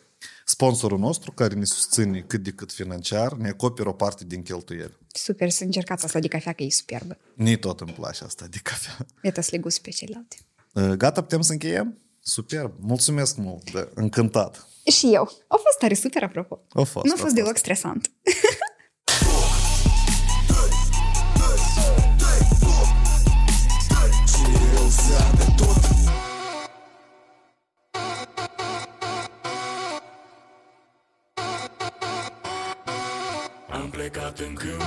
Sponsorul nostru, care ne susține cât de cât financiar, ne acoperă o parte din cheltuieli. Super, să încercați asta de cafea, că e superbă. Ni tot îmi place asta de cafea. Iată să le pe celelalte. Gata, putem să încheiem? Superb. Mulțumesc mult, de încântat. Și eu. A fost tare super, apropo. A fost. Nu a fost, a deloc stresant. plecat în